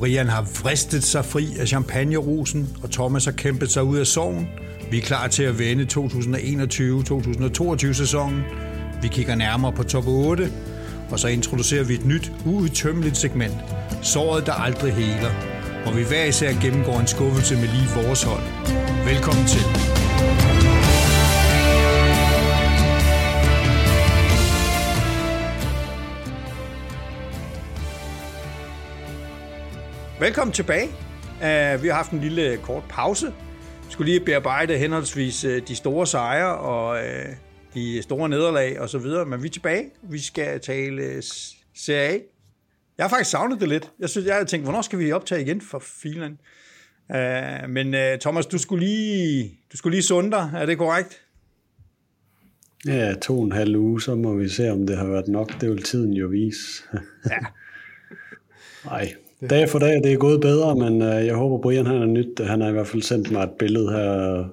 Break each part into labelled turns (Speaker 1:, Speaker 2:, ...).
Speaker 1: Brian har vristet sig fri af champagnerosen, og Thomas har kæmpet sig ud af sorgen. Vi er klar til at vende 2021-2022 sæsonen. Vi kigger nærmere på top 8, og så introducerer vi et nyt, uudtømmeligt segment. Såret, der aldrig heler. Hvor vi hver især gennemgår en skuffelse med lige vores hold. Velkommen til. Velkommen tilbage. Uh, vi har haft en lille kort pause. Vi skulle lige bearbejde henholdsvis uh, de store sejre og uh, de store nederlag og så videre, men vi er tilbage. Vi skal tale Serie A. Jeg har faktisk savnet det lidt. Jeg synes, jeg har tænkt, hvornår skal vi optage igen for filen? Uh, men uh, Thomas, du skulle lige, du skulle lige sunde dig. Er det korrekt?
Speaker 2: Ja, to og en halv uge, så må vi se, om det har været nok. Det vil tiden jo vise. ja. Nej, Dag for dag, det er gået bedre, men øh, jeg håber, Brian han er nyt. Han har i hvert fald sendt mig et billede her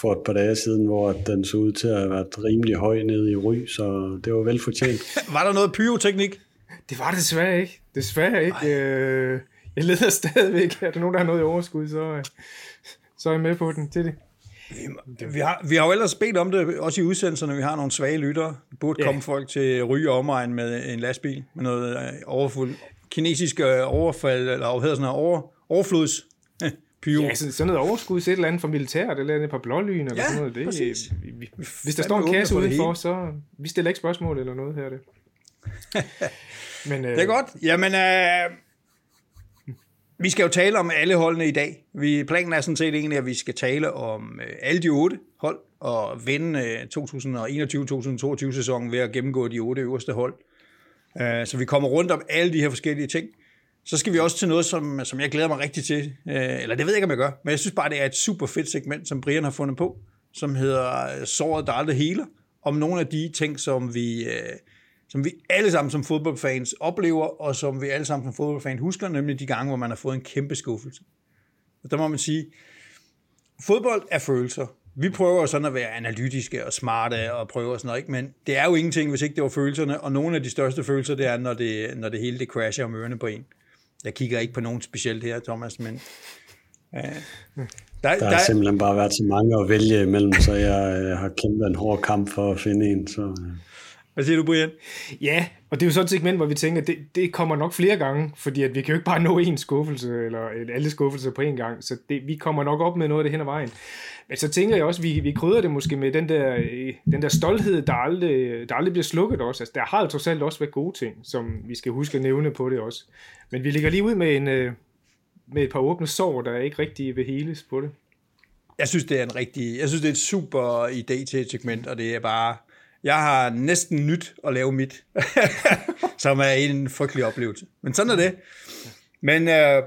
Speaker 2: for et par dage siden, hvor den så ud til at have været rimelig høj nede i ry, så det var velfortjent.
Speaker 1: var der noget pyroteknik?
Speaker 3: Det var det desværre ikke. Desværre ikke. Øh, jeg leder stadigvæk. Er der nogen, der har noget i overskud, så, øh, så er jeg med på den til det.
Speaker 1: Vi, har, vi har jo ellers bedt om det, også i udsendelserne, vi har nogle svage lyttere. Det burde ja. komme folk til ryge omegn med en lastbil, med noget overfuld, kinesiske overfald, eller hvad hedder sådan noget, over, overflods
Speaker 3: pyro. Ja, sådan, sådan noget overskud, et eller andet fra militæret, eller et par blålyn, eller ja, sådan noget. Det, præcis. Vi, vi, hvis der står en kasse udenfor, så vi stiller ikke spørgsmål eller noget her. Det.
Speaker 1: Men, øh, det er godt. Jamen, øh, vi skal jo tale om alle holdene i dag. Vi, planen er sådan set egentlig, at vi skal tale om øh, alle de otte hold, og vinde øh, 2021-2022 sæsonen ved at gennemgå de otte øverste hold. Øh, Øh, så vi kommer rundt om alle de her forskellige ting. Så skal vi også til noget, som, som jeg glæder mig rigtig til. Øh, eller det ved jeg ikke, om jeg gør. Men jeg synes bare, det er et super fedt segment, som Brian har fundet på, som hedder øh, Såret, der aldrig heler. Om nogle af de ting, som vi, som vi alle sammen som fodboldfans oplever, og som vi alle sammen som fodboldfans husker, nemlig de gange, hvor man har fået en kæmpe skuffelse. Og der må man sige, fodbold er følelser vi prøver sådan at være analytiske og smarte og prøve sådan noget, ikke? men det er jo ingenting, hvis ikke det var følelserne, og nogle af de største følelser, det er, når det, når det hele det crasher om ørerne på en. Jeg kigger ikke på nogen specielt her, Thomas, men...
Speaker 2: Uh, der, der, har der, simpelthen bare været så mange at vælge imellem, så jeg, jeg har kæmpet en hård kamp for at finde en. Så, uh.
Speaker 1: Hvad siger du, Brian?
Speaker 3: Ja, og det er jo sådan et segment, hvor vi tænker, det, det kommer nok flere gange, fordi at vi kan jo ikke bare nå en skuffelse, eller alle skuffelser på en gang, så det, vi kommer nok op med noget af det hen ad vejen. Men så tænker jeg også, at vi, vi krydder det måske med den der, øh, den der stolthed, der aldrig, der aldrig bliver slukket også. Altså, der har jo trods alt også været gode ting, som vi skal huske at nævne på det også. Men vi ligger lige ud med, en, øh, med et par åbne sår, der ikke rigtig vil heles på det.
Speaker 1: Jeg synes, det er en rigtig, jeg synes, det er et super idé til et segment, og det er bare, jeg har næsten nyt at lave mit, som er en frygtelig oplevelse. Men sådan er det. Men øh,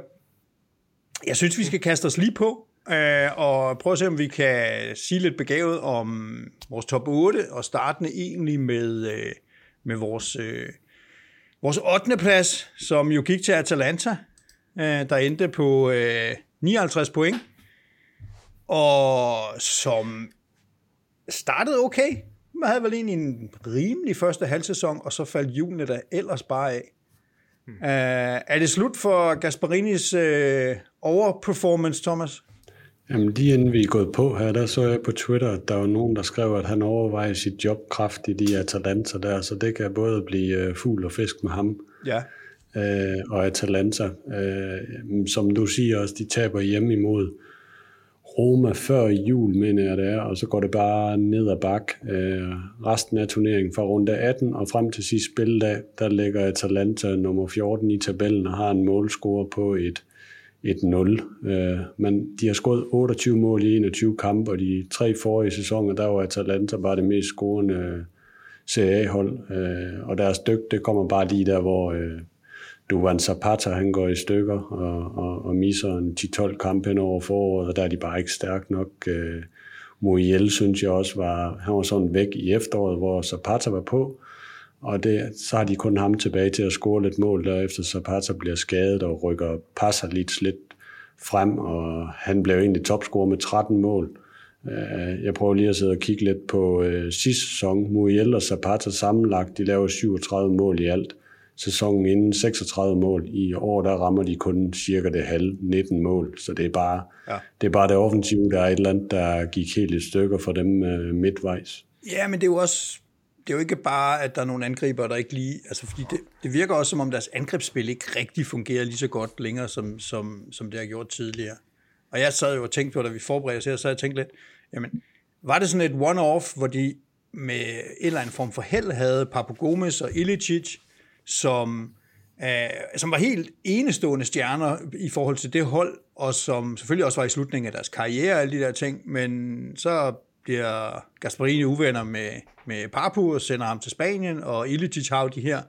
Speaker 1: jeg synes, vi skal kaste os lige på, øh, og prøve at se, om vi kan sige lidt begavet om vores top 8, og startende egentlig med, øh, med vores, øh, vores 8. plads, som jo gik til Atalanta, øh, der endte på øh, 59 point, og som startede okay, man havde vel egentlig en rimelig første halvsæson, og så faldt julene der ellers bare af. Hmm. Uh, er det slut for Gasparinis uh, overperformance, Thomas?
Speaker 2: Jamen lige inden vi er gået på her, der så jeg på Twitter, at der var nogen, der skrev, at han overvejer sit job kraftigt i Atalanta der, så det kan både blive uh, fugl og fisk med ham.
Speaker 1: Ja.
Speaker 2: Uh, og Atalanta, uh, som du siger også, de taber hjemme imod Roma før jul, mener jeg det er, og så går det bare ned ad bak. Øh, resten af turneringen fra runde 18 og frem til sidste spildag, der ligger Atalanta nummer 14 i tabellen og har en målscore på et, et 0. Øh, men de har scoret 28 mål i 21 kampe, og de tre forrige sæsoner, der var Atalanta bare det mest scorende øh, Serie A-hold, øh, og deres dygt, det kommer bare lige der, hvor... Øh, Duvan Zapata, han går i stykker og, og, og misser en 10-12 kampe hen over foråret, og der er de bare ikke stærkt nok. Øh, Muriel synes jeg også var, han var sådan væk i efteråret, hvor Zapata var på, og det, så har de kun ham tilbage til at score lidt mål, derefter Zapata bliver skadet og rykker passer lidt lidt frem, og han blev egentlig topscorer med 13 mål. Øh, jeg prøver lige at sidde og kigge lidt på øh, sidste sæson. Muriel og Zapata sammenlagt, de laver 37 mål i alt sæsonen inden 36 mål. I år der rammer de kun cirka det halv 19 mål, så det er bare, ja. det, er bare det offensive, der er et eller andet, der gik helt i stykker for dem uh, midtvejs.
Speaker 1: Ja, men det er jo også det er jo ikke bare, at der er nogle angriber, der ikke lige... Altså, fordi det, det virker også, som om deres angrebsspil ikke rigtig fungerer lige så godt længere, som, som, som det har gjort tidligere. Og jeg sad jo og tænkte på, da vi forberedte os her, så jeg tænkte lidt, jamen, var det sådan et one-off, hvor de med en eller anden form for held havde Papagomes og Ilicic, som, øh, som var helt enestående stjerner i forhold til det hold, og som selvfølgelig også var i slutningen af deres karriere og alle de der ting, men så bliver Gasparini uvenner med, med Papu og sender ham til Spanien, og Ilicic har de her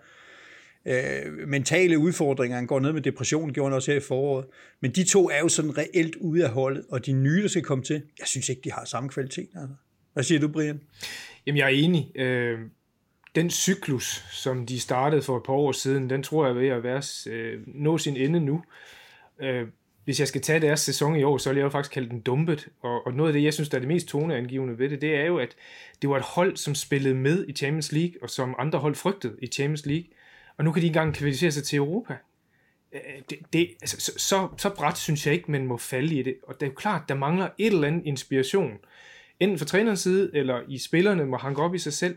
Speaker 1: øh, mentale udfordringer. Han går ned med depression, gjorde han også her i foråret. Men de to er jo sådan reelt ude af holdet, og de nye, der skal komme til, jeg synes ikke, de har samme kvalitet. Altså. Hvad siger du, Brian?
Speaker 3: Jamen, jeg er enig. Øh, den cyklus, som de startede for et par år siden, den tror jeg er ved at være, øh, nå sin ende nu. Øh, hvis jeg skal tage deres sæson i år, så vil jeg jo faktisk kalde den dumpet. Og, og noget af det, jeg synes, der er det mest toneangivende ved det, det er jo, at det var et hold, som spillede med i Champions League, og som andre hold frygtede i Champions League. Og nu kan de engang kvalificere sig til Europa. Øh, det, det, altså, så, så, så bræt synes jeg ikke, man må falde i det. Og det er jo klart, der mangler et eller andet inspiration. Enten fra trænerens side, eller i spillerne må hanke op i sig selv.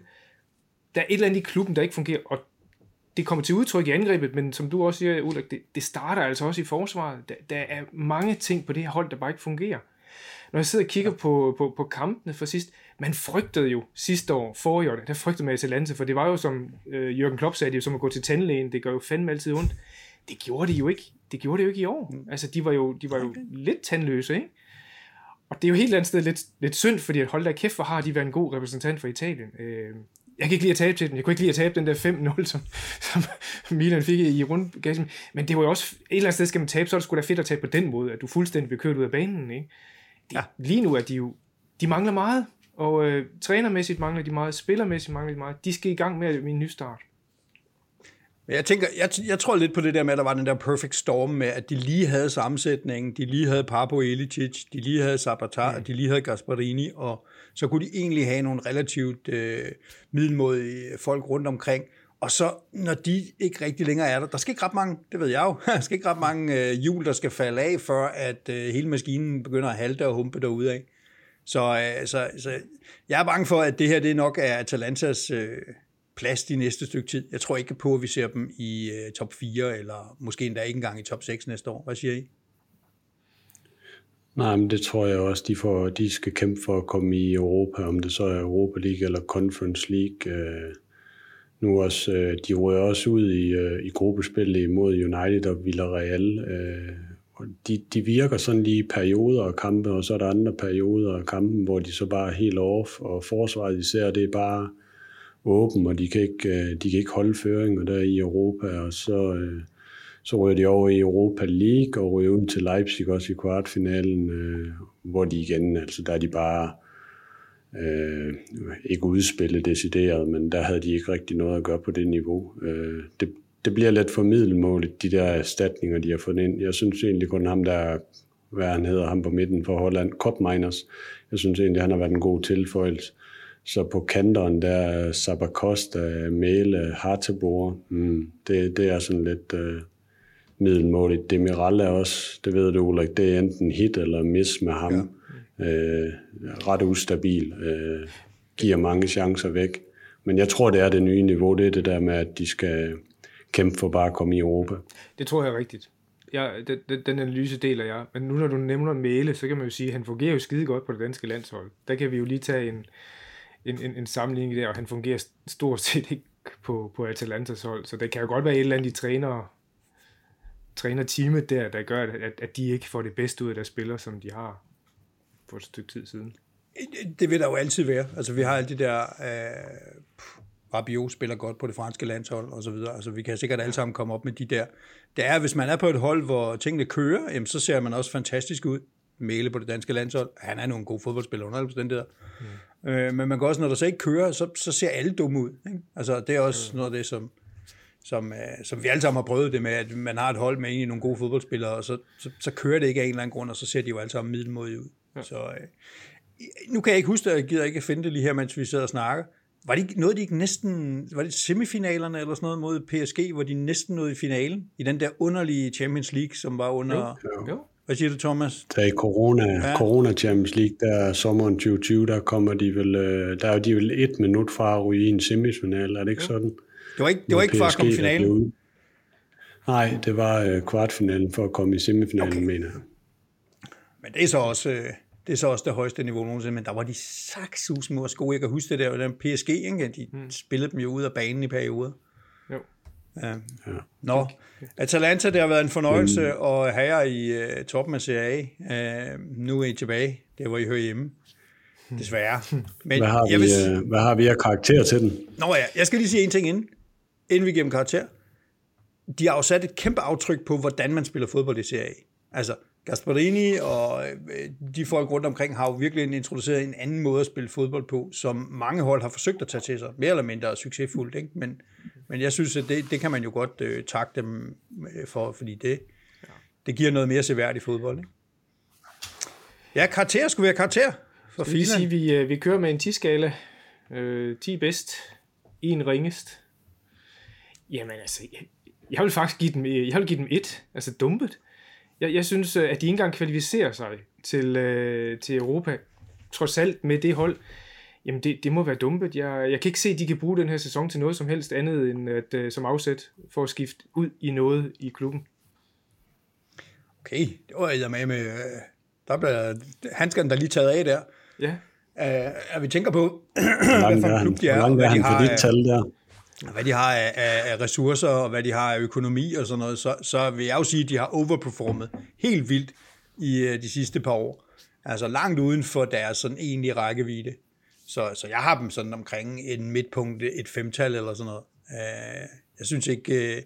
Speaker 3: Der er et eller andet i klubben, der ikke fungerer, og det kommer til udtryk i angrebet, men som du også siger, Ulrik, det, det starter altså også i forsvaret. Der, der er mange ting på det her hold, der bare ikke fungerer. Når jeg sidder og kigger på, på, på kampene for sidst, man frygtede jo sidste år, forrige år, der frygtede man Atalanta, for det var jo som øh, Jørgen Klopp sagde, det jo som at gå til tandlægen, det gør jo fandme altid ondt. Det gjorde de jo ikke. Det gjorde det jo ikke i år. Mm. Altså, de var jo, de var jo lidt tandløse, ikke? Og det er jo helt andet sted lidt, lidt synd, fordi at hold da kæft, hvor har de været en god repræsentant for Italien. Øh, jeg kan ikke lide at tabe til den. Jeg kunne ikke lide at tabe den der 5-0, som, som Milan fik i rundgassen. Men det var jo også, et eller andet sted skal man tabe, så er det sgu da fedt at tabe på den måde, at du fuldstændig bliver kørt ud af banen. Ikke? De, ja. Lige nu er de jo, de mangler meget, og øh, trænermæssigt mangler de meget, spillermæssigt mangler de meget. De skal i gang med en ny start.
Speaker 1: Jeg tænker, jeg, jeg tror lidt på det der med, at der var den der perfect storm med, at de lige havde sammensætningen, de lige havde Papo Elicic, de lige havde Sabatar, mm. de lige havde Gasparini, og så kunne de egentlig have nogle relativt øh, middelmodige folk rundt omkring. Og så, når de ikke rigtig længere er der, der skal ikke ret mange, det ved jeg jo, der skal ikke ret mange øh, hjul, der skal falde af, før at øh, hele maskinen begynder at halte og humpe derude af. Så, øh, så, så jeg er bange for, at det her det nok er Atalantas øh, plads de næste stykke tid. Jeg tror ikke på, at vi ser dem i øh, top 4, eller måske endda ikke engang i top 6 næste år. Hvad siger I?
Speaker 2: Nej, men det tror jeg også, de, får, de skal kæmpe for at komme i Europa, om det så er Europa League eller Conference League. Øh, nu også, øh, de rører også ud i, øh, i gruppespil imod United og Villarreal. Øh, de, de virker sådan lige perioder af kampe, og så er der andre perioder af kampen, hvor de så bare er helt off, og forsvaret især, det er bare åben, og de kan ikke, øh, de kan ikke holde føringer der i Europa, og så, øh, så ryger de over i Europa League og ryger ud til Leipzig også i kvartfinalen, øh, hvor de igen, altså der er de bare øh, ikke udspillet decideret, men der havde de ikke rigtig noget at gøre på det niveau. Øh, det, det bliver lidt for middelmåligt, de der erstatninger, de har fået ind. Jeg synes egentlig kun ham, der hvad han hedder, ham på midten for Holland, Kop Miners. Jeg synes egentlig, han har været en god tilføjelse. Så på kanteren, der er Sabacosta, Mæle, Hartebor. Mm, det, det er sådan lidt øh, middelmåligt. Demiral er også, det ved du, Ulrik, det er enten hit eller miss med ham. Ja. Øh, ret ustabil. Øh, giver mange chancer væk. Men jeg tror, det er det nye niveau. Det er det der med, at de skal kæmpe for bare at komme i Europa.
Speaker 3: Det tror jeg er rigtigt. Ja, den, den analyse deler jeg. Men nu når du nævner Mæle, så kan man jo sige, at han fungerer jo skide godt på det danske landshold. Der kan vi jo lige tage en, en, en, en sammenligning der, og han fungerer stort set ikke på, på Atalantas hold. Så det kan jo godt være et eller andet, de træner, træner teamet der, der gør, at, at de ikke får det bedste ud af deres spillere, som de har for et stykke tid siden.
Speaker 1: Det vil der jo altid være. Altså, vi har alle de der... Øh, Rabiot spiller godt på det franske landshold og så videre. Altså, vi kan sikkert alle sammen komme op med de der. Det er, hvis man er på et hold, hvor tingene kører, jamen, så ser man også fantastisk ud. Mæle på det danske landshold. Han er en god fodboldspiller under alle omstændigheder. Mm. Øh, men man kan også, når der så ikke kører, så, så ser alle dumme ud. Ikke? Altså, det er også mm. noget af det, som, som, øh, som vi alle sammen har prøvet det med, at man har et hold med egentlig nogle gode fodboldspillere, og så, så, så kører det ikke af en eller anden grund, og så ser de jo alle sammen middelmodige ud. Ja. Så øh, nu kan jeg ikke huske det, jeg gider ikke finde det lige her, mens vi sidder og snakker. var det ikke noget, de ikke næsten, var det semifinalerne eller sådan noget mod PSG, hvor de næsten nåede i finalen, i den der underlige Champions League, som var under,
Speaker 3: Jo. jo.
Speaker 1: hvad siger du Thomas?
Speaker 2: Der i corona,
Speaker 1: Ja.
Speaker 2: corona Champions League, der sommeren 2020, der kommer de vel, øh, der er de vel et minut fra at ryge i en semifinal, er det ikke sådan?
Speaker 1: Det var ikke, det var ikke for at komme i finalen.
Speaker 2: Nej, det var øh, kvartfinalen for at komme i semifinalen, okay. mener jeg.
Speaker 1: Men det er så også, øh, det er så også det højeste niveau nogensinde, men der var de saksus med gode. Jeg kan huske det der, den PSG, ikke? de hmm. spillede dem jo ud af banen i perioder.
Speaker 3: Jo.
Speaker 1: Ja. ja. Nå, Atalanta, det har været en fornøjelse mm. at have jer i uh, toppen af Serie A. Uh, nu er I tilbage, der hvor I hører hjemme. Desværre. Men
Speaker 2: Hvad har,
Speaker 1: jeg
Speaker 2: vi,
Speaker 1: vil,
Speaker 2: øh, hvad har vi af karakter til den?
Speaker 1: Nå ja, jeg skal lige sige en ting inden, inden vi giver dem karakter. De har jo sat et kæmpe aftryk på, hvordan man spiller fodbold i Serie A. Altså, Gasparini og øh, de folk rundt omkring har jo virkelig introduceret en anden måde at spille fodbold på, som mange hold har forsøgt at tage til sig. Mere eller mindre succesfuldt, ikke? Men, men jeg synes, at det, det kan man jo godt øh, takke dem øh, for, fordi det, det giver noget mere seværdigt fodbold. Ikke? Ja, karakter skulle være karakter for
Speaker 3: Skal vi sige,
Speaker 1: Finland.
Speaker 3: vi, øh, vi kører med en 10-skala. Øh, 10 bedst, en ringest. Jamen altså, jeg, jeg vil faktisk give dem, jeg vil give dem et, altså dumpet. Jeg, jeg synes, øh, at de ikke engang kvalificerer sig til, øh, til Europa, trods alt med det hold. Jamen det, det må være dumpet. Jeg, jeg kan ikke se, at de kan bruge den her sæson til noget som helst andet end at, øh, som afsæt for at skifte ud i noget i klubben.
Speaker 1: Okay, det var jeg med med... Øh, der blev handskerne der lige taget af der.
Speaker 3: Ja,
Speaker 1: Uh, at vi tænker på,
Speaker 2: Hvor langt
Speaker 1: for en
Speaker 2: er han,
Speaker 1: klub de er,
Speaker 2: hvor langt er
Speaker 1: hvad de
Speaker 2: han
Speaker 1: har
Speaker 2: for dit tal der?
Speaker 1: Hvad de har af, af, af ressourcer, og hvad de har af økonomi og sådan noget, så, så vil jeg jo sige, at de har overperformet helt vildt i uh, de sidste par år. Altså langt uden for deres sådan egentlige rækkevidde. Så, så jeg har dem sådan omkring en midtpunkt, et femtal eller sådan noget. Uh, jeg synes ikke... Uh,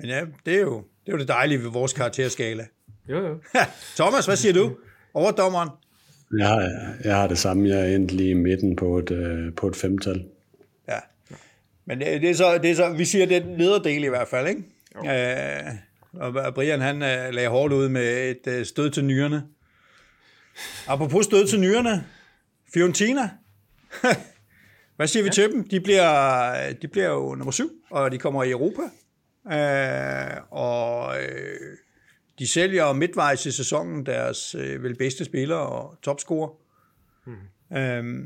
Speaker 1: men ja, det er, jo, det er jo det dejlige ved vores karakterskala.
Speaker 3: jo jo.
Speaker 1: Thomas, hvad siger du? Overdommeren?
Speaker 2: Jeg har, jeg har det samme. Jeg er endt lige i midten på et, øh, på et femtal.
Speaker 1: Ja. Men det, det, er så, det er så, vi siger, det er den nederdel i hvert fald, ikke? Øh, og Brian, han øh, lagde hårdt ud med et øh, stød til nyrerne. Apropos stød til nyrerne, Fiorentina. Hvad siger vi til dem? De bliver, de bliver jo nummer syv, og de kommer i Europa. Øh, og øh, de sælger midtvejs i sæsonen deres øh, vel bedste spiller og topscorer. Mm. Øh,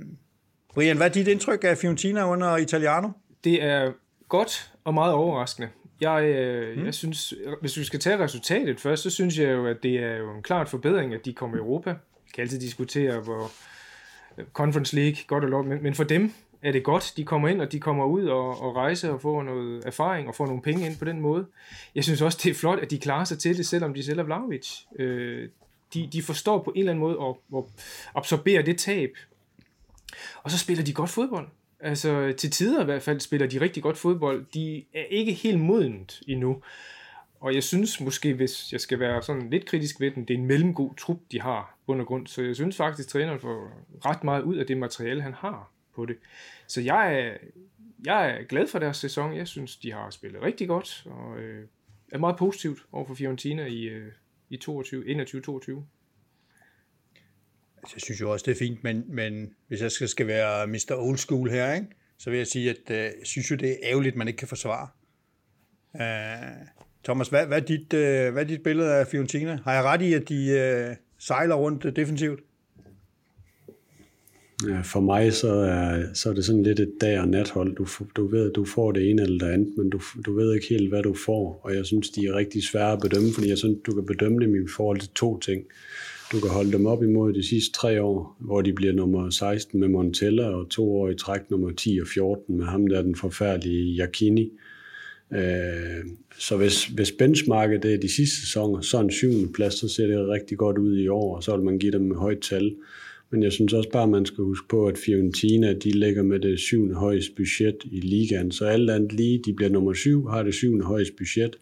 Speaker 1: Brian, hvad er dit indtryk af Fiorentina under Italiano?
Speaker 3: Det er godt og meget overraskende. Jeg, øh, mm. jeg synes, hvis vi skal tage resultatet først, så synes jeg jo, at det er jo en klart forbedring, at de kommer i Europa. Vi kan altid diskutere, hvor øh, Conference League, godt og lov, men, men for dem er det godt. De kommer ind, og de kommer ud og, og rejser og får noget erfaring og får nogle penge ind på den måde. Jeg synes også, det er flot, at de klarer sig til det, selvom de sælger Vlahovic. Øh, de, de forstår på en eller anden måde at, at absorbere det tab, og så spiller de godt fodbold. Altså til tider i hvert fald spiller de rigtig godt fodbold. De er ikke helt modent endnu. Og jeg synes måske, hvis jeg skal være sådan lidt kritisk ved den, det er en mellemgod trup, de har bund og grund. Så jeg synes faktisk, at træneren får ret meget ud af det materiale, han har på det. Så jeg er, jeg er glad for deres sæson. Jeg synes, de har spillet rigtig godt, og øh, er meget positivt over for Fiorentina i, øh, i 22, 21-22.
Speaker 1: Altså, jeg synes jo også, det er fint, men, men hvis jeg skal, skal være Mr. Old School her, ikke, så vil jeg sige, at øh, jeg synes jo, det er ærgerligt, at man ikke kan forsvare. Uh, Thomas, hvad, hvad, er dit, øh, hvad er dit billede af Fiorentina? Har jeg ret i, at de øh, sejler rundt øh, defensivt?
Speaker 2: Ja, For mig så er, så er det sådan lidt et dag- og nathold. Du, du ved, at du får det ene eller det andet, men du, du ved ikke helt, hvad du får. Og jeg synes, de er rigtig svære at bedømme, fordi jeg synes, du kan bedømme dem i forhold til to ting. Du kan holde dem op imod de sidste tre år, hvor de bliver nummer 16 med Montella, og to år i træk nummer 10 og 14 med ham, der er den forfærdelige Jakini. Øh, så hvis, hvis benchmarket det er de sidste sæsoner, så en syvende plads, så ser det rigtig godt ud i år, og så vil man give dem et højt tal. Men jeg synes også bare, man skal huske på, at Fiorentina, de ligger med det syvende højeste budget i ligaen. Så alt andet lige, de bliver nummer syv, har det syvende højeste budget.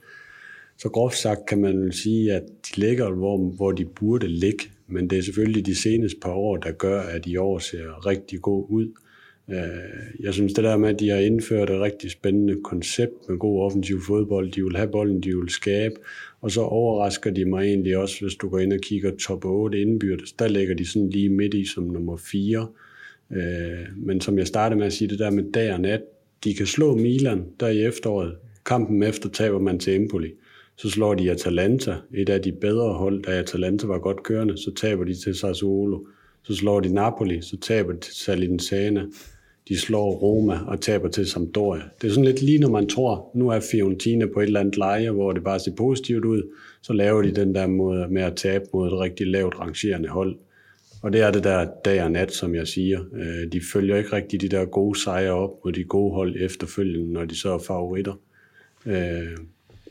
Speaker 2: Så groft sagt kan man sige, at de ligger, hvor, hvor de burde ligge. Men det er selvfølgelig de seneste par år, der gør, at i år ser rigtig god ud. Øh, jeg synes det der med, at de har indført et rigtig spændende koncept med god offensiv fodbold. De vil have bolden, de vil skabe. Og så overrasker de mig egentlig også, hvis du går ind og kigger top 8 indbyrdes. Der ligger de sådan lige midt i som nummer 4. Øh, men som jeg startede med at sige, det der med dag og nat, de kan slå Milan der i efteråret. Kampen efter taber man til Empoli. Så slår de Atalanta, et af de bedre hold, da Atalanta var godt kørende, så taber de til Sassuolo. Så slår de Napoli, så taber de til Salernitana. De slår Roma og taber til Sampdoria. Det er sådan lidt lige, når man tror, nu er Fiorentina på et eller andet leje, hvor det bare ser positivt ud, så laver de den der måde med at tabe mod et rigtig lavt rangerende hold. Og det er det der dag og nat, som jeg siger. Øh, de følger ikke rigtig de der gode sejre op mod de gode hold efterfølgende, når de så er favoritter. Øh,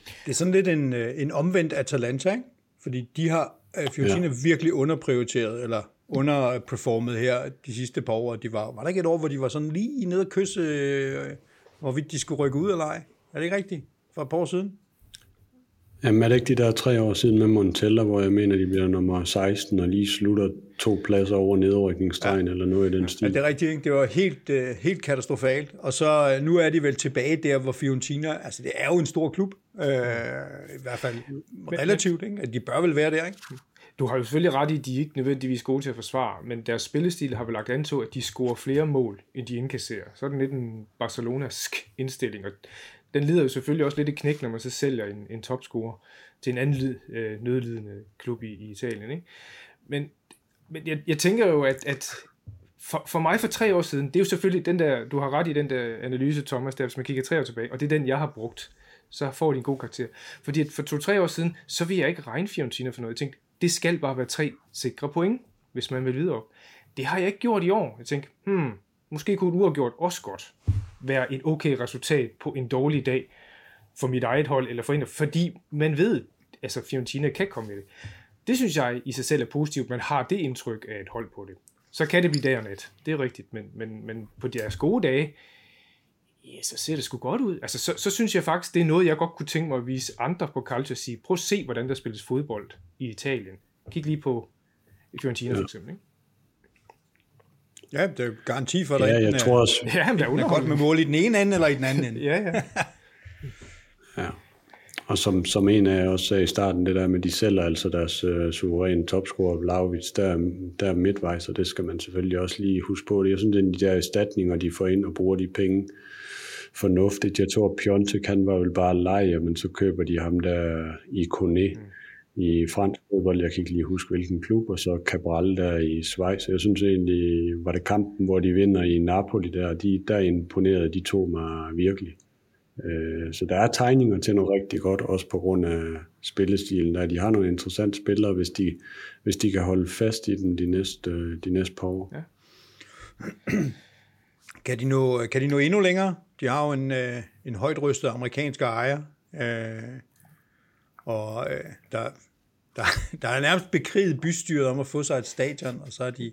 Speaker 2: Øh,
Speaker 1: det er sådan lidt en, øh, en omvendt Atalanta, ikke? Fordi de har Fiorentina ja. virkelig underprioriteret, eller underperformet her de sidste par år. De var, var der ikke et år, hvor de var sådan lige nede og kysse, hvorvidt de skulle rykke ud eller ej? Er det ikke rigtigt? For et par år siden?
Speaker 2: Jamen er det ikke de der tre år siden med Montella, hvor jeg mener, de bliver nummer 16 og lige slutter to pladser over nedrykningstegn ja. eller noget i den stil?
Speaker 1: Ja, det er rigtigt. Det var helt, øh, helt katastrofalt. Og så øh, nu er de vel tilbage der, hvor Fiorentina, altså det er jo en stor klub, øh, i hvert fald relativt. Ikke? De bør vel være der, ikke?
Speaker 3: Du har jo selvfølgelig ret i, at de er ikke nødvendigvis gode til at forsvare, men deres spillestil har vel lagt an til, at de scorer flere mål, end de indkasserer. Så er det lidt en Barcelonask indstilling, og den lider jo selvfølgelig også lidt i knæk, når man så sælger en, en topscorer til en anden lid, øh, nødlidende klub i, i Italien. Ikke? Men, men jeg, jeg tænker jo, at, at for, for mig for tre år siden, det er jo selvfølgelig den der, du har ret i den der analyse, Thomas, der, hvis man kigger tre år tilbage, og det er den, jeg har brugt, så får de en god karakter. Fordi at for to-tre år siden, så vil jeg ikke regne Fiorentina for noget. Jeg tænkte, det skal bare være tre sikre point, hvis man vil videre op. Det har jeg ikke gjort i år. Jeg tænkte, hmm, måske kunne et uafgjort også godt være et okay resultat på en dårlig dag for mit eget hold, eller for en, fordi man ved, altså Fiorentina kan komme med det. Det synes jeg i sig selv er positivt, man har det indtryk af et hold på det. Så kan det blive dag og nat, det er rigtigt, men, men, men på deres gode dage, ja, så ser det sgu godt ud. Altså, så, så synes jeg faktisk, det er noget, jeg godt kunne tænke mig at vise andre på Calcio at sige, prøv at se, hvordan der spilles fodbold i Italien. Kig lige på Fiorentina ja. for eksempel, ikke?
Speaker 1: Ja, det er garanti for, at
Speaker 2: ja, jeg tror også,
Speaker 1: ja, det er, er godt med mål i den ene ende eller i den anden ende.
Speaker 3: ja, ja.
Speaker 2: ja. Og som, som en af os sagde i starten, det der med, de sælger altså deres uh, suveræne topscorer, Vlaovic, der, der er midtvejs, og det skal man selvfølgelig også lige huske på. Det er sådan, de der erstatninger, de får ind og bruger de penge fornuftigt. Jeg tror, Piontek, han var vel bare leje, men så køber de ham der i Kone. Mm i fransk fodbold. Jeg kan ikke lige huske, hvilken klub, og så Cabral der i Schweiz. Jeg synes egentlig, var det kampen, hvor de vinder i Napoli der, de, der imponerede de to mig virkelig. Øh, så der er tegninger til noget rigtig godt, også på grund af spillestilen. Der de har nogle interessante spillere, hvis de, hvis de kan holde fast i dem de næste, de næste par år. Ja.
Speaker 1: Kan de, nå, kan de nå endnu længere? De har jo en, øh, en højt rystet amerikansk ejer, øh, og øh, der, der, der er nærmest bekriget bystyret om at få sig et stadion, og så har de,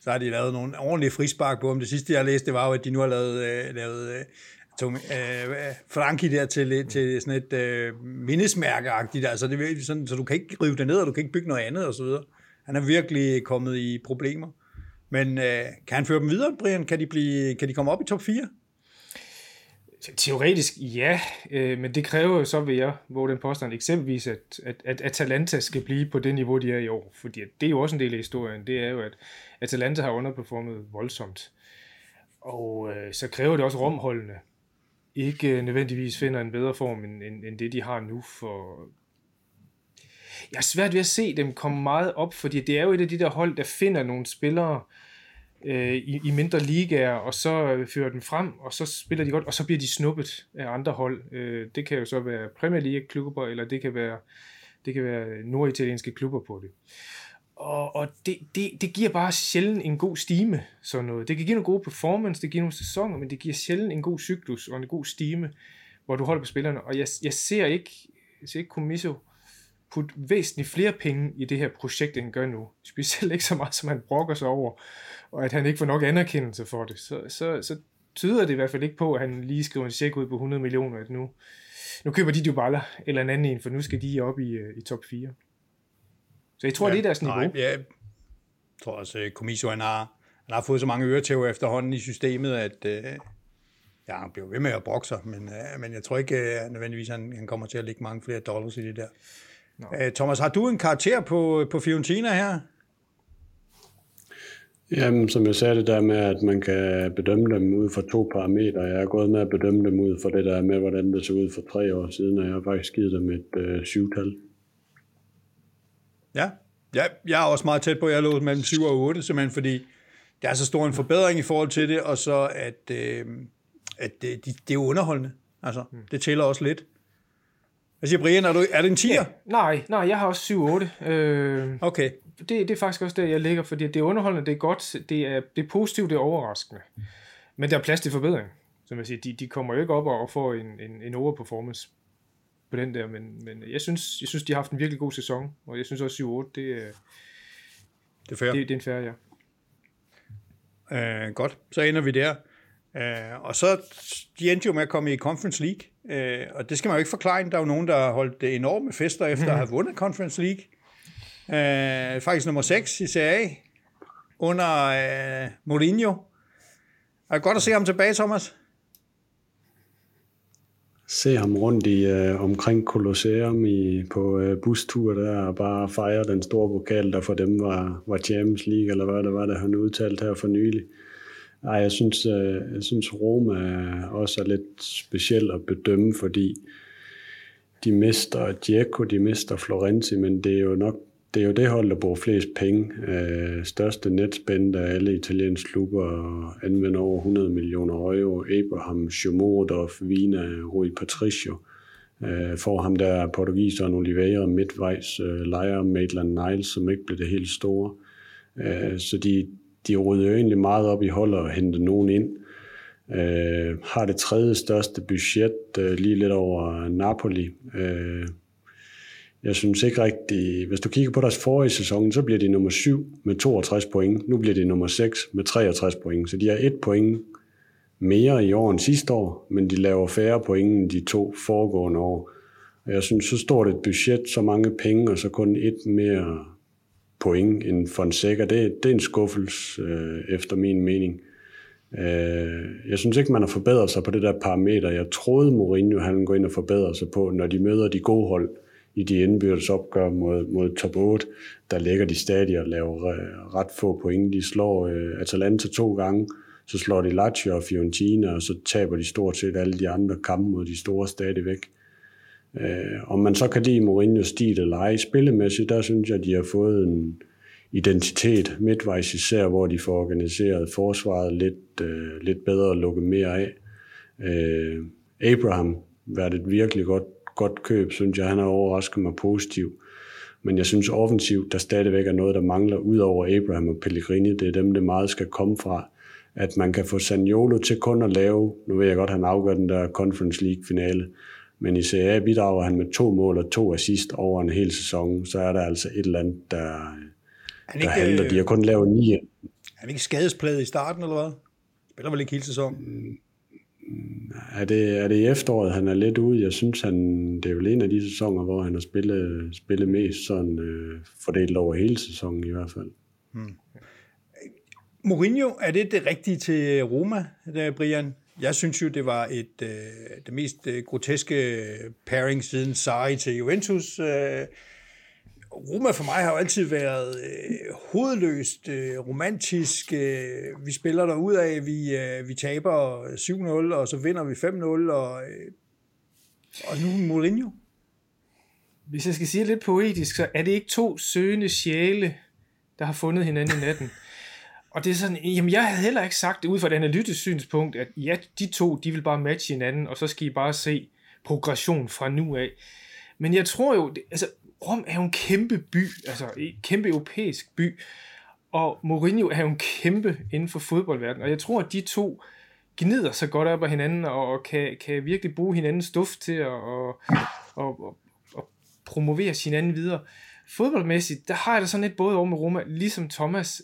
Speaker 1: så har de lavet nogle ordentlige frispark på dem. Det sidste, jeg læste, det var jo, at de nu har lavet, øh, lavet øh, Tom, øh, Frankie der til, øh, til sådan et øh, mindesmærkeagtigt, Altså, det sådan, så du kan ikke rive det ned, og du kan ikke bygge noget andet, og så videre. Han er virkelig kommet i problemer. Men øh, kan han føre dem videre, Brian? Kan de, blive, kan de komme op i top 4?
Speaker 3: Teoretisk ja, øh, men det kræver jo så ved jeg, hvor den påstand eksempelvis, at, at, at Atalanta skal blive på det niveau, de er i år. Fordi det er jo også en del af historien. Det er jo, at Atalanta har underperformet voldsomt. Og øh, så kræver det også rumholdene ikke øh, nødvendigvis finder en bedre form, end, end, end det de har nu. For jeg er svært ved at se dem komme meget op, fordi det er jo et af de der hold, der finder nogle spillere, øh, øh, i, i mindre ligaer, og så øh, fører den frem, og så spiller de godt, og så bliver de snuppet af andre hold. Øh, det kan jo så være Premier League-klubber, eller det kan være, det kan være norditalienske klubber på det. Og, og det, det, det giver bare sjældent en god stime, sådan noget. Det kan give nogle gode performance, det giver nogle sæsoner, men det giver sjældent en god cyklus og en god stime, hvor du holder på spillerne. Og jeg, jeg ser ikke, jeg ser ikke Komiso putte væsentligt flere penge i det her projekt, end han gør nu. Specielt ikke så meget, som han brokker sig over og at han ikke får nok anerkendelse for det, så, så, så tyder det i hvert fald ikke på, at han lige skriver en check ud på 100 millioner, at nu, nu køber de Dybala eller en anden en, for nu skal de op i, øh, i top 4. Så jeg tror, ja, det er deres niveau.
Speaker 1: Nej, jeg tror også, at Comiso, han har, han har fået så mange øretæver efterhånden i systemet, at øh, ja, han bliver ved med at brokke sig, men, øh, men jeg tror ikke øh, nødvendigvis, han, han kommer til at lægge mange flere dollars i det der. Æ, Thomas, har du en karakter på, på Fiorentina her?
Speaker 2: Jamen, som jeg sagde det der med, at man kan bedømme dem ud fra to parametre. Jeg er gået med at bedømme dem ud fra det der med, hvordan det så ud for tre år siden, og jeg har faktisk givet dem et øh, syvtal.
Speaker 1: Ja, ja, jeg er også meget tæt på, at jeg lå mellem 7 og 8, simpelthen fordi der er så stor en forbedring i forhold til det, og så at, øh, at det, det, det er underholdende. Altså, det tæller også lidt. Hvad siger Brian, er, du, er det en 10'er? Ja,
Speaker 3: nej, nej, jeg har også 7-8. Øh,
Speaker 1: okay.
Speaker 3: Det, det er faktisk også der, jeg ligger, fordi det er underholdende, det er godt, det er, det er positivt, det er overraskende. Men der er plads til forbedring. Som jeg siger, de, de kommer jo ikke op og får en, en, en overperformance på den der, men, men jeg, synes, jeg synes, de har haft en virkelig god sæson, og jeg synes også 7-8, det, er,
Speaker 1: det er fair.
Speaker 3: Det, det er en fair,
Speaker 1: ja. Uh, godt, så ender vi der. Uh, og så, de endte jo med at komme i Conference League, uh, og det skal man jo ikke forklare. Der er jo nogen, der har holdt enorme fester efter at have vundet Conference League. Øh, faktisk nummer 6 i Serie A, under øh, Mourinho. Er det godt at se ham tilbage, Thomas?
Speaker 2: Se ham rundt i øh, omkring Colosseum i, på øh, bustur der, og bare fejre den store pokal, der for dem var, var Champions League, eller hvad det var, der han udtalt her for nylig. Ej, jeg synes, øh, jeg synes Roma øh, også er lidt speciel at bedømme, fordi de mister Dzeko, de mister Florenzi, men det er jo nok det er jo det hold, der bruger flest penge. Øh, største netspænd af alle italienske klubber anvender over 100 millioner euro. Abraham, Schumodov, Vina, Rui Patricio. Øh, for ham der portugiseren Oliveira midtvejs, øh, lejer Maitland Niles, som ikke blev det helt store. Øh, så de, de rydder jo egentlig meget op i holdet og henter nogen ind. Øh, har det tredje største budget, øh, lige lidt over Napoli. Øh, jeg synes ikke rigtig, hvis du kigger på deres forrige sæson, så bliver de nummer 7 med 62 point. Nu bliver de nummer 6 med 63 point. Så de har et point mere i år end sidste år, men de laver færre point end de to foregående år. Og jeg synes, så stort et budget, så mange penge, og så kun et mere point end Fonseca, det, det er en skuffelse øh, efter min mening. Øh, jeg synes ikke, man har forbedret sig på det der parameter. Jeg troede, Mourinho han går ind og forbedre sig på, når de møder de gode hold i de indbyrdes opgør mod, mod top 8, der ligger de stadig og laver øh, ret få point. De slår øh, Atalanta to gange, så slår de Lazio og Fiorentina, og så taber de stort set alle de andre kampe mod de store stadigvæk. Øh, om man så kan lide Mourinho's stil eller ej spillemæssigt, der synes jeg, de har fået en identitet midtvejs især, hvor de får organiseret forsvaret lidt, øh, lidt bedre og lukket mere af. Øh, Abraham været et virkelig godt godt køb, synes jeg. Han har overrasket mig positivt. Men jeg synes offensivt, der stadigvæk er noget, der mangler ud over Abraham og Pellegrini. Det er dem, det meget skal komme fra. At man kan få Saniolo til kun at lave, nu ved jeg godt, han afgør den der Conference League-finale, men i CA bidrager han med to mål og to assist over en hel sæson, så er der altså et eller andet, der, han der handler. De har kun lavet ni. Er
Speaker 1: han ikke skadespladet i starten, eller hvad? Spiller vel ikke hele sæsonen?
Speaker 2: Mm, er det, er det i efteråret, han er lidt ude? Jeg synes, han, det er jo en af de sæsoner, hvor han har spillet, spillet mest sådan, øh, fordelt over hele sæsonen i hvert fald. Hmm.
Speaker 1: Mourinho, er det det rigtige til Roma, der, Brian? Jeg synes jo, det var et øh, det mest øh, groteske pairing siden Sarri til Juventus. Øh, Roma for mig har jo altid været øh, hovedløst øh, romantisk. Øh, vi spiller der ud af, vi, øh, vi taber 7-0, og så vinder vi 5-0, og, øh, og nu Mourinho.
Speaker 3: Hvis jeg skal sige lidt poetisk, så er det ikke to søgende sjæle, der har fundet hinanden i natten. Og det er sådan, jamen jeg havde heller ikke sagt det ud fra et analytisk synspunkt, at ja, de to, de vil bare matche hinanden, og så skal I bare se progression fra nu af. Men jeg tror jo, altså Rom er jo en kæmpe by, altså en kæmpe europæisk by, og Mourinho er jo en kæmpe inden for fodboldverdenen, og jeg tror, at de to gnider sig godt op af hinanden, og kan, kan virkelig bruge hinandens duft til at og, og, og, og promovere hinanden videre. Fodboldmæssigt, der har jeg da sådan lidt både over med Roma, ligesom Thomas.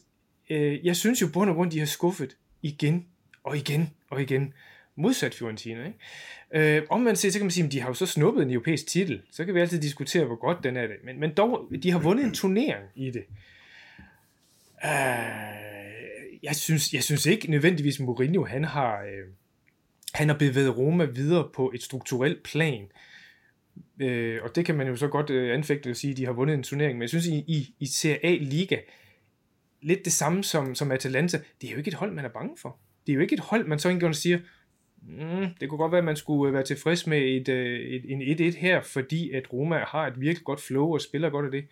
Speaker 3: Øh, jeg synes jo bund og grund, de har skuffet igen og igen og igen modsat Fiorentina. Ikke? Øh, omvendt set, så kan man sige, at de har jo så snuppet en europæisk titel. Så kan vi altid diskutere, hvor godt den er det. Men, men dog, de har vundet en turnering i det. Øh, jeg, synes, jeg synes ikke nødvendigvis, Mourinho han har, øh, han har bevæget Roma videre på et strukturelt plan. Øh, og det kan man jo så godt øh, anfægte og sige, at de har vundet en turnering. Men jeg synes, i, i, i Serie A-liga, lidt det samme som, som Atalanta. Det er jo ikke et hold, man er bange for. Det er jo ikke et hold, man så engang siger, mm, det kunne godt være, at man skulle øh, være tilfreds med et, øh, et, en 1-1 her, fordi at Roma har et virkelig godt flow og spiller godt af det.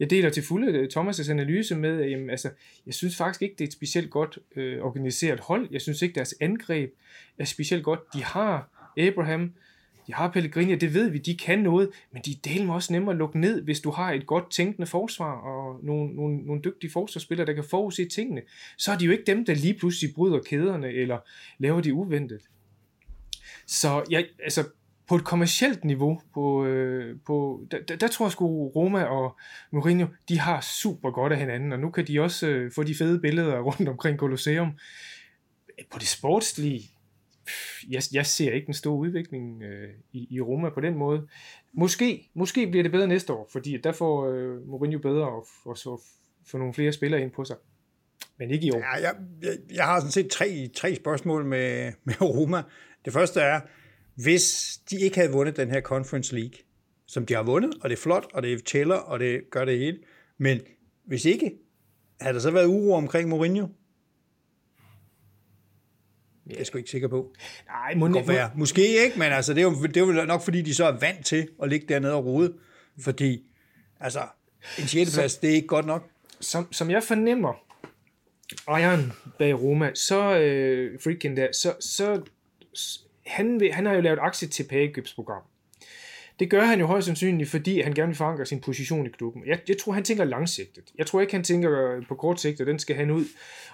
Speaker 3: Jeg deler til fulde øh, Thomas' analyse med, at jamen, altså, jeg synes faktisk ikke, det er et specielt godt øh, organiseret hold. Jeg synes ikke, deres angreb er specielt godt. De har Abraham, de har Pellegrini, det ved vi, de kan noget, men de er mig også nemmere at lukke ned, hvis du har et godt tænkende forsvar og nogle, nogle, nogle dygtige forsvarsspillere, der kan forudse tingene. Så er de jo ikke dem, der lige pludselig bryder kæderne eller laver de uventet. Så jeg, altså, på et kommercielt niveau, på, øh, på, der, der tror jeg sgu Roma og Mourinho, de har super godt af hinanden, og nu kan de også øh, få de fede billeder rundt omkring Colosseum. På det sportslige, jeg, jeg ser ikke en stor udvikling øh, i, i Roma på den måde. Måske, måske bliver det bedre næste år, fordi der får øh, Mourinho bedre og, og så få nogle flere spillere ind på sig. Men ikke i år.
Speaker 1: Ja, jeg, jeg, jeg har sådan set tre, tre spørgsmål med, med Roma. Det første er, hvis de ikke havde vundet den her Conference League, som de har vundet, og det er flot, og det tæller, og det gør det hele, men hvis ikke, havde der så været uro omkring Mourinho? Det er jeg sgu ikke sikker på.
Speaker 3: Nej, må, må,
Speaker 1: være. Måske ikke, men altså, det, er jo, det er jo nok, fordi de så er vant til at ligge dernede og rode. Fordi, altså, en 6. plads, det er ikke godt nok.
Speaker 3: Som, som jeg fornemmer, ejeren bag Roma, så øh, freaking der, så, så han, vil, han har jo lavet aktie til tilbagekøbsprogram. Det gør han jo højst sandsynligt, fordi han gerne vil forankre sin position i klubben. Jeg, jeg tror, han tænker langsigtet. Jeg tror ikke, han tænker øh, på kort sigt, at den skal han ud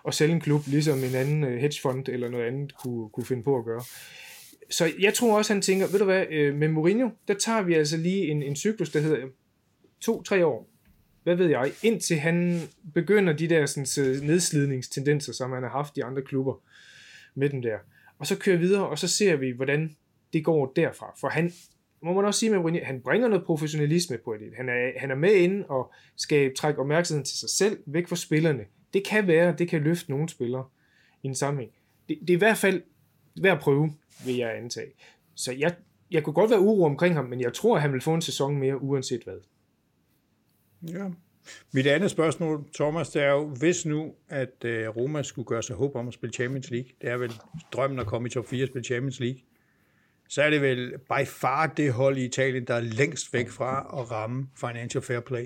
Speaker 3: og sælge en klub, ligesom en anden øh, hedgefond eller noget andet kunne, kunne finde på at gøre. Så jeg tror også, han tænker, ved du hvad, øh, med Mourinho, der tager vi altså lige en, en cyklus, der hedder to-tre år. Hvad ved jeg, indtil han begynder de der sådan, nedslidningstendenser, som han har haft i andre klubber med den der. Og så kører videre, og så ser vi, hvordan det går derfra. For han, må man også sige med Mourinho, han bringer noget professionalisme på det. Han er, han er med ind og skal trække opmærksomheden til sig selv, væk fra spillerne. Det kan være, det kan løfte nogle spillere i en sammenhæng. Det, det er i hvert fald værd at prøve, vil jeg antage. Så jeg, jeg kunne godt være uro omkring ham, men jeg tror, at han vil få en sæson mere, uanset hvad.
Speaker 1: Ja. Mit andet spørgsmål, Thomas, det er jo, hvis nu, at øh, Roma skulle gøre sig håb om at spille Champions League, det er vel drømmen at komme i top 4 og spille Champions League, så er det vel by far det hold i Italien, der er længst væk fra at ramme financial fair play.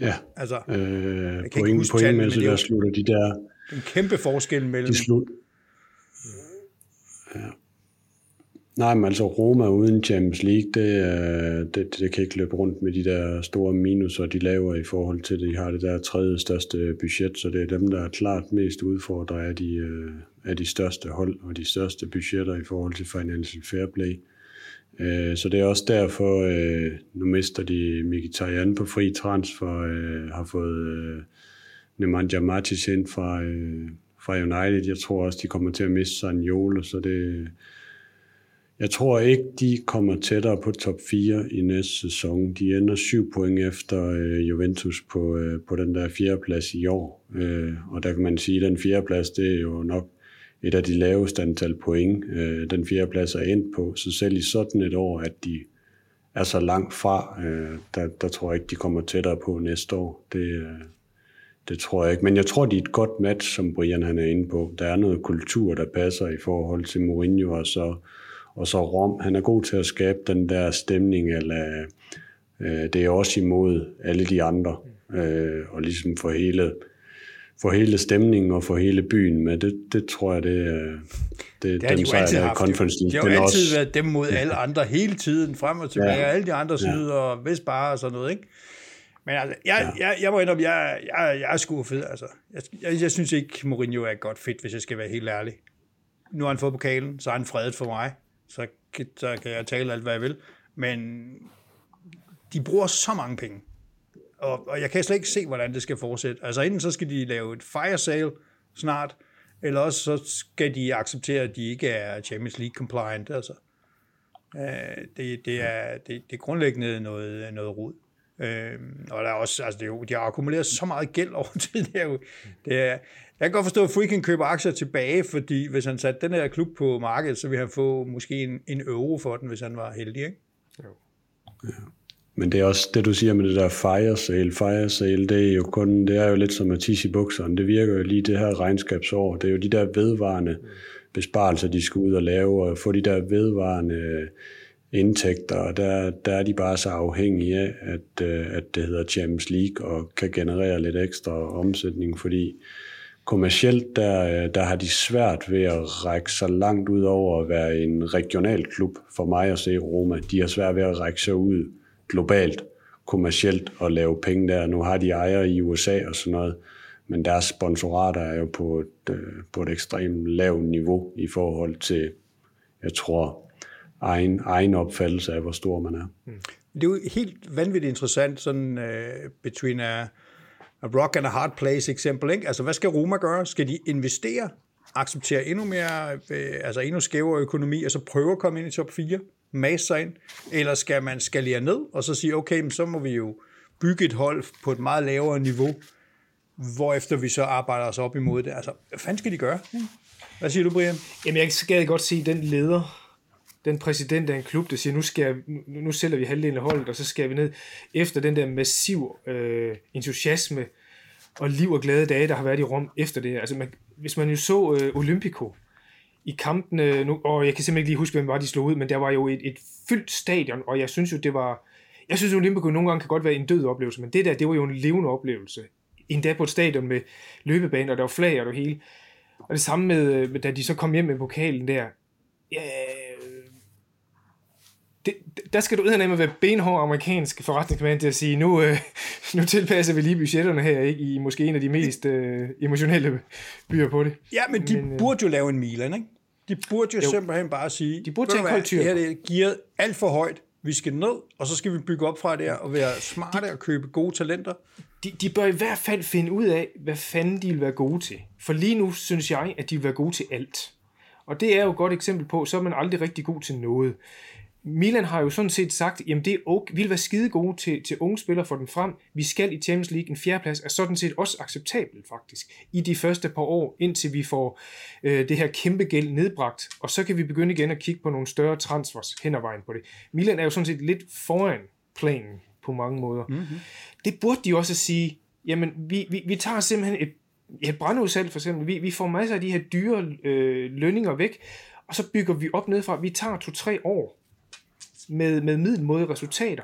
Speaker 2: Ja, altså, øh, på ingen pointmæssigt, der slutter de der...
Speaker 1: En kæmpe forskel mellem...
Speaker 2: De slut, ja. Nej, men altså Roma uden Champions League, øh, det, det, det kan ikke løbe rundt med de der store minuser, de laver i forhold til, at de har det der tredje største budget, så det er dem, der er klart mest udfordret af de, øh, af de største hold og de største budgetter i forhold til Financial Fair Play. Øh, så det er også derfor, nu mister de Mkhitaryan på fri transfer, har fået Nemanja Matic ind fra, fra United. Jeg tror også, de kommer til at miste Sanjolo, så det jeg tror ikke, de kommer tættere på top 4 i næste sæson. De ender syv point efter øh, Juventus på, øh, på den der fjerde plads i år. Øh, og der kan man sige, at den fjerde plads, det er jo nok et af de laveste antal point, øh, den fjerde plads er endt på. Så selv i sådan et år, at de er så langt fra, øh, der, der tror jeg ikke, de kommer tættere på næste år. Det, øh, det tror jeg ikke. Men jeg tror, de er et godt match, som Brian han er inde på. Der er noget kultur, der passer i forhold til Mourinho, og så og så Rom, han er god til at skabe den der stemning, eller øh, det er også imod alle de andre, øh, og ligesom for hele, for hele stemningen og for hele byen med. Det, det tror jeg, det er
Speaker 1: det, det dem, de jo altid haft. Conference League. Det har jo altid også... været dem mod alle andre hele tiden, frem og tilbage, ja. alle de andre side, ja. og vist bare og sådan noget, ikke? Men altså, jeg, ja. jeg, jeg må indrømme, jeg, jeg, jeg er skuffet. Altså. Jeg, jeg, jeg synes ikke, Mourinho er godt fedt, hvis jeg skal være helt ærlig. Nu har han fået pokalen, så er han fredet for mig så, så kan jeg tale alt, hvad jeg vil. Men de bruger så mange penge. Og, og jeg kan slet ikke se, hvordan det skal fortsætte. Altså enten så skal de lave et fire sale snart, eller også så skal de acceptere, at de ikke er Champions League compliant. Altså. Øh, det, det, er, det, det er grundlæggende noget, noget rod. Øh, og der er også, altså det er jo, de har akkumuleret så meget gæld over tid. Det er jo, det er, jeg kan godt forstå, at Freaking køber aktier tilbage, fordi hvis han satte den her klub på markedet, så ville han få måske en, en euro for den, hvis han var heldig, ikke? Jo.
Speaker 2: Ja. Men det er også det, du siger med det der fire sale. Fire sale, det er jo kun, det er jo lidt som at tisse i bukserne. Det virker jo lige det her regnskabsår. Det er jo de der vedvarende besparelser, de skal ud og lave, og få de der vedvarende indtægter, og der, der er de bare så afhængige af, at, øh, at det hedder Champions League, og kan generere lidt ekstra omsætning, fordi kommercielt, der, der har de svært ved at række så langt ud over at være en regional klub for mig at se Roma. De har svært ved at række sig ud globalt, kommercielt og lave penge der. Nu har de ejere i USA og sådan noget, men deres sponsorater er jo på et, øh, på et ekstremt lavt niveau i forhold til, jeg tror, egen, egen opfattelse af, hvor stor man er. Mm.
Speaker 1: Det er jo helt vanvittigt interessant, sådan uh, between a, a rock and a hard place eksempel. Ikke? Altså, hvad skal Roma gøre? Skal de investere, acceptere endnu mere, øh, altså endnu skævere økonomi, og så prøve at komme ind i top 4, mase sig ind? Eller skal man skalere ned, og så sige, okay, men så må vi jo bygge et hold på et meget lavere niveau, hvorefter vi så arbejder os op imod det. Altså, hvad fanden skal de gøre? Hvad siger du, Brian?
Speaker 3: Jamen, jeg skal godt se den leder, den præsident af en klub, der siger, nu, skal, nu, nu sælger vi halvdelen af holdet, og så skal vi ned efter den der massiv øh, entusiasme og liv og glade dage, der har været i Rom efter det her. Altså, man, hvis man jo så øh, Olympico i kampene, nu, og jeg kan simpelthen ikke lige huske, hvem var de slog ud, men der var jo et, et fyldt stadion, og jeg synes jo, det var... Jeg synes, Olympico nogle gange kan godt være en død oplevelse, men det der, det var jo en levende oplevelse. Endda på et stadion med løbebane, og der var flag og det hele. Og det samme med, øh, da de så kom hjem med pokalen der. Ja, det, der skal du med være benhård amerikansk forretningsmand til at sige, nu, øh, nu tilpasser vi lige budgetterne her, ikke? i måske en af de mest øh, emotionelle byer på det.
Speaker 1: Ja, men de men, øh, burde jo lave en Milan, ikke? De burde jo, jo simpelthen bare sige, de burde tage en kultur. Det her det er gearet alt for højt, vi skal ned, og så skal vi bygge op fra der og være smarte de, og købe gode talenter.
Speaker 3: De, de bør i hvert fald finde ud af, hvad fanden de vil være gode til. For lige nu synes jeg, at de vil være gode til alt. Og det er jo et godt eksempel på, så er man aldrig rigtig god til noget. Milan har jo sådan set sagt, jamen det er okay, vi vil være skide gode til, til unge spillere for den frem. Vi skal i Champions League. En fjerdeplads er sådan set også acceptabelt faktisk i de første par år, indtil vi får øh, det her kæmpe gæld nedbragt. Og så kan vi begynde igen at kigge på nogle større transfers hen ad vejen på det. Milan er jo sådan set lidt foran planen på mange måder. Mm-hmm. Det burde de også sige, jamen vi, vi, vi tager simpelthen et, et brandudsalg for eksempel. Vi, vi får masser af de her dyre øh, lønninger væk, og så bygger vi op nedefra. Vi tager to-tre år med, med middelmåde resultater,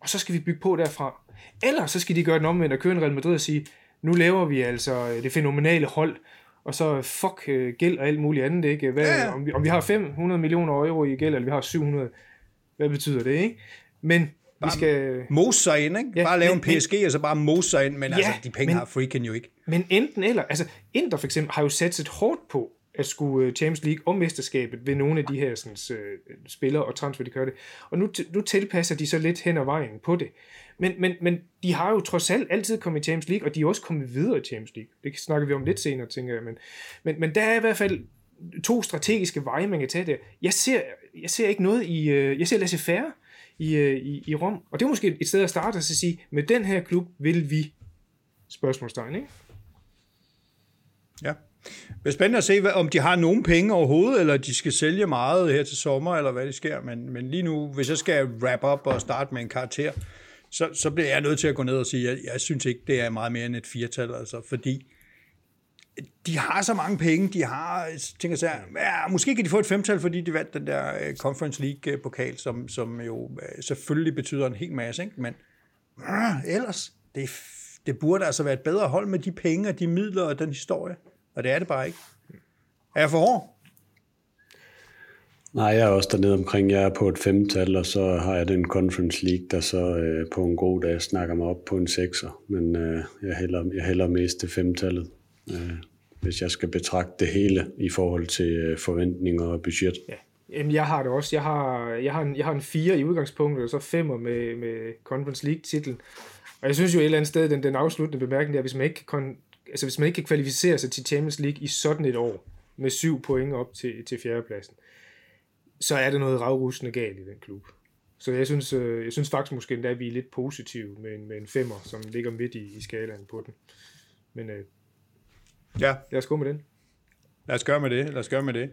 Speaker 3: og så skal vi bygge på derfra. Eller så skal de gøre den omvendt og køre en Real Madrid og sige, nu laver vi altså det fænomenale hold, og så fuck øh, gæld og alt muligt andet, ikke? Hvad, ja. Om, vi, om vi har 500 millioner euro i gæld, eller vi har 700, hvad betyder det, ikke? Men
Speaker 1: bare vi skal... mose sig ind, ikke? Ja, bare lave men, en PSG, og så bare mose sig ind, men ja, altså, de penge men, har freaking jo ikke.
Speaker 3: Men enten eller, altså Inter for eksempel har jo sat et hårdt på at skulle øh, Champions League og mesterskabet ved nogle af de her sådan, uh, spillere og transfer, de gør det. Og nu, nu tilpasser de så lidt hen ad vejen på det. Men, men, men de har jo trods alt altid kommet i Champions League, og de er også kommet videre i Champions League. Det snakker vi om lidt senere, tænker jeg. Men, men, men der er i hvert fald to strategiske veje, man kan tage der. Jeg ser, jeg ser ikke noget i... Uh, jeg ser laissez faire i, uh, i, i Rom. Og det er måske et sted at starte så sige, med den her klub vil vi... Spørgsmålstegn, ikke?
Speaker 1: Ja. Det er spændende at se, om de har nogen penge overhovedet, eller de skal sælge meget her til sommer, eller hvad det sker. Men, men lige nu, hvis jeg skal wrap up og starte med en karakter, så, så bliver jeg nødt til at gå ned og sige, at jeg, jeg synes ikke, det er meget mere end et firtal, altså, fordi de har så mange penge, de har, tænker sig, ja, måske kan de få et femtal, fordi de vandt den der øh, Conference League-pokal, øh, som, som jo øh, selvfølgelig betyder en hel masse, ikke? men øh, ellers, det, det burde altså være et bedre hold med de penge og de midler og den historie. Og det er det bare ikke. Er jeg for hård?
Speaker 2: Nej, jeg er også dernede omkring. Jeg er på et femtal, og så har jeg den Conference League, der så øh, på en god dag snakker mig op på en sekser. Men øh, jeg, hælder, jeg hælder mest til femtallet, øh, hvis jeg skal betragte det hele i forhold til øh, forventninger og budget. Ja.
Speaker 3: Jamen, jeg har det også. Jeg har, jeg har, en, jeg har en fire i udgangspunktet, og så femmer med, med Conference League-titlen. Og jeg synes jo et eller andet sted, den, den afsluttende bemærkning der, hvis man ikke kan altså hvis man ikke kan kvalificere sig til Champions League i sådan et år, med syv point op til, til fjerdepladsen, så er det noget ravrusende galt i den klub. Så jeg synes, øh, jeg synes faktisk måske endda, at vi er lidt positive med en, med en femmer, som ligger midt i, i skalaen på den. Men øh, ja. lad os gå med den.
Speaker 1: Lad os gøre med det. Lad os gøre med det.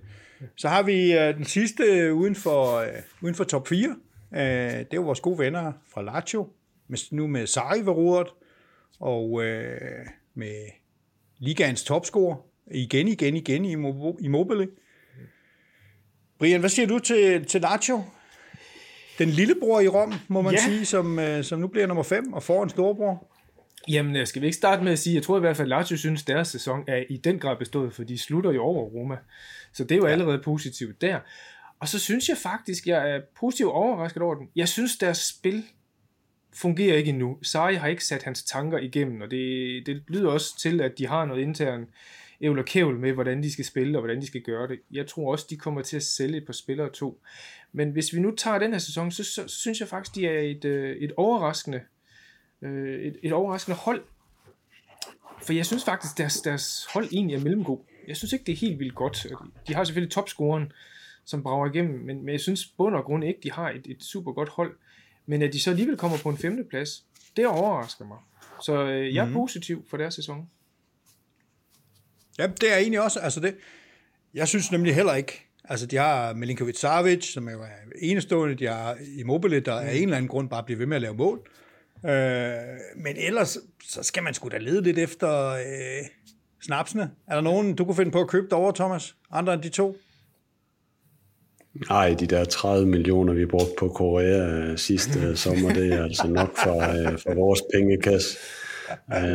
Speaker 1: Så har vi øh, den sidste uden for, øh, uden for top 4. Øh, det er jo vores gode venner fra Lazio, med, nu med Sarri ved roret, og øh, med ligaens topscorer, igen, igen, igen i Immobile. Brian, hvad siger du til, til Lazio? Den lillebror i Rom, må man ja. sige, som, øh, som nu bliver nummer 5 og får en storbror.
Speaker 3: Jamen, øh, skal vi ikke starte med at sige, jeg tror i hvert fald, at Lazio synes, at deres sæson er i den grad bestået, for de slutter jo over Roma. Så det er jo ja. allerede positivt der. Og så synes jeg faktisk, jeg er positivt overrasket over den. Jeg synes, deres spil fungerer ikke endnu. Sarri har ikke sat hans tanker igennem, og det, det lyder også til, at de har noget intern ævl og kævl med, hvordan de skal spille og hvordan de skal gøre det. Jeg tror også, de kommer til at sælge et par spillere to. Men hvis vi nu tager den her sæson, så, så, så synes jeg faktisk, de er et, øh, et overraskende øh, et, et overraskende hold. For jeg synes faktisk, deres, deres hold egentlig er mellemgod. Jeg synes ikke, det er helt vildt godt. De har selvfølgelig topscoren, som brager igennem, men, men jeg synes bund og grund ikke, de har et, et super godt hold. Men at de så alligevel kommer på en femteplads, det overrasker mig. Så øh, jeg er mm. positiv for deres sæson.
Speaker 1: Ja, det er egentlig også, altså det, jeg synes nemlig heller ikke, altså de har Milinkovic Savic, som er enestående, de har Immobile, der af en eller anden grund bare bliver ved med at lave mål. Øh, men ellers, så skal man sgu da lede lidt efter øh, snapsene. Er der nogen, du kunne finde på at købe derovre, Thomas? Andre end de to?
Speaker 2: Nej, de der 30 millioner, vi brugte på Korea øh, sidste øh, sommer, det er altså nok for, øh, for vores pengekasse.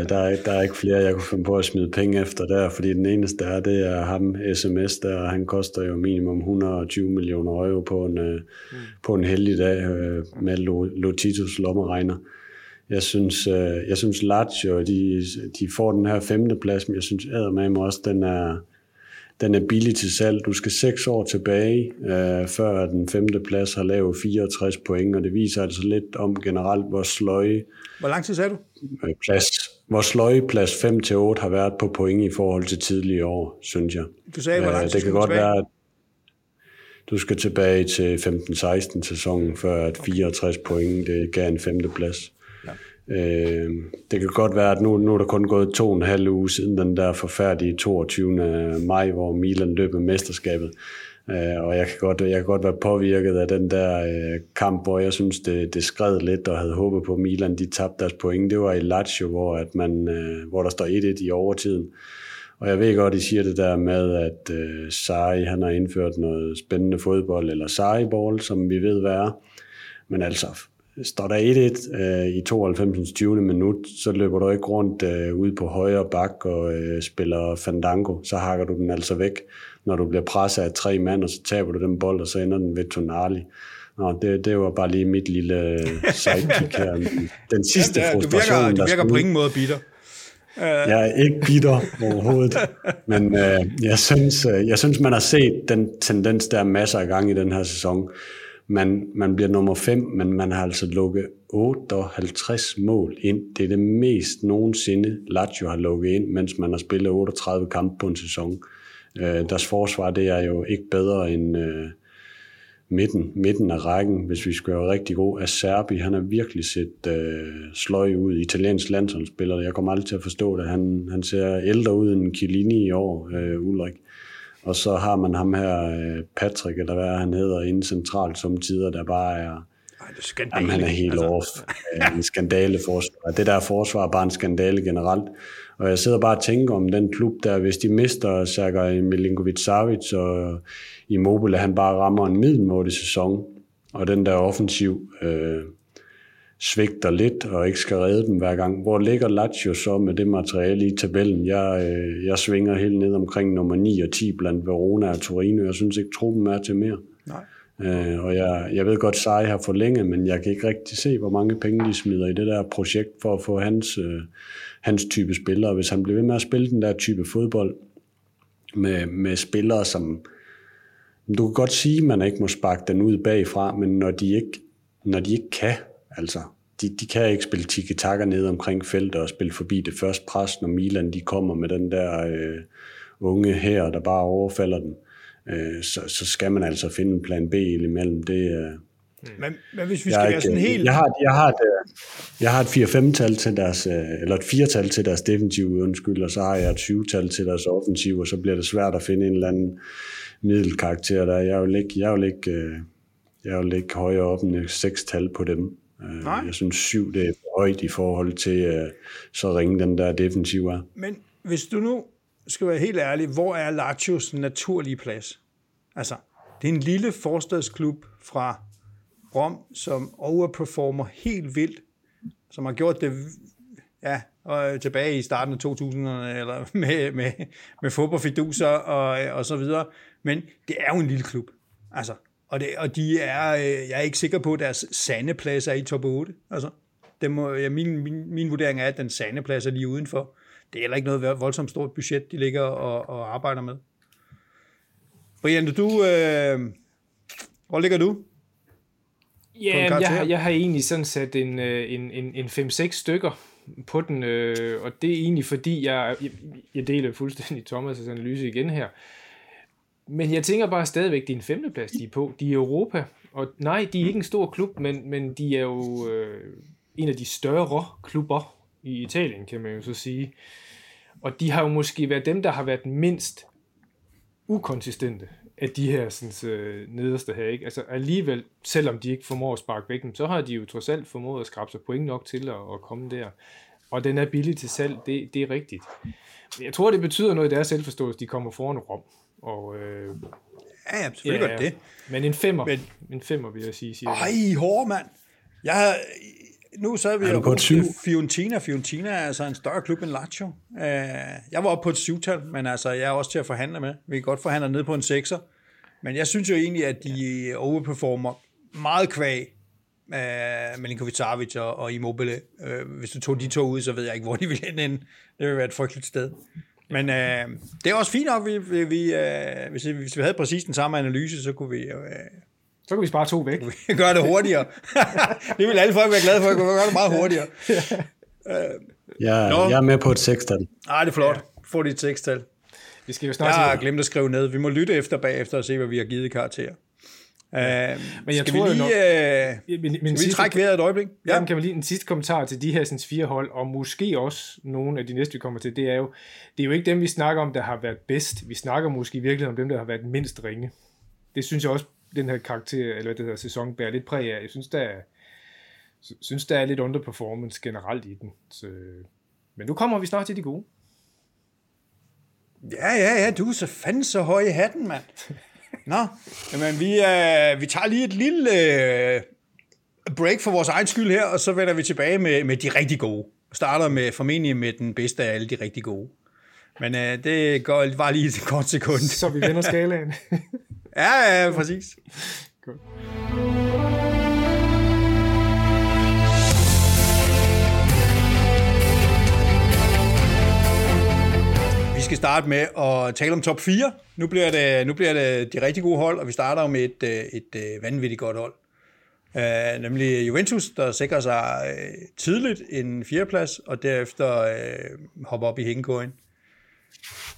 Speaker 2: der, er, der er ikke flere, jeg kunne finde på at smide penge efter der, fordi den eneste er, det er ham, SMS der, han koster jo minimum 120 millioner euro på en, mm. på en heldig dag med Lotitos lommeregner. Jeg synes, jeg synes Lazio, de, de får den her femte plads, men jeg synes med også, den er, den er billig til salg. Du skal seks år tilbage, øh, før den femte plads har lavet 64 point, og det viser altså lidt om generelt, hvor sløje...
Speaker 1: Hvor lang tid sagde du?
Speaker 2: Øh, plads, hvor sløje plads 5-8 har været på point i forhold til tidligere år, synes jeg.
Speaker 1: Du sagde, hvor lang
Speaker 2: tid øh, Det kan godt tilbage? være, at du skal tilbage til 15-16 sæsonen, før at 64 point det gav en femte plads. Øh, det kan godt være, at nu, nu er der kun gået to og en halv uge siden den der forfærdelige 22. maj, hvor Milan løb med mesterskabet. Øh, og jeg kan, godt, jeg kan godt være påvirket af den der øh, kamp, hvor jeg synes, det, det skred lidt og havde håbet på, at Milan de tabte deres point. Det var i Lazio, hvor, at man, øh, hvor der står 1-1 i overtiden. Og jeg ved godt, I siger det der med, at øh, Sarri han har indført noget spændende fodbold, eller Sarri-ball, som vi ved hvad er. Men altså, står der 1-1 øh, i 92. 20. minut, så løber du ikke rundt øh, ude på højre bak og øh, spiller fandango. Så hakker du den altså væk, når du bliver presset af tre mand, og så taber du den bold, og så ender den ved Tonali. Nå, det, det var bare lige mit lille øh, sidekick her. Den sidste ja, frustration,
Speaker 1: du virker, du virker på ingen måde bitter.
Speaker 2: Jeg er ikke bitter overhovedet, men øh, jeg, synes, øh, jeg synes, man har set den tendens der masser af gange i den her sæson. Man, man bliver nummer 5, men man har altså lukket 58 mål ind. Det er det mest nogensinde Lazio har lukket ind, mens man har spillet 38 kampe på en sæson. Øh, deres forsvar det er jo ikke bedre end øh, midten, midten af rækken, hvis vi skal være rigtig gode. Acerbi, han har virkelig set øh, sløj ud. Italiensk landsholdsspiller, jeg kommer aldrig til at forstå det. Han, han ser ældre ud end Chiellini i år, øh, Ulrik. Og så har man ham her, øh, Patrick, eller hvad han hedder, inden centralt som tider, der bare er...
Speaker 1: Ej, det er skandale.
Speaker 2: Jamen, han er helt altså. off. en skandale forsvar. Det der forsvar er bare en skandale generelt. Og jeg sidder bare og tænker om den klub der, hvis de mister Sergej Milinkovic-Savic og Immobile, han bare rammer en middelmådig sæson, og den der offensiv øh, svigter lidt og ikke skal redde dem hver gang. Hvor ligger Lazio så med det materiale i tabellen? Jeg, øh, jeg svinger helt ned omkring nummer 9 og 10 blandt Verona og Torino. Jeg synes ikke, truppen er til mere.
Speaker 1: Nej.
Speaker 2: Øh, og jeg, jeg ved godt, Sai har forlænget, men jeg kan ikke rigtig se, hvor mange penge de smider i det der projekt for at få hans, øh, hans type spillere. Hvis han bliver ved med at spille den der type fodbold med, med spillere, som du kan godt sige, at man ikke må sparke den ud bagfra, men når de ikke, når de ikke kan, Altså, de, de kan ikke spille tiki-taka ned omkring feltet og spille forbi det første pres, når Milan de kommer med den der øh, unge her, der bare overfalder den. Øh, så, så skal man altså finde en plan B imellem. Det, øh,
Speaker 1: men, men hvis vi skal være sådan helt...
Speaker 2: Jeg har, jeg har et, øh, jeg har et 4-5-tal til deres, øh, eller et 4-tal til deres defensive undskyld, og så har jeg et 20-tal til deres offensiv, og så bliver det svært at finde en eller anden middelkarakter der. Jeg vil ikke, jeg vil ikke, jeg vil lægge højere op end et seks-tal på dem. Øh,
Speaker 1: Nej.
Speaker 2: Jeg synes syv det er for højt i forhold til, øh, så ringe den der defensiv er.
Speaker 1: Men hvis du nu skal være helt ærlig, hvor er Lazios naturlige plads? Altså, det er en lille forstadsklub fra Rom, som overperformer helt vildt, som har gjort det ja, og tilbage i starten af 2000'erne, eller med, med, med fodboldfiduser og, og så videre. Men det er jo en lille klub. Altså, og, det, og de er, øh, jeg er ikke sikker på, at deres sande plads er i top 8. Altså, det må, ja, min, min, min vurdering er, at den sande plads er lige udenfor. Det er heller ikke noget voldsomt stort budget, de ligger og, og arbejder med. Brian, du, øh, hvor ligger du?
Speaker 3: Ja, jeg, jeg har egentlig sådan sat en, øh, en, en, en 5-6 stykker på den, øh, og det er egentlig fordi, jeg, jeg, jeg deler fuldstændig Thomas' analyse igen her. Men jeg tænker bare stadigvæk, det er en femteplads, de er på. De er i Europa, og nej, de er ikke en stor klub, men, men de er jo øh, en af de større klubber i Italien, kan man jo så sige. Og de har jo måske været dem, der har været mindst ukonsistente af de her sådan, øh, nederste her. Ikke? Altså alligevel, selvom de ikke formår at sparke væk dem, så har de jo trods alt formået at skrabe sig point nok til at, at komme der. Og den er billig til salg, det, det er rigtigt. Jeg tror, det betyder noget i deres selvforståelse, de kommer foran Rom. Og, øh,
Speaker 1: Ja, ja, selvfølgelig ja, det.
Speaker 3: Men en femmer,
Speaker 1: Men-
Speaker 3: en femmer vil jeg sige. Siger.
Speaker 1: Ej, hård mand. Jeg har, nu sad vi
Speaker 2: Er
Speaker 1: og
Speaker 2: på et
Speaker 1: roste
Speaker 2: syv?
Speaker 1: Fiorentina. Fiorentina er altså en større klub end Lazio. Uh, jeg var oppe på et syvtal, men altså, jeg er også til at forhandle med. Vi kan godt forhandle ned på en sekser. Men jeg synes jo egentlig, at de overperformer meget kvæg uh, Milinkovic Savic og, og Immobile. Uh, hvis du tog de to ud, så ved jeg ikke, hvor de ville ende. Det ville være et frygteligt sted. Men uh, det er også fint nok, vi, vi, vi, uh, hvis, vi, hvis vi havde præcis den samme analyse, så kunne vi uh,
Speaker 3: Så kan vi spare to væk.
Speaker 1: gøre det hurtigere. det vil alle folk være glade for, at kunne gøre det meget hurtigere.
Speaker 2: Jeg,
Speaker 1: Nå.
Speaker 2: jeg er med på et sekstal.
Speaker 1: Ej, det er flot. Få dit sekstal.
Speaker 3: Vi skal jo snart
Speaker 1: Jeg har glemt at skrive ned. Vi må lytte efter bagefter og se, hvad vi har givet i karakter. Uh,
Speaker 3: jeg
Speaker 1: skal
Speaker 3: tror
Speaker 1: vi lige,
Speaker 3: nok-
Speaker 1: uh,
Speaker 3: Men, men
Speaker 1: skal vi
Speaker 3: sidste-
Speaker 1: trække vejret et øjeblik?
Speaker 3: Ja. Jamen, kan man lige en sidste kommentar til de her sådan, fire hold, og måske også nogle af de næste, vi kommer til, det er jo, det er jo ikke dem, vi snakker om, der har været bedst. Vi snakker måske virkelig om dem, der har været mindst ringe. Det synes jeg også, den her karakter, eller hvad det hedder, sæson bærer lidt præg af. Jeg synes, der er, sy- synes, der er lidt underperformance generelt i den. Så, men nu kommer vi snart til de gode.
Speaker 1: Ja, ja, ja, du er så fandme så høj i hatten, mand. Nå, jamen vi, uh, vi tager lige et lille uh, break for vores egen skyld her, og så vender vi tilbage med, med de rigtig gode. Starter med formentlig med den bedste af alle de rigtig gode. Men uh, det går bare lige et kort sekund.
Speaker 3: Så vi vender skalaen.
Speaker 1: Ja, ja, præcis.
Speaker 3: Godt.
Speaker 1: Skal starte med at tale om top 4. Nu bliver det, nu bliver det de rigtig gode hold, og vi starter jo med et, øh, et, et vanvittigt godt hold. Uh, nemlig Juventus, der sikrer sig uh, tidligt en fjerdeplads, og derefter uh, hopper op i hængekøjen.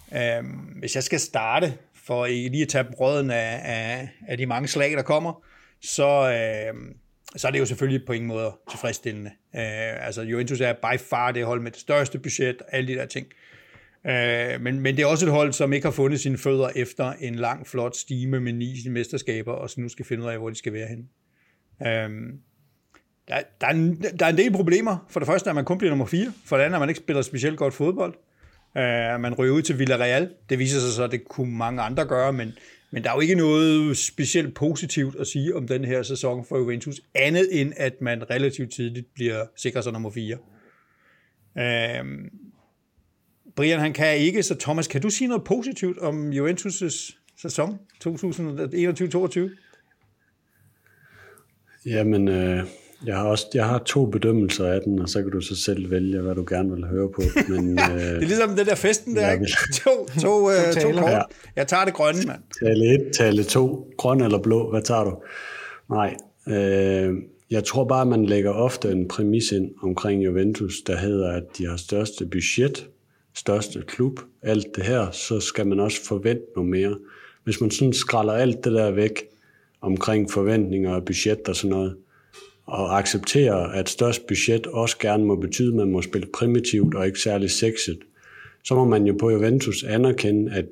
Speaker 1: Uh, hvis jeg skal starte, for lige at tage brøden af, af, af de mange slag, der kommer, så, uh, så er det jo selvfølgelig på ingen måde tilfredsstillende. Uh, altså Juventus er by far det hold med det største budget, alle de der ting. Øh, men, men det er også et hold, som ikke har fundet sine fødder efter en lang, flot stime med ni mesterskaber, og så nu skal finde ud af, hvor de skal være hen. Øh, der, der, er en, der er en del problemer. For det første er man kun bliver nummer 4. For det andet er man ikke spiller specielt godt fodbold. Øh, man ryger ud til Villarreal. Det viser sig så, at det kunne mange andre gøre, men, men der er jo ikke noget specielt positivt at sige om den her sæson for Juventus, andet end at man relativt tidligt bliver sikret sig nummer 4. Øh, Brian, han kan ikke, så Thomas, kan du sige noget positivt om Juventus' sæson 2021-2022?
Speaker 2: Jamen, øh, jeg har også jeg har to bedømmelser af den, og så kan du så selv vælge, hvad du gerne vil høre på. Men
Speaker 1: Det er
Speaker 2: øh,
Speaker 1: ligesom den der festen der, ikke? To, to, øh, to
Speaker 3: taler.
Speaker 1: kort.
Speaker 2: Ja.
Speaker 1: Jeg tager det grønne, mand.
Speaker 2: tale 1, tale 2, grøn eller blå, hvad tager du? Nej, øh, jeg tror bare, man lægger ofte en præmis ind omkring Juventus, der hedder, at de har største budget, største klub, alt det her, så skal man også forvente noget mere. Hvis man sådan skralder alt det der væk omkring forventninger og budget og sådan noget, og accepterer, at størst budget også gerne må betyde, at man må spille primitivt og ikke særlig sexet, så må man jo på Juventus anerkende, at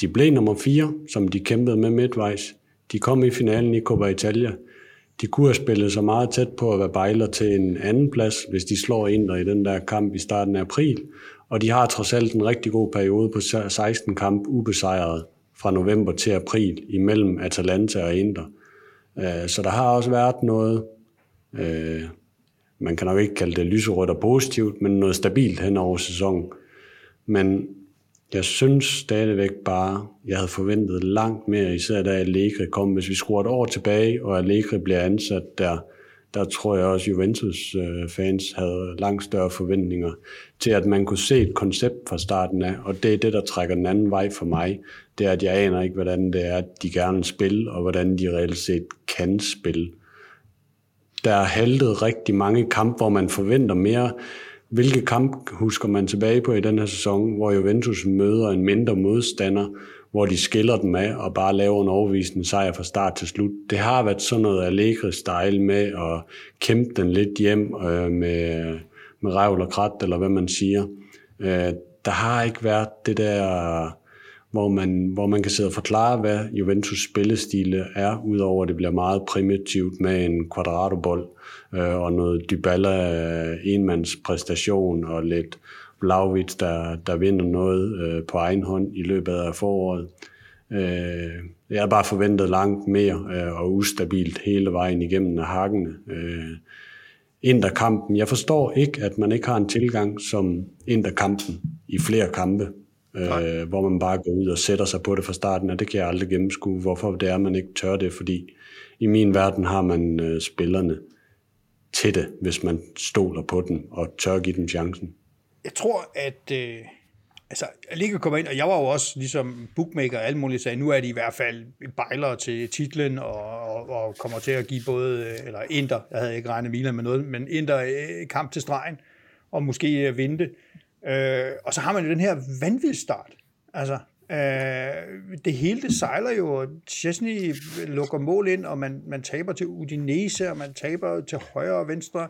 Speaker 2: de blev nummer 4, som de kæmpede med midtvejs. De kom i finalen i Coppa Italia. De kunne have spillet så meget tæt på at være bejler til en anden plads, hvis de slår Inter i den der kamp i starten af april. Og de har trods alt en rigtig god periode på 16 kamp ubesejret fra november til april imellem Atalanta og Inter. Øh, så der har også været noget, øh, man kan nok ikke kalde det lyserødt og positivt, men noget stabilt hen over sæsonen. Men jeg synes stadigvæk bare, jeg havde forventet langt mere, især da Allegri kom. Hvis vi skruer et år tilbage, og Allegri bliver ansat der, der tror jeg også, Juventus-fans øh, havde langt større forventninger til, at man kunne se et koncept fra starten af, og det er det, der trækker den anden vej for mig. Det er, at jeg aner ikke, hvordan det er, de gerne vil spille, og hvordan de reelt set kan spille. Der er haltet rigtig mange kampe, hvor man forventer mere. Hvilke kamp husker man tilbage på i den her sæson, hvor Juventus møder en mindre modstander, hvor de skiller dem af og bare laver en overvisende sejr fra start til slut. Det har været sådan noget Allegri-style med at kæmpe den lidt hjem øh, med, med revl og krat, eller hvad man siger. Øh, der har ikke været det der, hvor man, hvor man kan sidde og forklare, hvad Juventus spillestile er, udover at det bliver meget primitivt med en quadratobold øh, og noget Dybala øh, enmands præstation og lidt Vlaovic, der, der vinder noget øh, på egen hånd i løbet af foråret. Øh, jeg har bare forventet langt mere øh, og ustabilt hele vejen igennem af hakkene. Øh, Interkampen. Jeg forstår ikke, at man ikke har en tilgang som Interkampen i flere kampe, øh, hvor man bare går ud og sætter sig på det fra starten, og det kan jeg aldrig gennemskue, hvorfor det er, man ikke tør det, fordi i min verden har man øh, spillerne til det, hvis man stoler på dem og tør give dem chancen
Speaker 1: jeg tror, at øh, altså, Liga kommer ind, og jeg var jo også ligesom bookmaker og alt muligt, sagde, nu er de i hvert fald bejlere til titlen, og, og, og kommer til at give både, øh, eller Inter, jeg havde ikke regnet Milan med noget, men Inter øh, kamp til stregen, og måske øh, vinde øh, Og så har man jo den her vanvidsstart. Altså, øh, det hele det sejler jo, Chesney lukker mål ind, og man, man taber til Udinese, og man taber til højre og venstre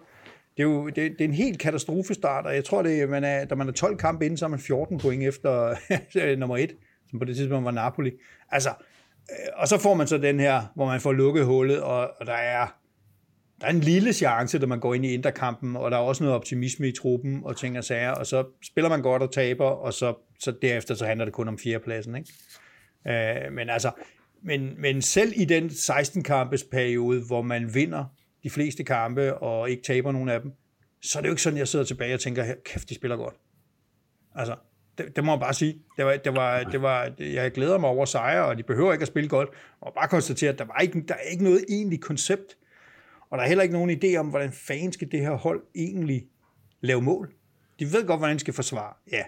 Speaker 1: det er jo det, det er en helt katastrofestart, og jeg tror, det, man er, da man er 12 kampe inden, så er man 14 point efter øh, nummer 1, som på det tidspunkt var Napoli. Altså, øh, og så får man så den her, hvor man får lukket hullet, og, og der er der er en lille chance, da man går ind i interkampen, og der er også noget optimisme i truppen og ting og sager, og så spiller man godt og taber, og så, så derefter så handler det kun om fjerdepladsen. Ikke? Øh, men altså, men, men selv i den 16-kampes periode, hvor man vinder de fleste kampe og ikke taber nogen af dem, så er det jo ikke sådan, jeg sidder tilbage og tænker, kæft, de spiller godt. Altså, det, det må man bare sige. Det var, det var, det var, jeg glæder mig over sejre, og de behøver ikke at spille godt. Og bare konstatere, at der, var ikke, der er ikke noget egentligt koncept. Og der er heller ikke nogen idé om, hvordan fanden skal det her hold egentlig lave mål. De ved godt, hvordan de skal forsvare. Ja,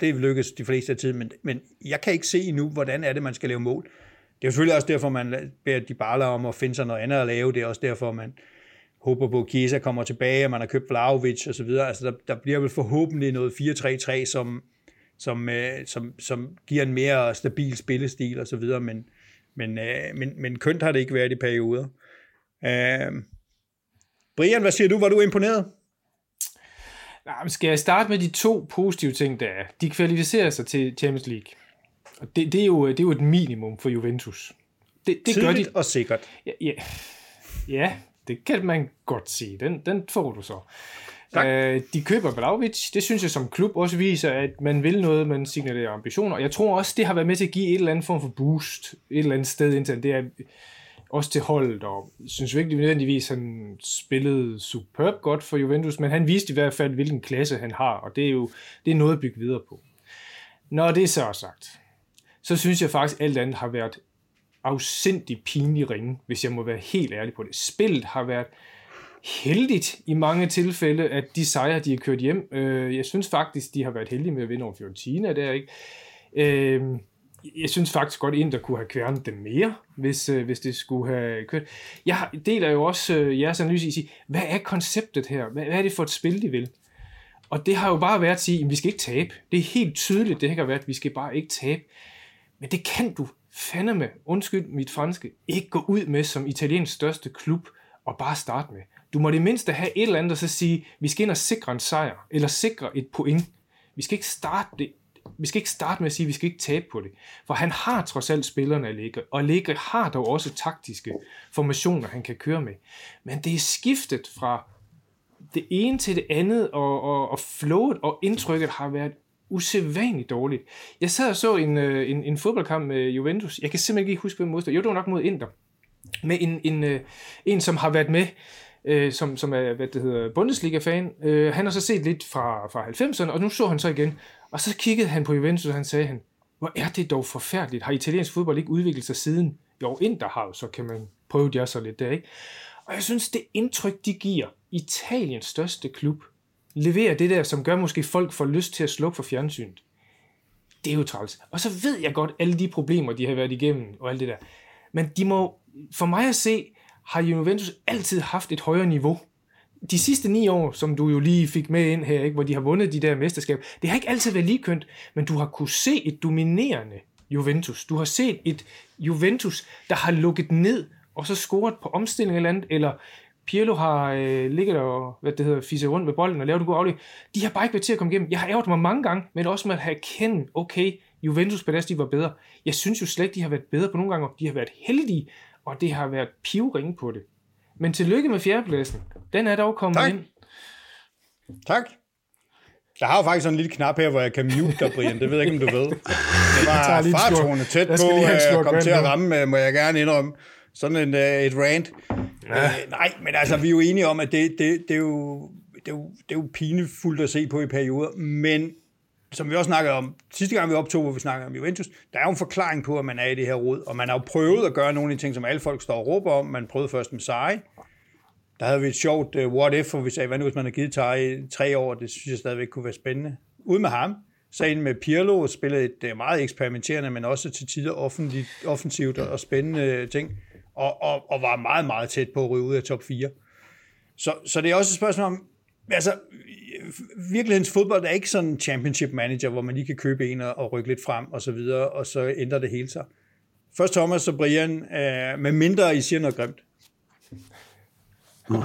Speaker 1: det lykkes de fleste af tiden, men, men jeg kan ikke se endnu, hvordan er det, man skal lave mål. Det er jo selvfølgelig også derfor, man beder de bare om at finde sig noget andet at lave. Det er også derfor, man håber på, at Kiesa kommer tilbage, og man har købt Vlaovic og så videre. Altså, der, der bliver vel forhåbentlig noget 4-3-3, som, som, øh, som, som giver en mere stabil spillestil og så videre, men, men, øh, men, men kønt har det ikke været i perioder. Øh, Brian, hvad siger du? Var du imponeret?
Speaker 3: Nej, skal jeg starte med de to positive ting, der er? De kvalificerer sig til Champions League. Og det, det, er, jo, det er jo et minimum for Juventus.
Speaker 1: Det, det gør de. og sikkert.
Speaker 3: Ja, ja, ja, det kan man godt sige. Den, den får du så. Øh, de køber Vlaovic. Det synes jeg som klub også viser, at man vil noget, man signalerer ambitioner. Jeg tror også, det har været med til at give et eller andet form for boost et eller andet sted indtil det er også til holdet, og synes virkelig nødvendigvis, han spillede superb godt for Juventus, men han viste i hvert fald, hvilken klasse han har, og det er jo det er noget at bygge videre på. Når det så er sagt, så synes jeg faktisk, at alt andet har været afsindig pinlig ringe, hvis jeg må være helt ærlig på det. Spillet har været heldigt i mange tilfælde, at de sejre, de har kørt hjem. Øh, jeg synes faktisk, de har været heldige med at vinde over Fiorentina der, ikke? Øh, jeg synes faktisk godt, at der kunne have kværnet dem mere, hvis, øh, hvis det skulle have kørt. Jeg deler jo også øh, jeres analyse i at sige, hvad er konceptet her? Hvad, er det for et spil, de vil? Og det har jo bare været at sige, at vi skal ikke tabe. Det er helt tydeligt, det har været, at vi skal bare ikke tabe. Men det kan du fandeme, undskyld mit franske, ikke gå ud med som italiens største klub og bare starte med. Du må det mindste have et eller andet og så sige, vi skal ind og sikre en sejr, eller sikre et point. Vi skal ikke starte det vi skal ikke starte med at sige, at vi skal ikke tabe på det. For han har trods alt spillerne at ligge, og Allegri har dog også taktiske formationer, han kan køre med. Men det er skiftet fra det ene til det andet, og, og, og flowet og indtrykket har været usædvanligt dårligt. Jeg sad og så en, øh, en, en fodboldkamp med Juventus. Jeg kan simpelthen ikke huske, hvem modstander. Jo, det var nok mod Inter. Med en, en, øh, en som har været med, øh, som, som er hvad det hedder, Bundesliga-fan. Øh, han har så set lidt fra, fra 90'erne, og nu så han så igen. Og så kiggede han på Juventus, og han sagde, han, hvor er det dog forfærdeligt. Har italiensk fodbold ikke udviklet sig siden? Jo, Inter har jo, så kan man prøve det så lidt der, ikke? Og jeg synes, det indtryk, de giver Italiens største klub, leverer det der, som gør måske folk får lyst til at slukke for fjernsynet. Det er jo træls. Og så ved jeg godt alle de problemer, de har været igennem og alt det der. Men de må, for mig at se, har Juventus altid haft et højere niveau. De sidste ni år, som du jo lige fik med ind her, ikke, hvor de har vundet de der mesterskaber, det har ikke altid været ligekønt, men du har kunne se et dominerende Juventus. Du har set et Juventus, der har lukket ned og så scoret på omstilling eller andet, eller Pirlo har øh, ligget og hvad det hedder, fisse rundt med bolden og lavet en god aflæg. De har bare ikke været til at komme igennem. Jeg har ærget mig mange gange, men også med at have kendt, okay, Juventus på deres, de var bedre. Jeg synes jo slet ikke, de har været bedre på nogle gange. De har været heldige, og det har været pivringe på det. Men tillykke med fjerdepladsen. Den er dog kommet
Speaker 1: tak.
Speaker 3: ind.
Speaker 1: Tak. Jeg har jo faktisk sådan en lille knap her, hvor jeg kan mute dig, Brian. Det ved jeg ikke, om du ved. Det var fartårne tæt på at komme til at ramme, må jeg gerne indrømme. Sådan en, et rant. Ja. Øh, nej, men altså, vi er jo enige om, at det, det, det, er, jo, det, er, jo, det er jo pinefuldt at se på i perioder, men som vi også snakkede om sidste gang, vi optog, hvor vi snakkede om Juventus, der er jo en forklaring på, at man er i det her råd, og man har jo prøvet at gøre nogle af de ting, som alle folk står og råber om. Man prøvede først med Sarri. Der havde vi et sjovt uh, what if, hvor vi sagde, hvad nu hvis man har givet Sarri tre år, det synes jeg stadigvæk kunne være spændende. Ude med ham, sagen med Pirlo, spillede et uh, meget eksperimenterende, men også til tider offentligt, offensivt og spændende ting og, og, og var meget, meget tæt på at ryge ud af top 4. Så, så det er også et spørgsmål om, altså, virkelighedens fodbold er ikke sådan en championship manager, hvor man lige kan købe en og, og rykke lidt frem og så videre, og så ændrer det hele sig. Først Thomas og Brian, øh, med mindre I siger noget grimt.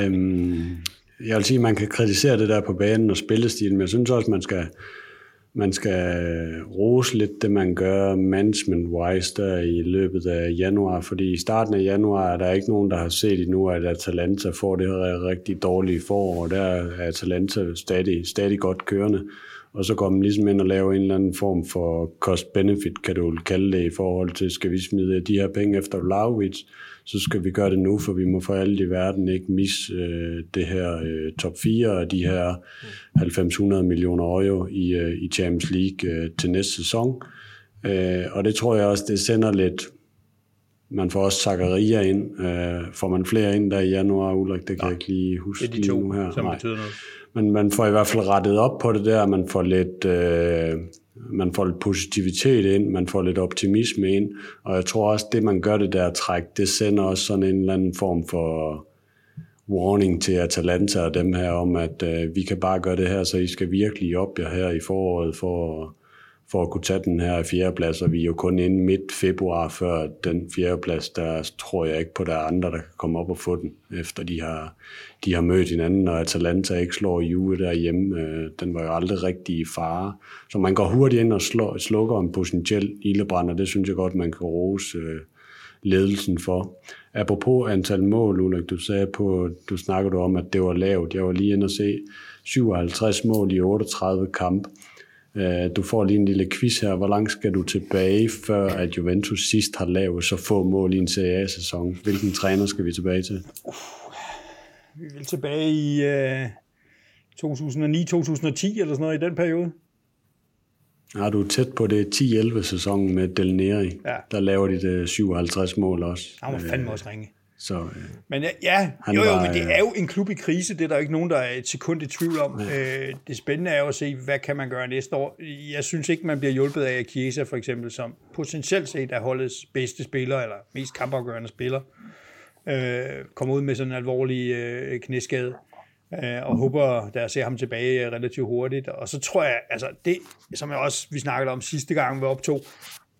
Speaker 2: øhm, jeg vil sige, at man kan kritisere det der på banen og spillestilen, men jeg synes også, man skal, man skal rose lidt det, man gør management-wise der i løbet af januar, fordi i starten af januar er der ikke nogen, der har set endnu, at Atalanta får det her rigtig dårlige forår, der er Atalanta stadig, stadig godt kørende. Og så går man ligesom ind og laver en eller anden form for cost-benefit, kan du kalde det, i forhold til, skal vi smide de her penge efter Vlaovic, så skal vi gøre det nu, for vi må for alt i verden ikke misse øh, det her øh, top 4 og de her 90-100 millioner euro i, øh, i Champions League øh, til næste sæson. Øh, og det tror jeg også, det sender lidt man får også Zakaria ind. Øh, får man flere ind der i januar, Ulrik? Det kan ja. jeg ikke lige huske
Speaker 1: det er de to,
Speaker 2: nu her.
Speaker 1: som Nej. betyder noget.
Speaker 2: Men man får i hvert fald rettet op på det der, man får lidt, øh, man får lidt positivitet ind, man får lidt optimisme ind, og jeg tror også, det man gør det der træk, det sender også sådan en eller anden form for warning til Atalanta og dem her om, at øh, vi kan bare gøre det her, så I skal virkelig op jer her i foråret for at for at kunne tage den her fjerdeplads, og vi er jo kun inde midt februar før den fjerdeplads, der tror jeg ikke på, der er andre, der kan komme op og få den, efter de har, de har mødt hinanden, og Atalanta ikke slår Juve derhjemme. Øh, den var jo aldrig rigtig i fare. Så man går hurtigt ind og slår, slukker en potentiel ildebrand, og det synes jeg godt, man kan rose øh, ledelsen for. Apropos antal mål, Ulrik, du sagde på, du snakkede om, at det var lavt. Jeg var lige inde og se 57 mål i 38 kampe. Øh, du får lige en lille quiz her. Hvor langt skal du tilbage, før at Juventus sidst har lavet så få mål i en Serie A-sæson? Hvilken træner skal vi tilbage til? Uh,
Speaker 1: vi vil tilbage i uh, 2009-2010 eller sådan noget i den periode.
Speaker 2: Ja, du er tæt på det 10-11 sæsonen med Del Neri. Ja. Der laver de det 57 mål også.
Speaker 1: Han var fandme også ringe.
Speaker 2: Så, øh,
Speaker 1: men ja, ja jo, jo, var, men det er jo en klub i krise, det er der ikke nogen, der er et sekund i tvivl om. Ja. Øh, det spændende er jo at se, hvad kan man gøre næste år. Jeg synes ikke, man bliver hjulpet af Chiesa for eksempel, som potentielt set er holdets bedste spiller, eller mest kampafgørende spiller, øh, kommer ud med sådan en alvorlig øh, knæskade, øh, og håber, der ser ham tilbage relativt hurtigt. Og så tror jeg, altså det, som jeg også vi snakkede om sidste gang, vi optog,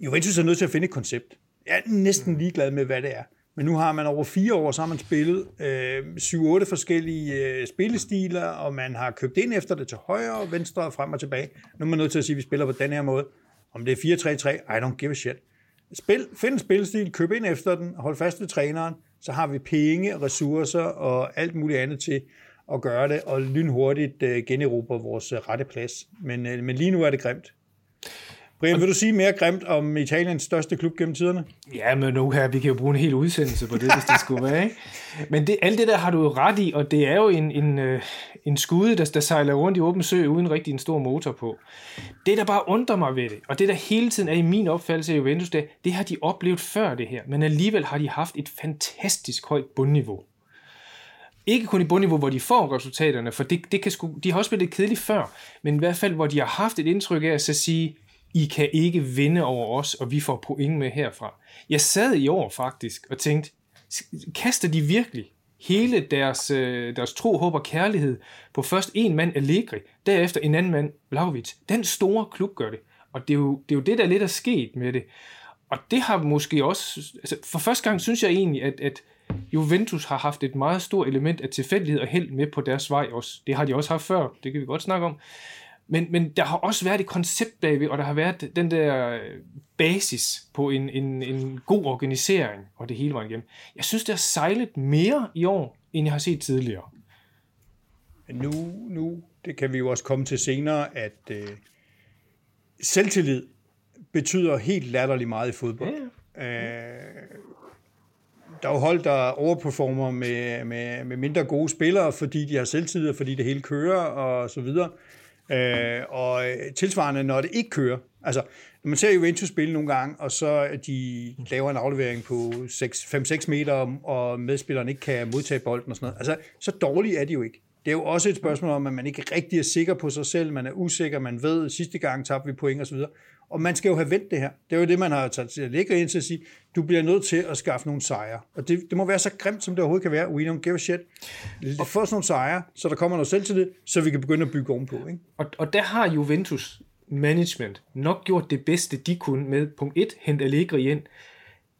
Speaker 1: Juventus er nødt til at finde et koncept. Jeg er næsten ligeglad med, hvad det er men nu har man over fire år, så har man spillet øh, 7-8 forskellige øh, spillestiler, og man har købt ind efter det til højre venstre og frem og tilbage. Nu er man nødt til at sige, at vi spiller på den her måde. Om det er 4-3-3, I don't give a shit. Spil, find en spillestil, køb ind efter den, hold fast ved træneren, så har vi penge, ressourcer og alt muligt andet til at gøre det, og lynhurtigt øh, generobre vores øh, rette plads. Men, øh, men lige nu er det grimt. Brian, vil du sige mere grimt om Italiens største klub gennem tiderne?
Speaker 3: Ja, men nu her, vi kan jo bruge en hel udsendelse på det, hvis det skulle være, ikke? Men det, alt det der har du jo ret i, og det er jo en, en, øh, en skude, der, der sejler rundt i åben sø, uden rigtig en stor motor på. Det, der bare undrer mig ved det, og det, der hele tiden er i min opfattelse af Juventus, det, det har de oplevet før det her, men alligevel har de haft et fantastisk højt bundniveau. Ikke kun i bundniveau, hvor de får resultaterne, for det, det kan sgu, de har også spillet kedeligt før, men i hvert fald, hvor de har haft et indtryk af at så sige, i kan ikke vinde over os, og vi får point med herfra. Jeg sad i år faktisk og tænkte, kaster de virkelig hele deres, øh, deres tro, håb og kærlighed på først en mand Allegri, derefter en anden mand Vlaovic. Den store klub gør det. Og det er, jo, det er jo det, der lidt er sket med det. Og det har måske også... Altså for første gang synes jeg egentlig, at, at Juventus har haft et meget stort element af tilfældighed og held med på deres vej også. Det har de også haft før, det kan vi godt snakke om. Men, men der har også været et koncept bagved, og der har været den der basis på en, en, en god organisering, og det hele vejen igennem. Jeg synes, det har sejlet mere i år, end jeg har set tidligere.
Speaker 1: Nu, nu det kan vi jo også komme til senere, at øh, selvtillid betyder helt latterligt meget i fodbold. Ja. Øh, der er jo hold, der overperformer med, med, med mindre gode spillere, fordi de har selvtillid, fordi det hele kører og så videre. Øh, Øh, og tilsvarende, når det ikke kører. Altså, når man ser Juventus spille nogle gange, og så de laver en aflevering på 5-6 meter, og medspilleren ikke kan modtage bolden og sådan noget. Altså, så dårlige er de jo ikke. Det er jo også et spørgsmål om, at man ikke rigtig er sikker på sig selv, man er usikker, man ved, sidste gang tabte vi point osv. Og man skal jo have vendt det her. Det er jo det, man har taget til at lægge ind til at sige, du bliver nødt til at skaffe nogle sejre. Og det, det må være så grimt, som det overhovedet kan være. We don't give a shit. Og få os nogle sejre, så der kommer noget selv til det, så vi kan begynde at bygge ovenpå. Ikke?
Speaker 3: Og, og der har Juventus management nok gjort det bedste, de kunne med punkt 1, hente Allegri ind.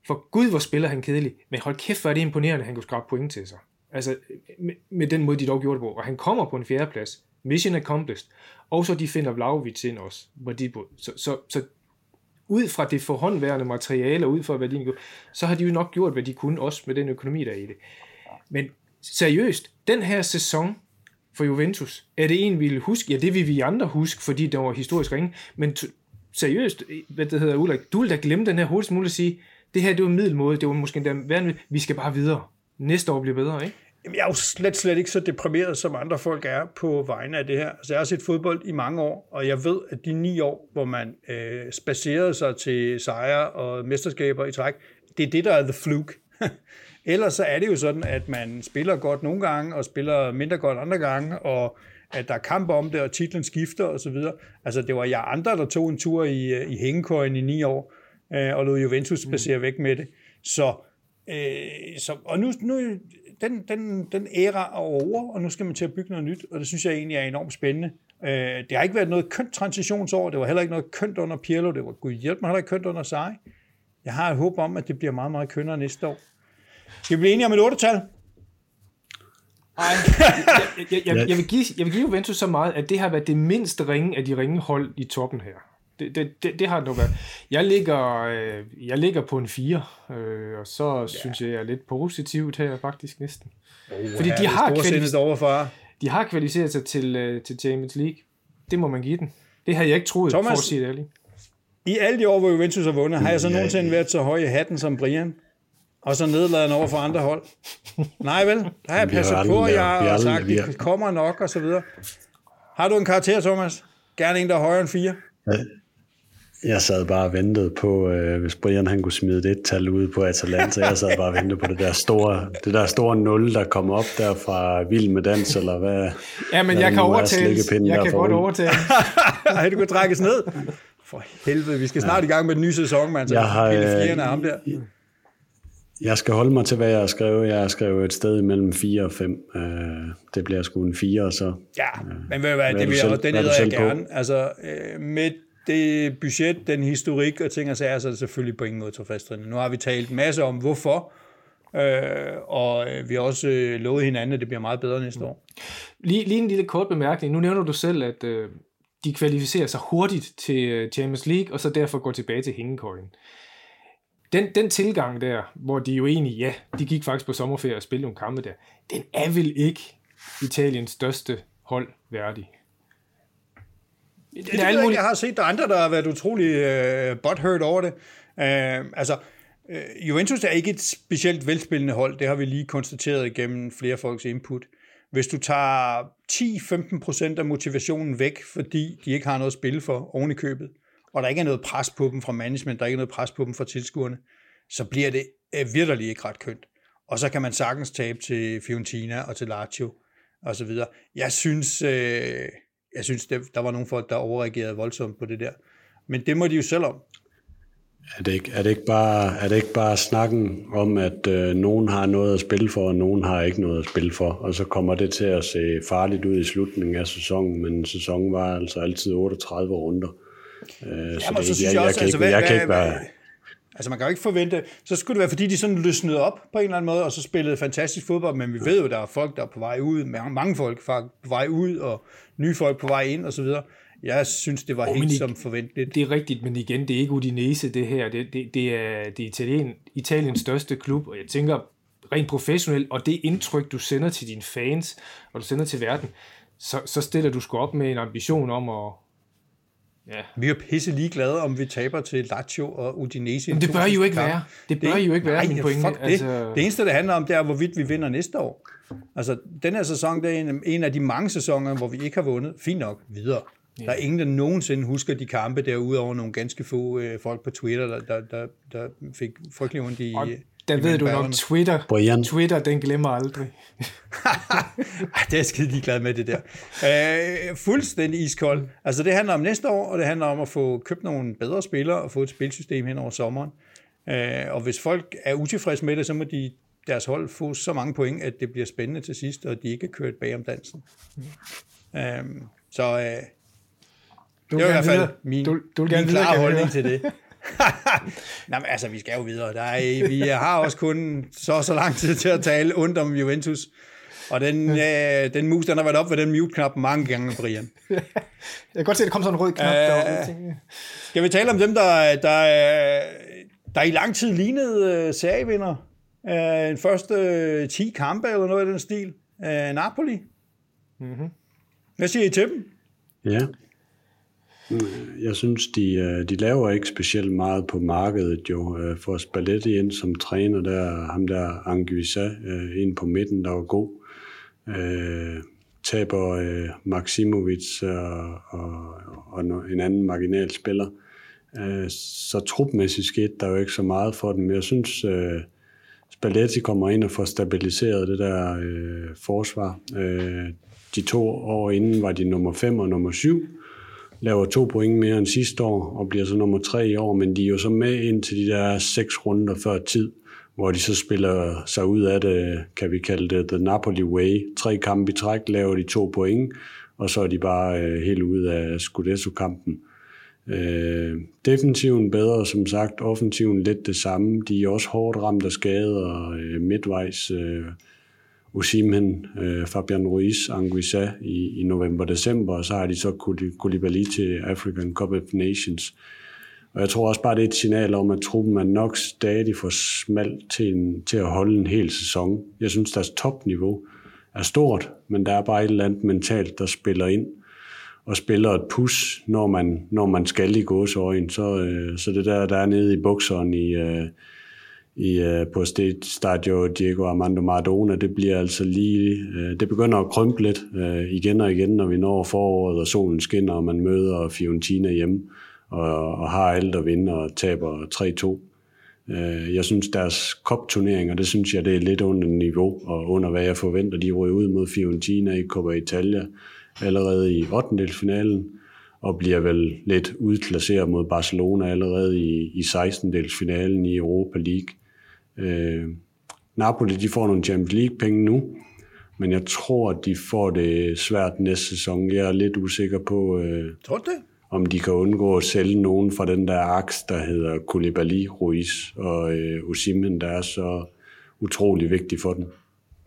Speaker 3: For gud, hvor spiller han kedelig. Men hold kæft, hvor er det imponerende, at han kunne skrabe point til sig. Altså, med, med den måde, de dog gjorde det på. Og han kommer på en fjerdeplads. Mission accomplished. Og så de finder Vlaovic ind også. Hvor de, så, så, så ud fra det forhåndværende materiale, og ud fra hvad de så har de jo nok gjort, hvad de kunne, også med den økonomi, der er i det. Men seriøst, den her sæson for Juventus, er det en, vi vil huske? Ja, det vil vi andre huske, fordi det var historisk ringe. Men seriøst, hvad det hedder, Ulrik, du vil da glemme den her hurtigst muligt at sige, det her, det var middelmåde, det var måske endda værende, vi skal bare videre. Næste år bliver bedre, ikke?
Speaker 1: Jamen, jeg er jo slet, slet ikke så deprimeret, som andre folk er på vegne af det her. Altså, jeg har set fodbold i mange år, og jeg ved, at de ni år, hvor man øh, spacerede sig til sejre og mesterskaber i træk, det er det, der er the fluke. Ellers så er det jo sådan, at man spiller godt nogle gange, og spiller mindre godt andre gange, og at der er kamp om det, og titlen skifter osv. Altså, det var jeg andre, der tog en tur i, øh, i hængekøjen i ni år, øh, og lod Juventus spacere mm. væk med det. Så, øh, så og nu, nu den, den, den æra er over, og nu skal man til at bygge noget nyt, og det synes jeg egentlig er enormt spændende. Øh, det har ikke været noget kønt transitionsår, det var heller ikke noget kønt under Pirlo, det var gud hjælp mig heller ikke kønt under sig. Jeg har et håb om, at det bliver meget, meget kønnere næste år. Skal vi blive enige om et 8-tal? Nej,
Speaker 3: jeg, jeg, jeg, jeg, vil give, jeg vil give Juventus så meget, at det har været det mindste ringe af de ringe hold i toppen her. Det, det, det, det har det været. Jeg ligger, øh, jeg ligger på en 4, øh, og så ja. synes jeg, jeg er lidt positivt her faktisk næsten.
Speaker 1: Oh, Fordi de har, kvalificeret,
Speaker 3: de har kvalificeret sig til, øh, til Champions League. Det må man give den. Det havde jeg ikke troet, Thomas, for at sige det ærligt.
Speaker 1: I alle de år, hvor Juventus har vundet, har jeg så nogensinde været så høj i hatten som Brian? Og så nedladende over for andre hold? Nej vel? Der har jeg passet på, og jeg har sagt, at det kommer nok, og så videre. Har du en karakter, Thomas? Gerne en, der er højere end 4?
Speaker 2: Jeg sad bare og ventede på, øh, hvis Brian han kunne smide det et tal ud på Atalanta. Jeg sad bare og ventede på det der store, det der store nul, der kom op der fra Vild med Dans, eller hvad?
Speaker 3: Ja, men jeg kan overtale. Jeg kan godt overtale.
Speaker 1: Ej, det kunne trækkes ned. For helvede, vi skal snart ja. i gang med den nye sæson, man. Så jeg har, øh, ham der.
Speaker 2: Jeg skal holde mig til, hvad jeg har skrevet. Jeg har skrevet et sted mellem 4 og 5. Uh, øh, det bliver sgu en 4, så...
Speaker 1: Ja, uh, men ved du hvad, det vil jeg, den hedder jeg gerne. På? Altså, uh, med det budget, den historik og ting og sager, så er det selvfølgelig på ingen måde tilfredsstillende. Nu har vi talt masse om, hvorfor, Øh, og vi har også øh, lovet hinanden, at det bliver meget bedre næste år.
Speaker 3: Lige, lige en lille kort bemærkning. Nu nævner du selv, at øh, de kvalificerer sig hurtigt til øh, Champions League, og så derfor går tilbage til hængekøjen. Den, den tilgang der, hvor de jo egentlig, ja, de gik faktisk på sommerferie og spillede nogle kampe der, den er vel ikke Italiens største hold værdig.
Speaker 1: Det, det, det er jeg, jeg har set, der er andre, der har været utrolig uh, butthurt over det. Uh, altså, uh, Juventus er ikke et specielt velspillende hold, det har vi lige konstateret gennem flere folks input. Hvis du tager 10-15% af motivationen væk, fordi de ikke har noget at spille for oven i købet, og der ikke er noget pres på dem fra management, der er ikke noget pres på dem fra tilskuerne, så bliver det virkelig ikke ret kønt. Og så kan man sagtens tabe til Fiorentina og til Lazio og så videre. Jeg synes, øh, jeg synes det, der var nogle folk, der overreagerede voldsomt på det der. Men det må de jo selv om.
Speaker 2: Er det ikke, er det ikke, bare, er det ikke bare snakken om, at øh, nogen har noget at spille for, og nogen har ikke noget at spille for, og så kommer det til at se farligt ud i slutningen af sæsonen, men sæsonen var altså altid 38 runder. Øh, Jamen, så, det, så synes jeg, jeg, også, jeg, kan altså, ikke, hvad, jeg kan ikke være...
Speaker 1: Altså man kan jo ikke forvente, så skulle det være, fordi de sådan løsnede op på en eller anden måde, og så spillede fantastisk fodbold, men vi ved jo, der er folk, der er på vej ud, mange folk på vej ud, og nye folk på vej ind, og så videre. Jeg synes, det var oh, helt som forventeligt.
Speaker 3: Det er rigtigt, men igen, det er ikke Udinese, det her. Det, det, det er, det er Italien, Italiens største klub, og jeg tænker rent professionelt, og det indtryk, du sender til dine fans, og du sender til verden, så, så stiller du sgu op med en ambition om at,
Speaker 1: Ja. Vi er pisse ligeglade, om vi taber til Lazio og Udinese.
Speaker 3: Men det bør jo ikke kamp. være. Det bør det, jo ikke være, nej, min pointe.
Speaker 1: Det. Altså... det eneste, det handler om, det er, hvorvidt vi vinder næste år. Altså, den her sæson, det er en, en af de mange sæsoner, hvor vi ikke har vundet. Fint nok, videre. Ja. Der er ingen, der nogensinde husker de kampe derude over nogle ganske få øh, folk på Twitter, der, der, der, der fik frygtelig ondt i... Og
Speaker 3: der ved du nok, Twitter, Brian. Twitter, den glemmer aldrig.
Speaker 1: det er jeg skide glad med, det der. Uh, fuldstændig iskold. Altså, det handler om næste år, og det handler om at få købt nogle bedre spillere og få et spilsystem hen over sommeren. Uh, og hvis folk er utilfredse med det, så må de deres hold få så mange point, at det bliver spændende til sidst, og de ikke er kørt bag om dansen. Uh, så uh, du det er i hvert fald min, du, du min klare holdning til det. Nej, men altså, vi skal jo videre. Der er, vi har også kun så så lang tid til at tale ondt om Juventus. Og den, øh, den mus, den har været op ved den mute-knap mange gange, Brian.
Speaker 3: jeg kan godt se, at der kom sådan en rød knap. Øh,
Speaker 1: derovre. skal vi tale om dem, der, der, der i lang tid lignede uh, serievinder? Uh, en første 10 kampe eller noget i den stil. Uh, Napoli. Mm-hmm. Hvad siger I til dem?
Speaker 2: Ja. Jeg synes, de, øh, de laver ikke specielt meget på markedet jo. Øh, for Spalletti ind som træner, der ham der Anguissa øh, ind på midten, der var god. taber Maximovic og, og, og en anden marginal spiller. så trupmæssigt skete der jo ikke så meget for dem. Jeg synes, Spalletti kommer ind og får stabiliseret det der forsvar. de to år inden var de nummer 5 og nummer 7 laver to point mere end sidste år, og bliver så nummer tre i år, men de er jo så med ind til de der seks runder før tid, hvor de så spiller sig ud af det, kan vi kalde det The Napoli Way. Tre kampe i træk laver de to point, og så er de bare øh, helt ude af Scudetto-kampen. Øh, defensiven bedre, som sagt. Offensiven lidt det samme. De er også hårdt ramt af skade og øh, midtvejs øh, Osimhen, øh, Fabian Ruiz, Anguissa i, i november-december, og så har de så Koulibaly til African Cup of Nations. Og jeg tror også bare, det er et signal om, at truppen er nok stadig for smalt til, en, til at holde en hel sæson. Jeg synes, deres topniveau er stort, men der er bare et eller andet mentalt, der spiller ind og spiller et pus, når man, når man skal i gåseøjen. Så, øh, så det der, der er nede i bukseren i, øh, i, uh, på Stadio Diego Armando Maradona, det bliver altså lige, øh, det begynder at krympe lidt øh, igen og igen, når vi når foråret, og solen skinner, og man møder Fiorentina hjemme, og, og har alt at vinde, og taber 3-2. Uh, jeg synes, deres kopturneringer, det synes jeg, det er lidt under niveau, og under hvad jeg forventer. De ryger ud mod Fiorentina i Coppa Italia allerede i 8. finalen og bliver vel lidt udklasseret mod Barcelona allerede i, i 16. finalen i Europa League. Øh, Napoli de får nogle Champions League-penge nu, men jeg tror, at de får det svært næste sæson. Jeg er lidt usikker på, øh,
Speaker 1: tror det?
Speaker 2: om de kan undgå at sælge nogen fra den der aks, der hedder Koulibaly, Ruiz og øh, Osimhen, der er så utrolig vigtigt for dem.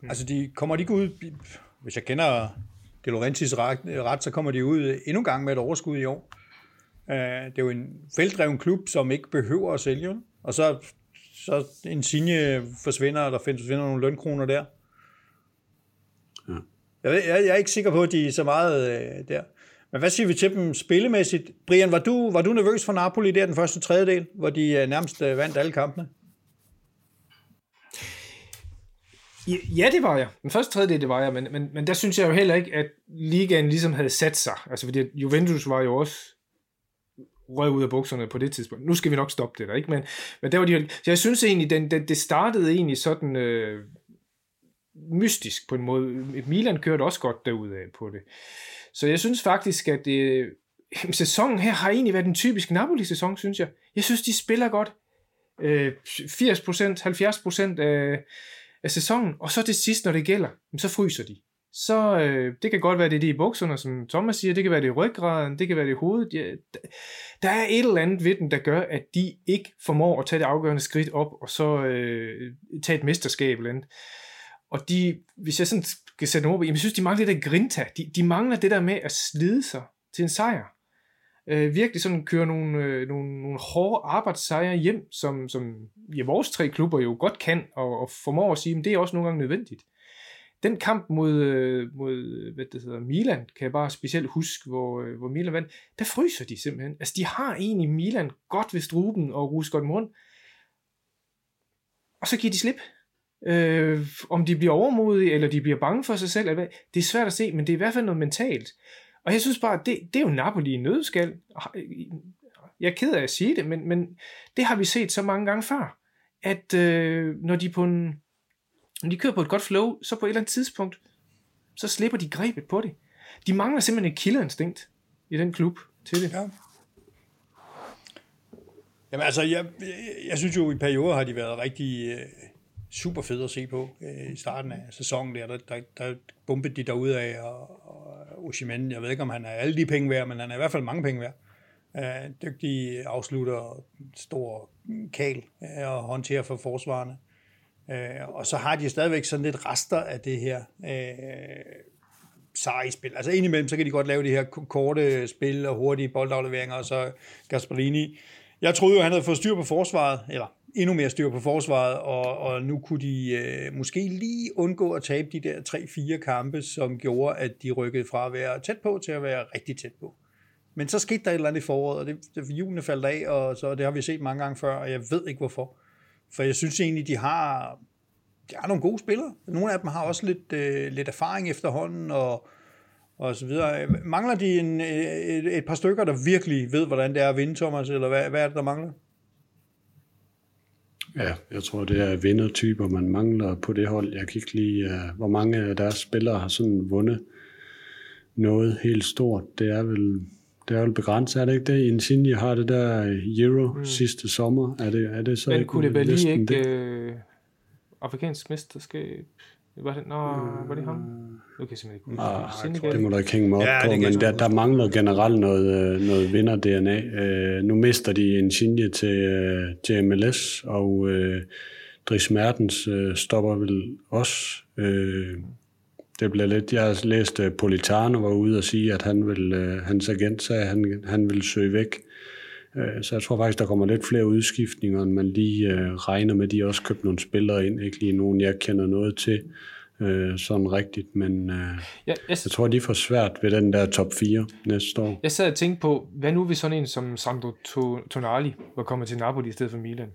Speaker 1: Altså, de kommer de ikke ud, hvis jeg kender De Laurentiis ret, ret, så kommer de ud endnu en gang med et overskud i år. Øh, det er jo en feltdreven klub, som ikke behøver at sælge, og så, så en sinje forsvinder, og der forsvinder nogle lønkroner der. Ja. Jeg, jeg, jeg er ikke sikker på, at de er så meget øh, der. Men hvad siger vi til dem spillemæssigt? Brian, var du, var du nervøs for Napoli der den første tredjedel, hvor de øh, nærmest øh, vandt alle kampene?
Speaker 3: Ja, det var jeg. Den første tredjedel, det var jeg, men, men, men der synes jeg jo heller ikke, at ligaen ligesom havde sat sig. Altså, fordi Juventus var jo også røg ud af bukserne på det tidspunkt. Nu skal vi nok stoppe det der, ikke? Men, men der var de, så jeg synes egentlig, den, den, det startede egentlig sådan øh, mystisk på en måde. Milan kørte også godt derudad på det. Så jeg synes faktisk, at øh, det, sæsonen her har egentlig været en typisk Napoli-sæson, synes jeg. Jeg synes, de spiller godt. Øh, 80%, 70% af, af sæsonen, og så til sidst, når det gælder, så fryser de. Så øh, det kan godt være, det er det i bukserne, som Thomas siger, det kan være det i ryggraden, det kan være det i hovedet. Ja, der er et eller andet ved den, der gør, at de ikke formår at tage det afgørende skridt op, og så øh, tage et mesterskab eller andet. Og de, hvis jeg sådan skal sætte nogle ord jeg synes, de mangler det der grinta. De, de mangler det der med at slide sig til en sejr. Øh, virkelig sådan køre nogle, øh, nogle, nogle hårde arbejdssejre hjem, som, som ja, vores tre klubber jo godt kan, og, og formår at sige, at det er også nogle gange nødvendigt. Den kamp mod, øh, mod øh, hvad det hedder, Milan, kan jeg bare specielt huske, hvor, øh, hvor Milan vandt, der fryser de simpelthen. Altså, de har egentlig Milan godt ved struben og rusker dem rundt, og så giver de slip. Øh, om de bliver overmodige, eller de bliver bange for sig selv, eller hvad, det er svært at se, men det er i hvert fald noget mentalt. Og jeg synes bare, det, det er jo Napoli i nødskal. Ah, jeg er ked af at sige det, men, men det har vi set så mange gange før, at øh, når de på en, når de kører på et godt flow, så på et eller andet tidspunkt, så slipper de grebet på det. De mangler simpelthen et killerinstinkt i den klub til det. Ja.
Speaker 1: Jamen altså, jeg, jeg, jeg synes jo, i perioder har de været rigtig, øh, super fede at se på øh, i starten af sæsonen der. Der, der, der bumpede de derude af, og, og Oshimen, jeg ved ikke, om han er alle de penge værd, men han er i hvert fald mange penge værd. Øh, dygtig afslutter, stor kal øh, og håndterer for forsvarerne. Øh, og så har de stadigvæk sådan lidt rester af det her øh, seje spil. Altså indimellem, så kan de godt lave de her korte spil og hurtige boldafleveringer, og så Gasparini. Jeg troede jo, han havde fået styr på forsvaret, eller endnu mere styr på forsvaret, og, og nu kunne de øh, måske lige undgå at tabe de der 3-4 kampe, som gjorde, at de rykkede fra at være tæt på til at være rigtig tæt på. Men så skete der et eller andet i foråret, og det, det julene faldt af, og så det har vi set mange gange før, og jeg ved ikke hvorfor. For jeg synes egentlig, de har, de har nogle gode spillere. Nogle af dem har også lidt, øh, lidt erfaring efterhånden, og, og så videre. Mangler de en, øh, et, et par stykker, der virkelig ved, hvordan det er at vinde, Thomas, eller hvad, hvad er det, der mangler?
Speaker 2: Ja, jeg tror, det er vindertyper, man mangler på det hold. Jeg kan ikke uh, hvor mange af deres spillere har sådan vundet noget helt stort. Det er vel, det er vel begrænset, er det ikke det? Insigne har det der Euro mm. sidste sommer. Er det, er det så
Speaker 3: Men ikke kunne det lige ikke det? Øh, afrikansk mesterskab? Var det, nå, var det ham? Kan jeg simpelthen ikke
Speaker 2: ah, det. må du ikke hænge mig op ja, på, men der, der mangler generelt noget, øh, noget vinder-DNA. Uh, nu mister de en sinje til, uh, til MLS, og uh, Dries Mertens uh, stopper vel også. Uh, det bliver lidt, jeg har læst, uh, Politano var ude og sige, at han vil, uh, hans agent sagde, at han, han vil søge væk. Uh, så jeg tror faktisk, der kommer lidt flere udskiftninger, end man lige regner med. De har også købt nogle spillere ind, ikke lige nogen, jeg kender noget til øh, sådan rigtigt, men øh, ja, jeg, jeg tror, de får svært ved den der top 4 næste år.
Speaker 3: Jeg sad og tænkte på, hvad nu hvis sådan en som Sandro Tonali var kommet til Napoli i stedet for Milan?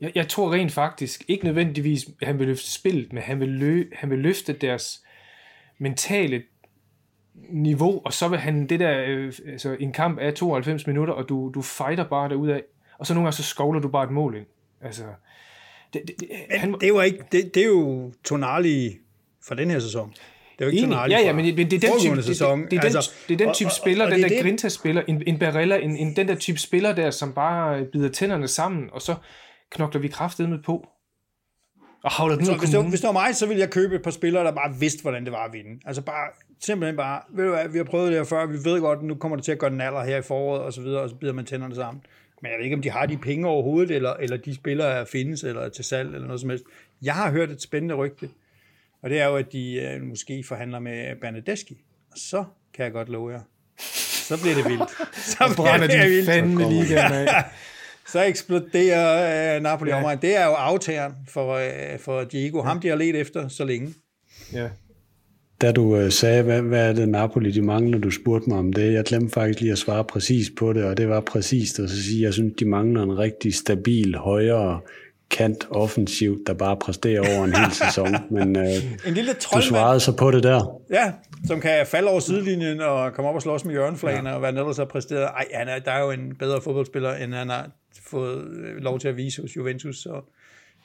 Speaker 3: Jeg, jeg tror rent faktisk, ikke nødvendigvis, at han vil løfte spillet, men han vil, lø, han vil løfte deres mentale niveau, og så vil han det der, øh, altså en kamp af 92 minutter, og du, du fighter bare derudad, og så nogle gange så skovler du bare et mål ind. Altså,
Speaker 1: det, det, han, det, er jo ikke, det, det er jo Tonali for den her sæson. Det er jo ikke Tonali
Speaker 3: ja, ja, men det, det, det, er den type, sæson. Det, det, det, er altså, den, det er den type og, spiller, og, og den der Grinta-spiller, en, en Barella, en, en, den der type spiller der, som bare bider tænderne sammen, og så knokler vi kraftet med på.
Speaker 1: Og havler den så, hvis, det var, hvis det var mig, så ville jeg købe et par spillere, der bare vidste, hvordan det var at vinde. Altså bare, simpelthen bare, ved du hvad, vi har prøvet det her før, vi ved godt, nu kommer det til at gøre den alder her i foråret, og så videre, og så bider man tænderne sammen. Men jeg ved ikke, om de har de penge overhovedet, eller, eller de spillere findes, eller er til salg, eller noget som helst. Jeg har hørt et spændende rygte, og det er jo, at de øh, måske forhandler med Bernadeschi. Og så kan jeg godt love jer. Så bliver det vildt. Så
Speaker 3: brænder de
Speaker 1: vildt.
Speaker 3: fandme ligaen af.
Speaker 1: så eksploderer øh, Napoli ja. Det er jo aftageren for, øh, for Diego. Ham, de har let efter så længe.
Speaker 3: Ja.
Speaker 2: Da du øh, sagde, hvad, hvad er det Napoli, de mangler, du spurgte mig om det, jeg glemte faktisk lige at svare præcis på det, og det var præcist at sige, at jeg synes, de mangler en rigtig stabil, højere kant offensivt, der bare præsterer over en hel sæson. Men øh,
Speaker 1: En lille
Speaker 2: du
Speaker 1: troldmand,
Speaker 2: svarede så på det der.
Speaker 1: ja, som kan falde over sidelinjen og komme op og slås med hjørneflagene, ja. og hvad ellers har præsteret. Ej, han er, der er jo en bedre fodboldspiller, end han har fået øh, lov til at vise hos Juventus. Så,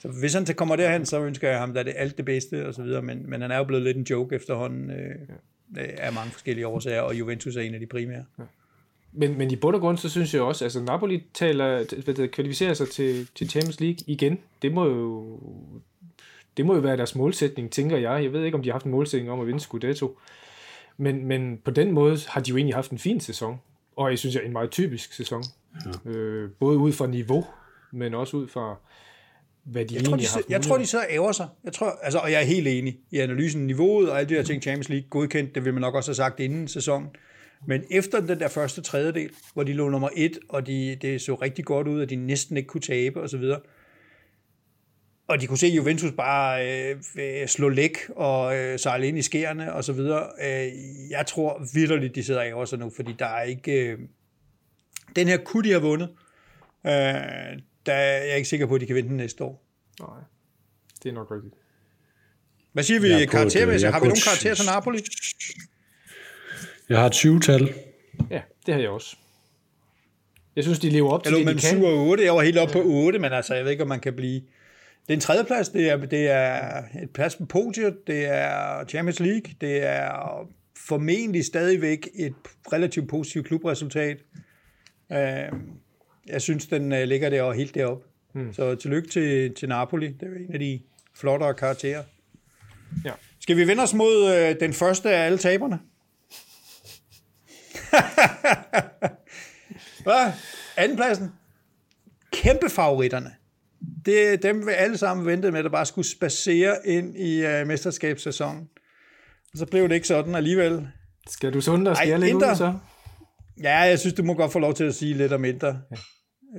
Speaker 1: så hvis han til kommer derhen, så ønsker jeg ham da det alt det bedste, og så videre. Men, men han er jo blevet lidt en joke efterhånden øh, af mange forskellige årsager, og Juventus er en af de primære.
Speaker 3: Men, men i bund og grund, så synes jeg også, altså Napoli taler, hvad det, kvalificerer sig til, til Champions League igen. Det må jo det må jo være deres målsætning, tænker jeg. Jeg ved ikke, om de har haft en målsætning om at vinde Scudetto. Men, men på den måde har de jo egentlig haft en fin sæson. Og jeg synes, jeg en meget typisk sæson. Ja. Øh, både ud fra niveau, men også ud fra, hvad de
Speaker 1: Jeg tror, de,
Speaker 3: egentlig har haft
Speaker 1: jeg tror, de sidder og ærger sig. Jeg tror, altså, og jeg er helt enig i analysen. Niveauet og alle de her ting, Champions League godkendt, det vil man nok også have sagt inden sæsonen. Men efter den der første tredjedel, hvor de lå nummer et, og de, det så rigtig godt ud, at de næsten ikke kunne tabe osv., og de kunne se Juventus bare øh, slå læk og øh, sejle ind i skærene og så videre. Øh, jeg tror vidderligt, de sidder og ærger sig nu, fordi der er ikke... Øh, den her kunne de have vundet. Øh, der er jeg ikke sikker på, at de kan vinde den næste år.
Speaker 3: Nej, det er nok rigtigt.
Speaker 1: Hvad siger vi
Speaker 2: er
Speaker 1: karaktermæssigt? Har vi nogen karakter til Napoli?
Speaker 2: Jeg har et 20-tal.
Speaker 3: Ja, det har jeg også. Jeg synes, de lever op til det, de kan.
Speaker 1: 7 og 8. Jeg var helt oppe på 8, men altså, jeg ved ikke, om man kan blive... Det er en tredjeplads, det er, det er et plads på podiet, det er Champions League, det er formentlig stadigvæk et relativt positivt klubresultat. Øh, Jeg synes, den øh, ligger der og helt deroppe. Hmm. Så tillykke til, til Napoli. Det er en af de flottere karakterer.
Speaker 3: Ja.
Speaker 1: Skal vi vende os mod øh, den første af alle taberne? Hvad? Andenpladsen. Kæmpe favoritterne. Det dem, vi alle sammen ventede med, der bare skulle spacere ind i øh, mesterskabssæsonen. Og så blev det ikke sådan alligevel.
Speaker 3: Skal du sunde og skal
Speaker 1: Ej,
Speaker 3: jeg lægge
Speaker 1: Inter.
Speaker 3: ud så?
Speaker 1: Ja, jeg synes, du må godt få lov til at sige lidt om Inter.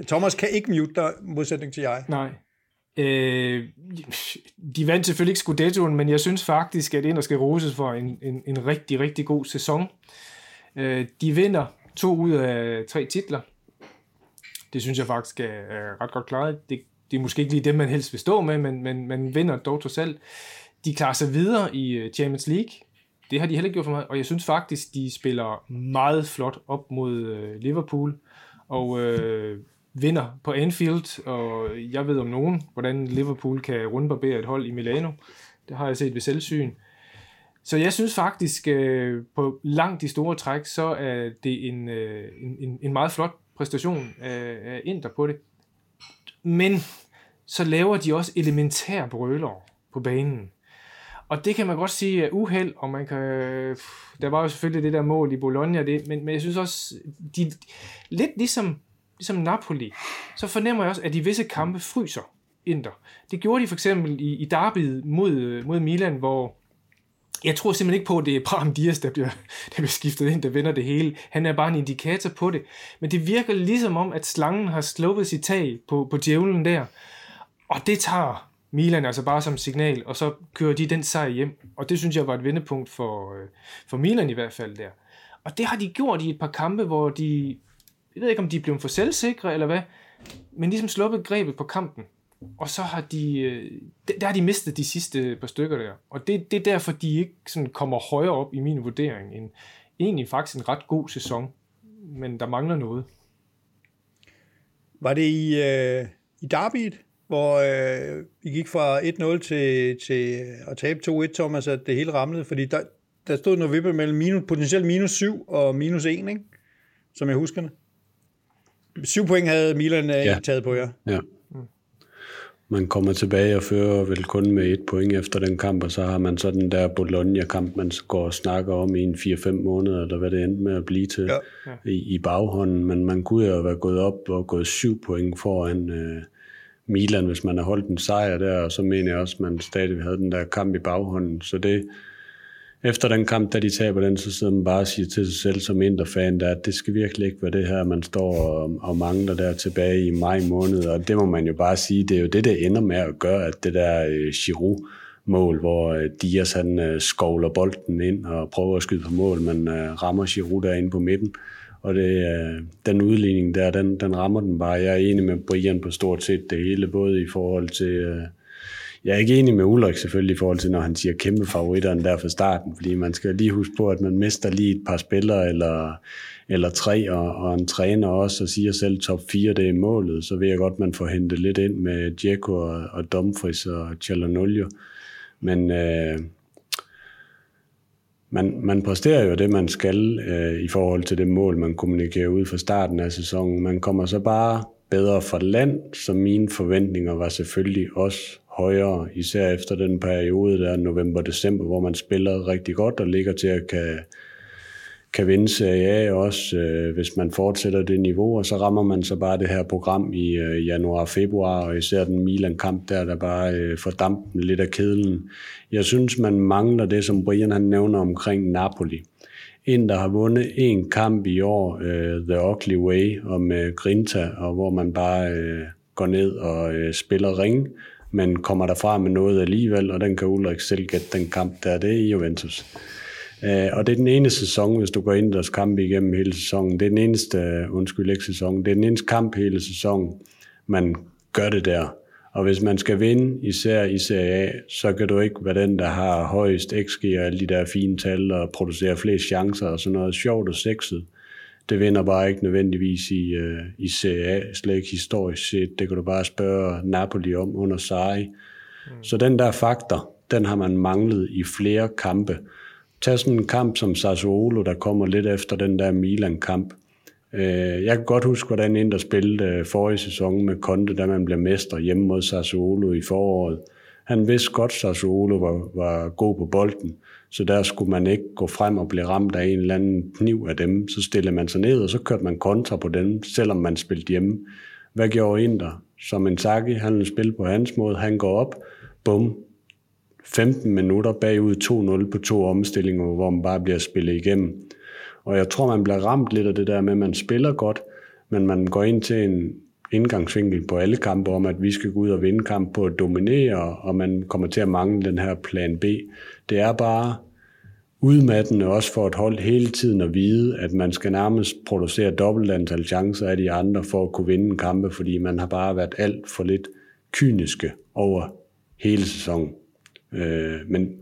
Speaker 1: Thomas kan ikke mute dig, modsætning til jeg.
Speaker 3: Nej. Øh, de vandt selvfølgelig ikke Scudettoen, men jeg synes faktisk, at Inter skal roses for en, en, en rigtig, rigtig god sæson. Øh, de vinder to ud af tre titler. Det synes jeg faktisk er, er ret godt klaret. Det, det er måske ikke lige dem, man helst vil stå med, men, men man vinder dog trods alt. De klarer sig videre i øh, Champions League. Det har de heller ikke gjort for mig, og jeg synes faktisk, de spiller meget flot op mod øh, Liverpool, og øh, vinder på Anfield, og jeg ved om nogen, hvordan Liverpool kan rundbarbere et hold i Milano. Det har jeg set ved selvsyn. Så jeg synes faktisk, øh, på langt de store træk, så er det en, øh, en, en, en meget flot præstation af, af Inter på det. Men så laver de også elementære brøler på banen. Og det kan man godt sige er uheld, og man kan... Øh, der var jo selvfølgelig det der mål i Bologna, det, men, men jeg synes også, de, lidt ligesom, ligesom Napoli, så fornemmer jeg også, at de visse kampe fryser Inter. Det gjorde de for eksempel i, i derbyet mod, øh, mod Milan, hvor jeg tror simpelthen ikke på, at det er Bram Dias, der bliver, der bliver skiftet ind, der vender det hele. Han er bare en indikator på det. Men det virker ligesom om, at slangen har sluppet sit tag på, på djævlen der. Og det tager Milan altså bare som signal, og så kører de den sejr hjem. Og det synes jeg var et vendepunkt for, øh, for Milan i hvert fald der. Og det har de gjort i et par kampe, hvor de, jeg ved ikke om de er blevet for selvsikre eller hvad, men ligesom sluppet grebet på kampen. Og så har de, øh, der har de mistet de sidste par stykker der. Og det, det er derfor, de ikke sådan kommer højere op i min vurdering. En, egentlig faktisk en ret god sæson, men der mangler noget.
Speaker 1: Var det i, øh, i derbyet, hvor øh, vi gik fra 1-0 til, til at tabe 2-1, Thomas, at det hele ramlede? Fordi der, der stod noget vippe mellem minus, potentielt minus 7 og minus 1, ikke? som jeg husker det. 7 point havde Milan ja.
Speaker 2: Ja.
Speaker 1: taget på jer.
Speaker 2: Ja. Man kommer tilbage og fører vel kun med et point efter den kamp, og så har man så den der Bologna-kamp, man går og snakker om i en 4-5 måneder, eller hvad det endte med at blive til
Speaker 1: Ja.
Speaker 2: i, i baghånden. Men man kunne jo være gået op og gået syv point foran øh, Milan, hvis man har holdt en sejr der, og så mener jeg også, at man stadig havde den der kamp i baghånden. Så det, efter den kamp, da de taber den, så sidder man bare og siger til sig selv som Inter-fan, at det skal virkelig ikke være det her, man står og, og mangler der tilbage i maj måned, og det må man jo bare sige, det er jo det, der ender med at gøre, at det der øh, Giroud mål, hvor øh, Dias han øh, skovler bolden ind og prøver at skyde på mål, men øh, rammer Giroud derinde på midten, og det, øh, den udligning der, den, den rammer den bare. Jeg er enig med Brian på stort set det hele, både i forhold til... Øh, jeg er ikke enig med Ulrik selvfølgelig i forhold til, når han siger kæmpe favoritterne der fra starten, fordi man skal lige huske på, at man mister lige et par spillere eller, eller tre, og, og en træner også, og siger selv top 4, det er målet, så ved jeg godt, man får hentet lidt ind med Djeko og, og Dumfries og Chalanolio. Men øh, man, man præsterer jo det, man skal øh, i forhold til det mål, man kommunikerer ud fra starten af sæsonen. Man kommer så bare bedre fra land, så mine forventninger var selvfølgelig også højere, især efter den periode der november-december, hvor man spiller rigtig godt og ligger til at kan, kan vinde Serie A også, øh, hvis man fortsætter det niveau, og så rammer man så bare det her program i øh, januar og februar, og især den Milan-kamp der, der bare øh, får dampen lidt af kedlen. Jeg synes, man mangler det, som Brian han nævner omkring Napoli. En, der har vundet en kamp i år, øh, The Ugly Way, og med Grinta, og hvor man bare øh, går ned og øh, spiller ring, men kommer derfra med noget alligevel, og den kan Ulrik selv gætte den kamp der, det er Juventus. Øh, og det er den ene sæson, hvis du går ind deres kamp igennem hele sæsonen. Det er den eneste, øh, undskyld ikke sæson, det er den eneste kamp hele sæsonen, man gør det der. Og hvis man skal vinde, især i Serie A, så kan du ikke være den, der har højst XG og alle de der fine tal og producerer flere chancer og sådan noget sjovt og sexet. Det vinder bare ikke nødvendigvis i, uh, i Serie A, slet ikke historisk set. Det kan du bare spørge Napoli om under Sarri. Mm. Så den der faktor, den har man manglet i flere kampe. Tag sådan en kamp som Sassuolo, der kommer lidt efter den der Milan-kamp. Øh, jeg kan godt huske, hvordan Inter spillede øh, forrige sæson med Conte, da man blev mester hjemme mod Sassuolo i foråret. Han vidste godt, at Sassuolo var, var god på bolden, så der skulle man ikke gå frem og blive ramt af en eller anden kniv af dem. Så stillede man sig ned, og så kørte man kontra på dem, selvom man spillede hjemme. Hvad gjorde Inder? Som en Saki, han ville spille på hans måde. Han går op, bum, 15 minutter bagud 2-0 på to omstillinger, hvor man bare bliver spillet igennem. Og jeg tror, man bliver ramt lidt af det der med, at man spiller godt, men man går ind til en indgangsvinkel på alle kampe om, at vi skal gå ud og vinde kamp på at dominere, og man kommer til at mangle den her plan B. Det er bare udmattende også for et hold hele tiden at vide, at man skal nærmest producere dobbelt antal chancer af de andre for at kunne vinde en kampe, fordi man har bare været alt for lidt kyniske over hele sæsonen. Øh, men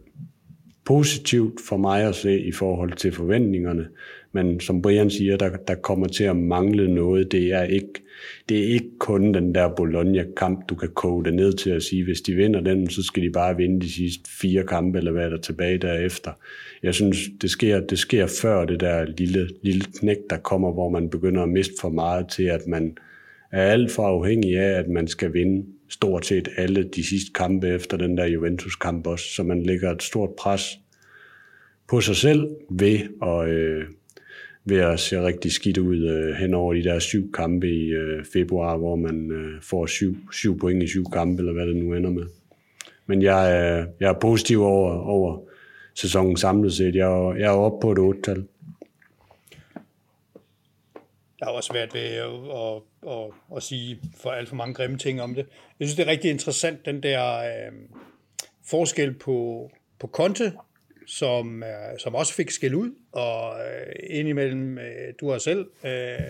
Speaker 2: positivt for mig at se i forhold til forventningerne, men som Brian siger, der, der kommer til at mangle noget. Det er ikke, det er ikke kun den der Bologna-kamp, du kan koge det ned til at sige, hvis de vinder den, så skal de bare vinde de sidste fire kampe, eller hvad der tilbage derefter. Jeg synes, det sker, det sker før det der lille, lille knæk, der kommer, hvor man begynder at miste for meget til, at man er alt for afhængig af, at man skal vinde stort set alle de sidste kampe efter den der Juventus-kamp også, så man lægger et stort pres på sig selv ved at, øh, ved at se rigtig skidt ud øh, hen over de der syv kampe i øh, februar, hvor man øh, får syv, syv point i syv kampe, eller hvad det nu ender med. Men jeg øh, jeg er positiv over, over sæsonen samlet set. Jeg er, jeg er oppe på et otte-tal.
Speaker 1: Jeg har også været ved at, at, at, at sige for alt for mange grimme ting om det. Jeg synes, det er rigtig interessant, den der øh, forskel på, på Conte, som, øh, som også fik skæld ud, og øh, indimellem, øh, du har selv øh,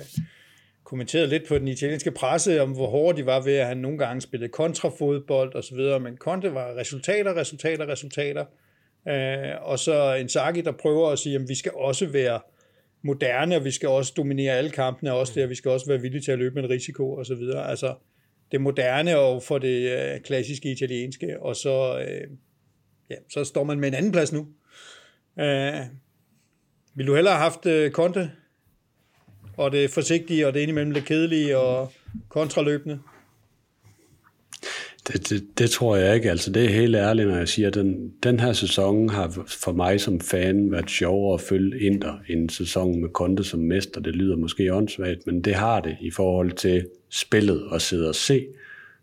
Speaker 1: kommenteret lidt på den italienske presse, om hvor hårde de var ved, at han nogle gange spillede kontrafodbold og så videre, men Conte var resultater, resultater, resultater, øh, og så en Saki, der prøver at sige, at vi skal også være moderne, og vi skal også dominere alle kampene, og også der, vi skal også være villige til at løbe med en risiko og så videre. Altså, det moderne og for det øh, klassiske italienske, og så, øh, ja, så står man med en anden plads nu. Øh, vil du hellere have haft øh, Conte, og det forsigtige, og det indimellem lidt kedelige, og kontraløbende?
Speaker 2: Det, det, det tror jeg ikke. Altså, det er helt ærligt, når jeg siger, at den, den her sæson har for mig som fan været sjovere at følge Inter end sæsonen med Conte som mester. Det lyder måske åndssvagt, men det har det i forhold til spillet og sidde og se.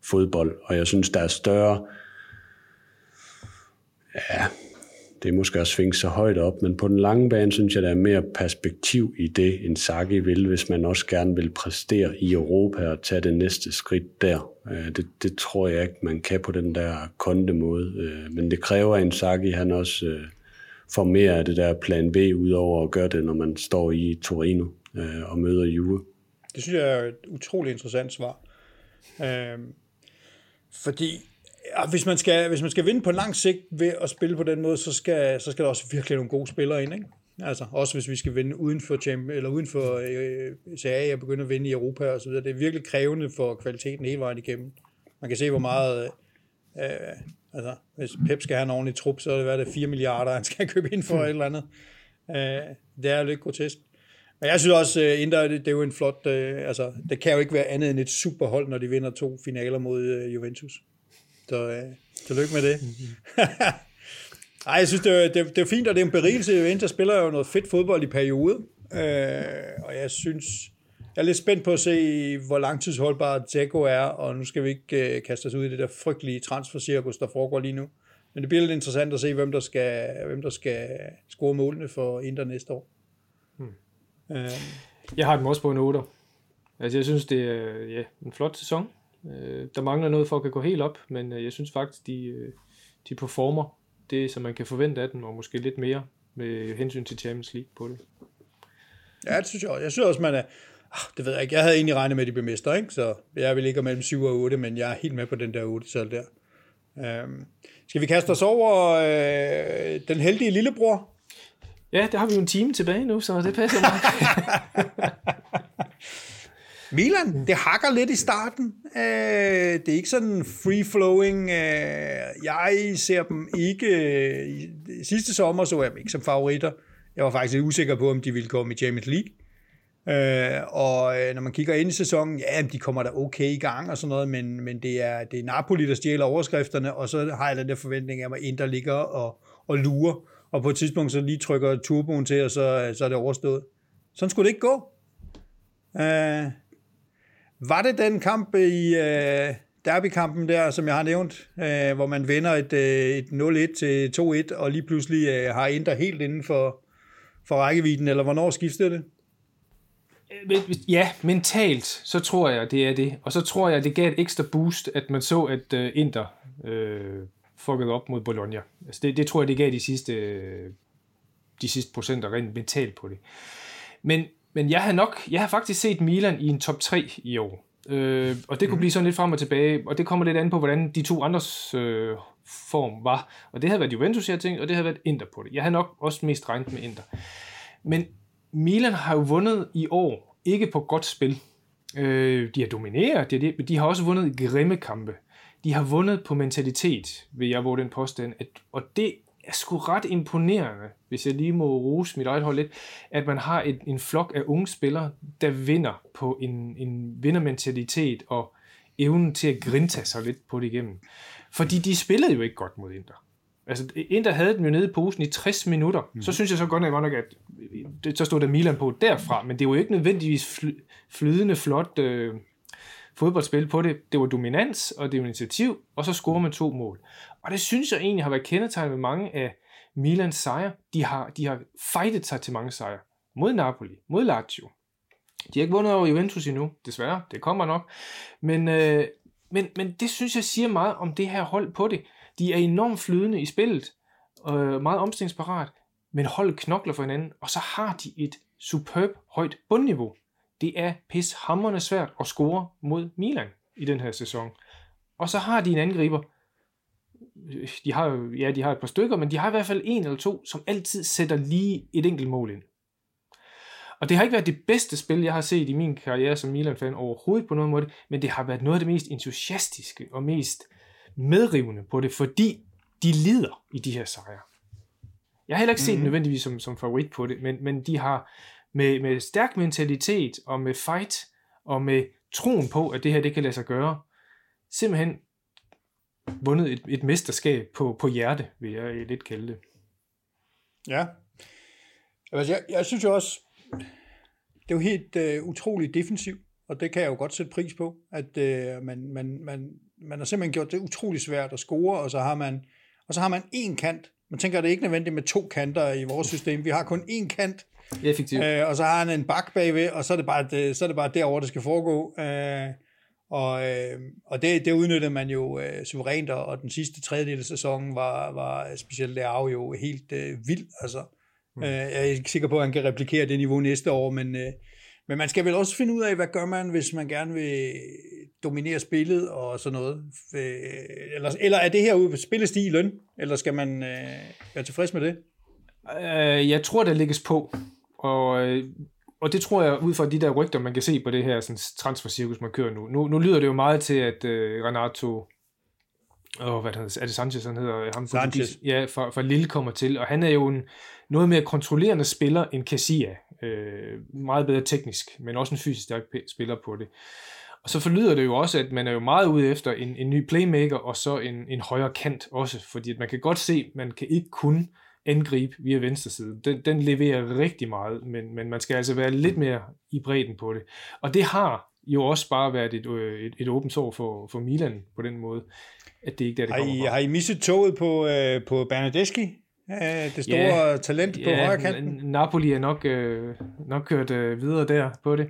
Speaker 2: fodbold, og jeg synes, der er større, ja, det er måske at svinge så højt op, men på den lange bane synes jeg, der er mere perspektiv i det, end Saki vil, hvis man også gerne vil præstere i Europa og tage det næste skridt der. Øh, det, det tror jeg ikke, man kan på den der konde måde, øh, men det kræver en Saki, han også øh, får mere af det der plan B, udover at gøre det, når man står i Torino og møder Juve.
Speaker 1: Det synes jeg er et utroligt interessant svar. fordi Ja, hvis, man skal, hvis man skal vinde på lang sigt ved at spille på den måde, så skal, så skal der også virkelig nogle gode spillere ind. Ikke? Altså, også hvis vi skal vinde uden for, eller uden for øh, CA og begynde at vinde i Europa og så videre. Det er virkelig krævende for kvaliteten hele vejen igennem. Man kan se, hvor meget... Øh, altså, hvis Pep skal have en ordentlig trup, så er det, hvad det 4 milliarder, han skal købe ind for et eller andet. Øh, det er jo lidt grotesk. Men jeg synes også, uh, Inter, det, det er jo en flot... Øh, altså, det kan jo ikke være andet end et superhold, når de vinder to finaler mod øh, Juventus. Så øh, tillykke med det. Nej, jeg synes, det er, det, det er fint, og det er en berigelse. Inter spiller jo noget fedt fodbold i periode. Øh, og jeg synes, jeg er lidt spændt på at se, hvor langtidsholdbar Dzeko er, og nu skal vi ikke øh, kaste os ud i det der frygtelige transfercirkus, der foregår lige nu. Men det bliver lidt interessant at se, hvem der skal, hvem der skal score målene for Inter næste år.
Speaker 3: Hmm. Øh. Jeg har dem også på en 8. Altså, jeg synes, det er ja, en flot sæson. Øh, der mangler noget for at kan gå helt op, men øh, jeg synes faktisk, de, øh, de performer det, som man kan forvente af dem, og måske lidt mere med hensyn til Champions League på det.
Speaker 1: Ja, det synes jeg også. Jeg synes også, man er... Ah, det ved jeg ikke. Jeg havde egentlig regnet med, at de blev ikke? så jeg vil ligge mellem 7 og 8, men jeg er helt med på den der 8 tal der. Øhm, skal vi kaste os over øh, den heldige lillebror?
Speaker 3: Ja, der har vi jo en time tilbage nu, så det passer mig.
Speaker 1: Milan, det hakker lidt i starten. Øh, det er ikke sådan free-flowing. Øh, jeg ser dem ikke... Øh, sidste sommer så jeg dem ikke som favoritter. Jeg var faktisk lidt usikker på, om de ville komme i Champions League. Øh, og øh, når man kigger ind i sæsonen, ja, de kommer da okay i gang og sådan noget, men, men det, er, det er Napoli, der stjæler overskrifterne, og så har jeg den der forventning af, at Inter ligger og, og lurer, og på et tidspunkt så lige trykker turboen til, og så, så er det overstået. Sådan skulle det ikke gå. Øh, var det den kamp i øh, derbykampen der, som jeg har nævnt, øh, hvor man vinder et, øh, et 0-1 til 2-1, og lige pludselig øh, har Inter helt inden for, for rækkevidden, eller hvornår skiftede det?
Speaker 3: Øh, ja, mentalt, så tror jeg, det er det. Og så tror jeg, det gav et ekstra boost, at man så, at øh, Inter øh, fuckede op mod Bologna. Altså det, det tror jeg, det gav de sidste, øh, de sidste procenter rent mentalt på det. Men men jeg har nok, jeg har faktisk set Milan i en top 3 i år. Øh, og det kunne blive sådan lidt frem og tilbage, og det kommer lidt an på, hvordan de to andres øh, form var. Og det havde været Juventus, jeg tænkt, og det havde været Inter på det. Jeg havde nok også mest regnet med Inter. Men Milan har jo vundet i år, ikke på godt spil. Øh, de har domineret, de, de, de har også vundet grimme kampe. De har vundet på mentalitet, vil jeg våge den påstand. At, og det er sgu ret imponerende, hvis jeg lige må rose mit eget hold lidt, at man har et, en flok af unge spillere, der vinder på en, en vindermentalitet og evnen til at grinta sig lidt på det igennem. Fordi de spillede jo ikke godt mod Inter. Altså, Inter havde dem jo nede i posen i 60 minutter. Mm. Så synes jeg så godt nok, at det, så stod der Milan på derfra, men det var jo ikke nødvendigvis flydende flot øh, fodboldspil på det. Det var dominans, og det var initiativ, og så scorer man to mål. Og det synes jeg egentlig har været kendetegnet med mange af Milans sejre. De har, de har fightet sig til mange sejre. Mod Napoli, mod Lazio. De har ikke vundet over Juventus endnu, desværre. Det kommer nok. Men, øh, men, men det synes jeg siger meget om det her hold på det. De er enormt flydende i spillet, øh, meget omstillingsparat, men holdet knokler for hinanden, og så har de et superb højt bundniveau. Det er pishammerende svært at score mod Milan i den her sæson. Og så har de en angriber, de har jo, ja, de har et par stykker, men de har i hvert fald en eller to, som altid sætter lige et enkelt mål ind. Og det har ikke været det bedste spil, jeg har set i min karriere som Milan-fan overhovedet på nogen måde, men det har været noget af det mest entusiastiske og mest medrivende på det, fordi de lider i de her sejre. Jeg har heller ikke set mm. nødvendigvis som, som favorit på det, men, men de har med, med stærk mentalitet og med fight og med troen på, at det her det kan lade sig gøre, simpelthen vundet et, et mesterskab på, på hjerte, vil jeg øh, lidt kalde det.
Speaker 1: Ja. Altså, jeg, jeg synes jo også, det er jo helt øh, utroligt defensivt, og det kan jeg jo godt sætte pris på, at øh, man, man, man, man har simpelthen gjort det utrolig svært at score, og så har man, og så har man én kant. Man tænker, at det er ikke nødvendigt med to kanter i vores system. Vi har kun én kant,
Speaker 3: Effektivt.
Speaker 1: øh, og så har han en bak bagved, og så er det bare, det, så er det bare derover det skal foregå. Øh, og øh, og det, det udnyttede man jo øh, suverænt, og, den sidste tredjedel af sæsonen var, var specielt Leao jo helt øh, vild. Altså, mm. øh, jeg er ikke sikker på, at han kan replikere det niveau næste år, men, øh, men man skal vel også finde ud af, hvad gør man, hvis man gerne vil dominere spillet og sådan noget. Øh, eller, eller er det her ude spillestil i løn, eller skal man øh, være tilfreds med det?
Speaker 3: Øh, jeg tror, der lægges på, og, øh, og det tror jeg, ud fra de der rygter, man kan se på det her sådan, transfercirkus, man kører nu. nu. Nu lyder det jo meget til, at øh, Renato, åh, hvad hedder, er det Sanchez, han hedder? Ham,
Speaker 1: Sanchez.
Speaker 3: Ja, fra, fra Lille kommer til, og han er jo en noget mere kontrollerende spiller end Casilla. Øh, meget bedre teknisk, men også en fysisk stærk spiller på det. Og så forlyder det jo også, at man er jo meget ude efter en, en ny playmaker, og så en, en højere kant også, fordi at man kan godt se, at man kan ikke kun angribe via venstre side. Den, den leverer rigtig meget, men, men man skal altså være lidt mere i bredden på det. Og det har jo også bare været et, øh, et, et åbent sår for, for Milan på den måde, at det ikke er der, det
Speaker 1: Har I,
Speaker 3: kommer fra.
Speaker 1: har I misset toget på, øh, på Bernadeschi? Det store
Speaker 3: Ja,
Speaker 1: talent på højre kanten?
Speaker 3: Napoli er nok, øh, nok kørt øh, videre der på det.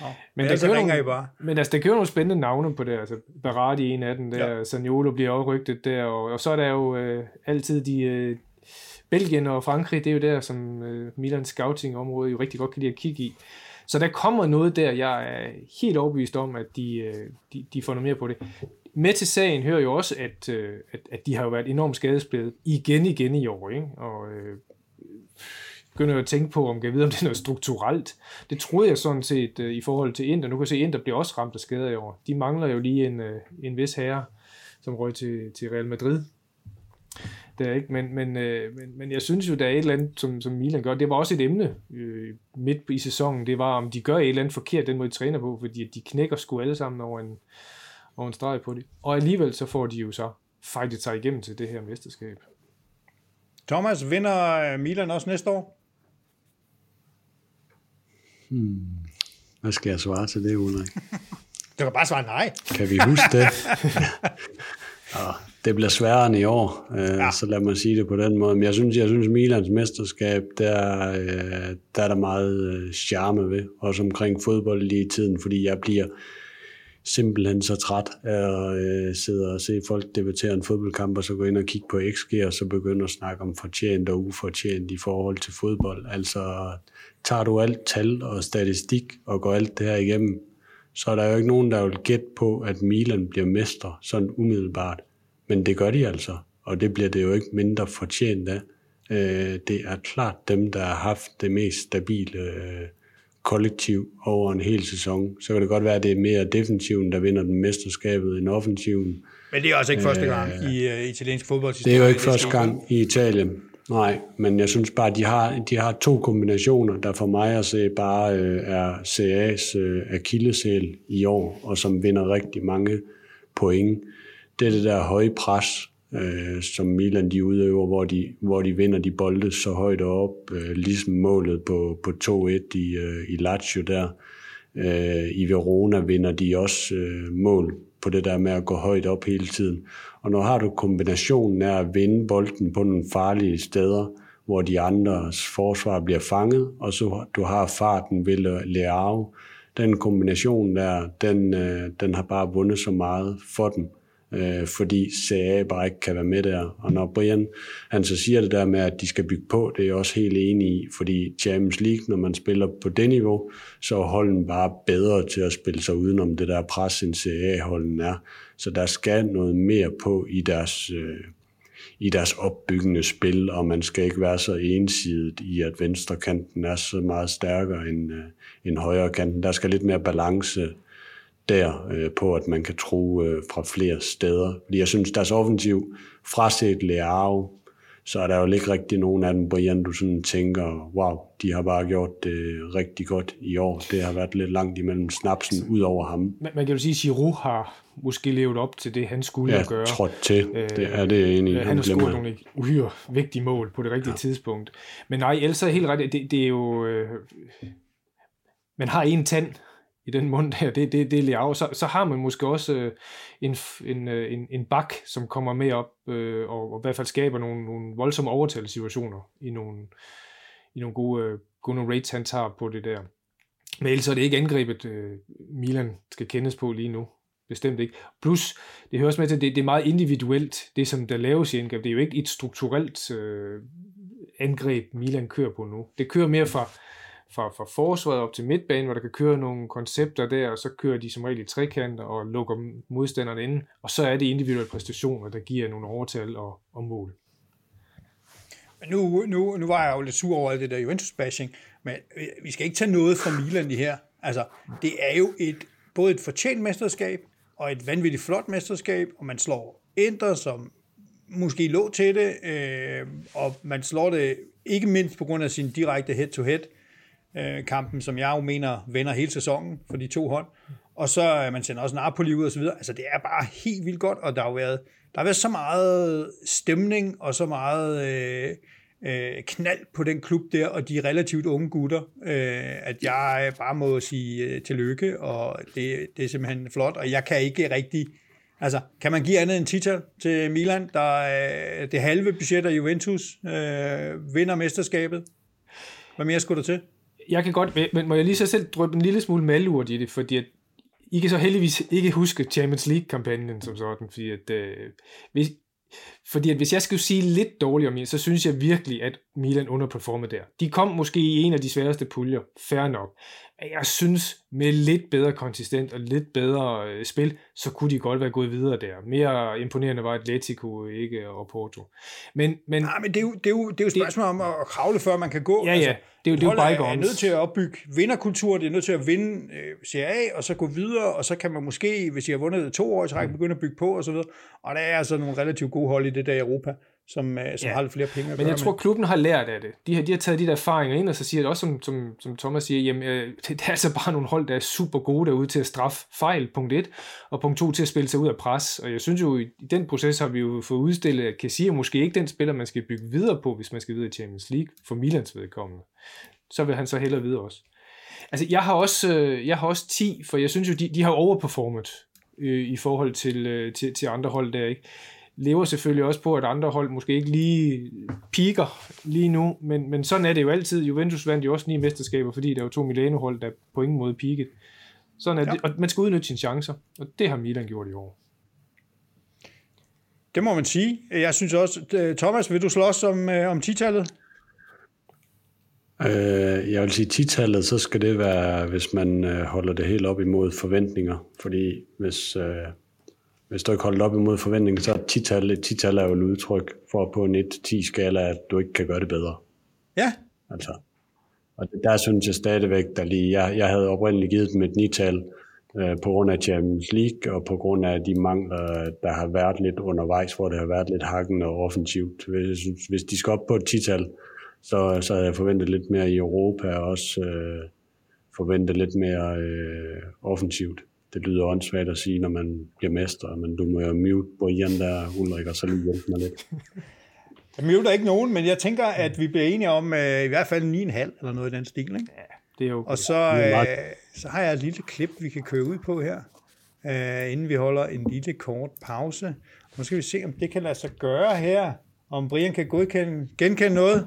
Speaker 1: Nå,
Speaker 3: Men
Speaker 1: ja,
Speaker 3: der
Speaker 1: så
Speaker 3: kører nogle-
Speaker 1: I bare.
Speaker 3: Men altså, der kører nogle spændende navne på det. Altså, Berardi er en af dem der, ja. Saniolo bliver også rygtet der, og, og så er der jo øh, altid de... Øh, Belgien og Frankrig, det er jo der, som øh, Milans scouting-område jo rigtig godt kan lide at kigge i. Så der kommer noget der, jeg er helt overbevist om, at de, øh, de, de får noget mere på det. Med til sagen hører jo også, at, øh, at, at de har jo været enormt skadespillet igen igen i år, ikke? og øh, begynder jo at tænke på, om jeg ved, om det er noget strukturelt. Det troede jeg sådan set øh, i forhold til Inter. Nu kan jeg se, at Inter bliver også ramt af skader i år. De mangler jo lige en, øh, en vis herre, som røg til, til Real Madrid. Det er ikke, men, men, øh, men, men jeg synes jo, der er et eller andet, som, som Milan gør. Det var også et emne øh, midt i sæsonen. Det var, om de gør et eller andet forkert, den måde de træner på, fordi de knækker sgu alle sammen over en, over en streg på det. Og alligevel så får de jo så fightet sig igennem til det her mesterskab.
Speaker 1: Thomas, vinder øh, Milan også næste år?
Speaker 2: Hvad skal jeg svare til det, Ulrik?
Speaker 1: Du kan bare svare nej.
Speaker 2: Kan vi huske det? ja, det bliver sværere end i år, øh, ja. så lad mig sige det på den måde. Men jeg synes, jeg synes Milans mesterskab, der, øh, der er der meget øh, charme ved, også omkring fodbold lige i tiden, fordi jeg bliver simpelthen så træt af at øh, sidde og se folk debattere en fodboldkamp, og så gå ind og kigge på XG, og så begynde at snakke om fortjent og ufortjent i forhold til fodbold. Altså, tager du alt tal og statistik og går alt det her igennem, så er der jo ikke nogen, der vil gætte på, at Milan bliver mester sådan umiddelbart. Men det gør de altså, og det bliver det jo ikke mindre fortjent af. Øh, det er klart dem, der har haft det mest stabile øh, kollektiv over en hel sæson. Så kan det godt være, at det er mere defensiven, der vinder den mesterskabet end offensiven.
Speaker 1: Men det er også ikke første gang i uh, italiensk fodbold.
Speaker 2: Det er jo ikke første gang i Italien. Nej, men jeg synes bare, at de har, de har to kombinationer, der for mig at se bare øh, er CA's øh, akillesæl i år, og som vinder rigtig mange point. Det er det der høje pres, øh, som Milan de udøver, hvor de, hvor de vinder de bolde så højt op, øh, ligesom målet på, på 2-1 i, øh, i Lazio der. Øh, I Verona vinder de også øh, mål på det der med at gå højt op hele tiden. Og når har du kombinationen af at vinde bolden på nogle farlige steder, hvor de andres forsvar bliver fanget, og så du har farten ved Leao, den kombination der, den, øh, den har bare vundet så meget for dem øh, fordi CA bare ikke kan være med der. Og når Brian han så siger det der med, at de skal bygge på, det er jeg også helt enig i, fordi Champions League, når man spiller på det niveau, så er holden bare bedre til at spille sig udenom det der pres, end CA-holden er. Så der skal noget mere på i deres, øh, i deres opbyggende spil, og man skal ikke være så ensidigt i, at venstre kanten er så meget stærkere end, øh, end højre kanten. Der skal lidt mere balance der øh, på, at man kan tro øh, fra flere steder. Fordi jeg synes, deres offensiv, fraset Leao, så er der jo ikke rigtig nogen af dem, Brian, du sådan tænker, wow, de har bare gjort det rigtig godt i år. Det har været lidt langt imellem snapsen ud over ham.
Speaker 3: Man, man kan jo sige, at Giroud har måske levet op til det, han skulle
Speaker 2: Ja,
Speaker 3: gøre.
Speaker 2: trådt til. Det er det i.
Speaker 3: Øh, han har scoret nogle uhyre vigtige mål på det rigtige ja. tidspunkt. Men nej, ellers er helt ret, det, det er jo... Øh, man har en tand i den mund der, det, det, det er Liao, Så, så har man måske også øh, en, en, øh, en, en bak, som kommer med op øh, og, og i hvert fald skaber nogle, nogle voldsomme overtalssituationer i nogle, i nogle gode, øh, gode rates, han tager på det der. Men ellers er det ikke angrebet, øh, Milan skal kendes på lige nu. Bestemt ikke. Plus, det hører også med til, at det, det er meget individuelt, det som der laves i angreb. Det er jo ikke et strukturelt øh, angreb, Milan kører på nu. Det kører mere fra, fra, fra forsvaret op til midtbanen, hvor der kan køre nogle koncepter der, og så kører de som regel i trekanter og lukker modstanderne ind, og så er det individuelle præstationer, der giver nogle overtal og, og mål.
Speaker 1: Nu, nu, nu var jeg jo lidt sur over alt det der Juventus-bashing, men øh, vi skal ikke tage noget fra Milan i her. Altså, det er jo et, både et fortjent mesterskab, og et vanvittigt flot mesterskab, og man slår Inter, som måske lå til det, øh, og man slår det ikke mindst på grund af sin direkte head-to-head øh, kampen, som jeg jo mener vender hele sæsonen for de to hold. Og så øh, man sender også Napoli ud og så videre. Altså det er bare helt vildt godt, og der har været, der har været så meget stemning og så meget øh, øh, knald på den klub der, og de relativt unge gutter, øh, at jeg øh, bare må sige øh, tillykke, og det, det er simpelthen flot, og jeg kan ikke rigtig Altså, kan man give andet end titel til Milan, der øh, det halve budget af Juventus øh, vinder mesterskabet? Hvad mere skulle der til?
Speaker 3: Jeg kan godt, men må jeg lige så selv drøbe en lille smule malurt i det, fordi at I kan så heldigvis ikke huske Champions League-kampagnen som sådan, fordi at, øh, hvis, fordi at hvis jeg skulle sige lidt dårligt om Milan, så synes jeg virkelig, at Milan underperformede der. De kom måske i en af de sværeste puljer, fair nok jeg synes, med lidt bedre konsistent og lidt bedre øh, spil, så kunne de godt være gået videre der. Mere imponerende var Atletico ikke og Porto. Men, men,
Speaker 1: Nej, men det er jo, det er jo, det er jo spørgsmål om at kravle, før man kan gå.
Speaker 3: Ja, ja. Altså, det er jo, det er jo
Speaker 1: bare er nødt til at opbygge vinderkultur, det er nødt til at vinde øh, Serie A, og så gå videre, og så kan man måske, hvis I har vundet to år i træk, begynde at bygge på, og så videre. Og der er altså nogle relativt gode hold i det der i Europa som, øh, som ja. har lidt flere penge
Speaker 3: at Men jeg tror, med. klubben har lært af det. De har, de har taget de der erfaringer ind, og så siger det også, som, som, som Thomas siger, jamen, øh, det, det er altså bare nogle hold, der er super gode derude til at straffe fejl, punkt 1, og punkt 2 til at spille sig ud af pres. Og jeg synes jo, i den proces har vi jo fået udstillet, at Kassier måske ikke den spiller, man skal bygge videre på, hvis man skal videre i Champions League, for Milans vedkommende. Så vil han så hellere videre også. Altså, jeg har også, øh, jeg har også 10, for jeg synes jo, de, de har overperformet øh, i forhold til, øh, til, til andre hold der, ikke? Lever selvfølgelig også på, at andre hold måske ikke lige piker lige nu, men, men sådan er det jo altid. Juventus vandt jo også ni mesterskaber, fordi der var to Milano-hold, der på ingen måde peakede. Sådan er ja. det, og man skal udnytte sine chancer, og det har Milan gjort i år.
Speaker 1: Det må man sige. Jeg synes også, øh, Thomas, vil du slås om, øh, om titallet?
Speaker 2: Øh, jeg vil sige, titallet, så skal det være, hvis man øh, holder det helt op imod forventninger. Fordi hvis, øh, hvis du ikke holder op imod forventningen, så er tital, et tital er jo et udtryk for på en 1-10 skala, at du ikke kan gøre det bedre.
Speaker 1: Ja.
Speaker 2: Altså. Og der synes jeg stadigvæk, der lige, jeg, jeg havde oprindeligt givet dem et nital øh, på grund af Champions League, og på grund af de mangler, der har været lidt undervejs, hvor det har været lidt hakken og offensivt. Hvis, hvis de skal op på et tital, så, så havde jeg forventet lidt mere i Europa, og også øh, forventet lidt mere øh, offensivt det lyder åndssvagt at sige, når man bliver mester, men du må jo mute Brian der, Ulrik, og så lige hjælpe mig lidt.
Speaker 1: Jeg muter ikke nogen, men jeg tænker, at vi bliver enige om uh, i hvert fald 9,5 eller noget i den stil, ikke?
Speaker 3: Ja, det er jo okay.
Speaker 1: Og så, uh, så har jeg et lille klip, vi kan køre ud på her, uh, inden vi holder en lille kort pause. Nu skal vi se, om det kan lade sig gøre her, om Brian kan godkende, genkende noget.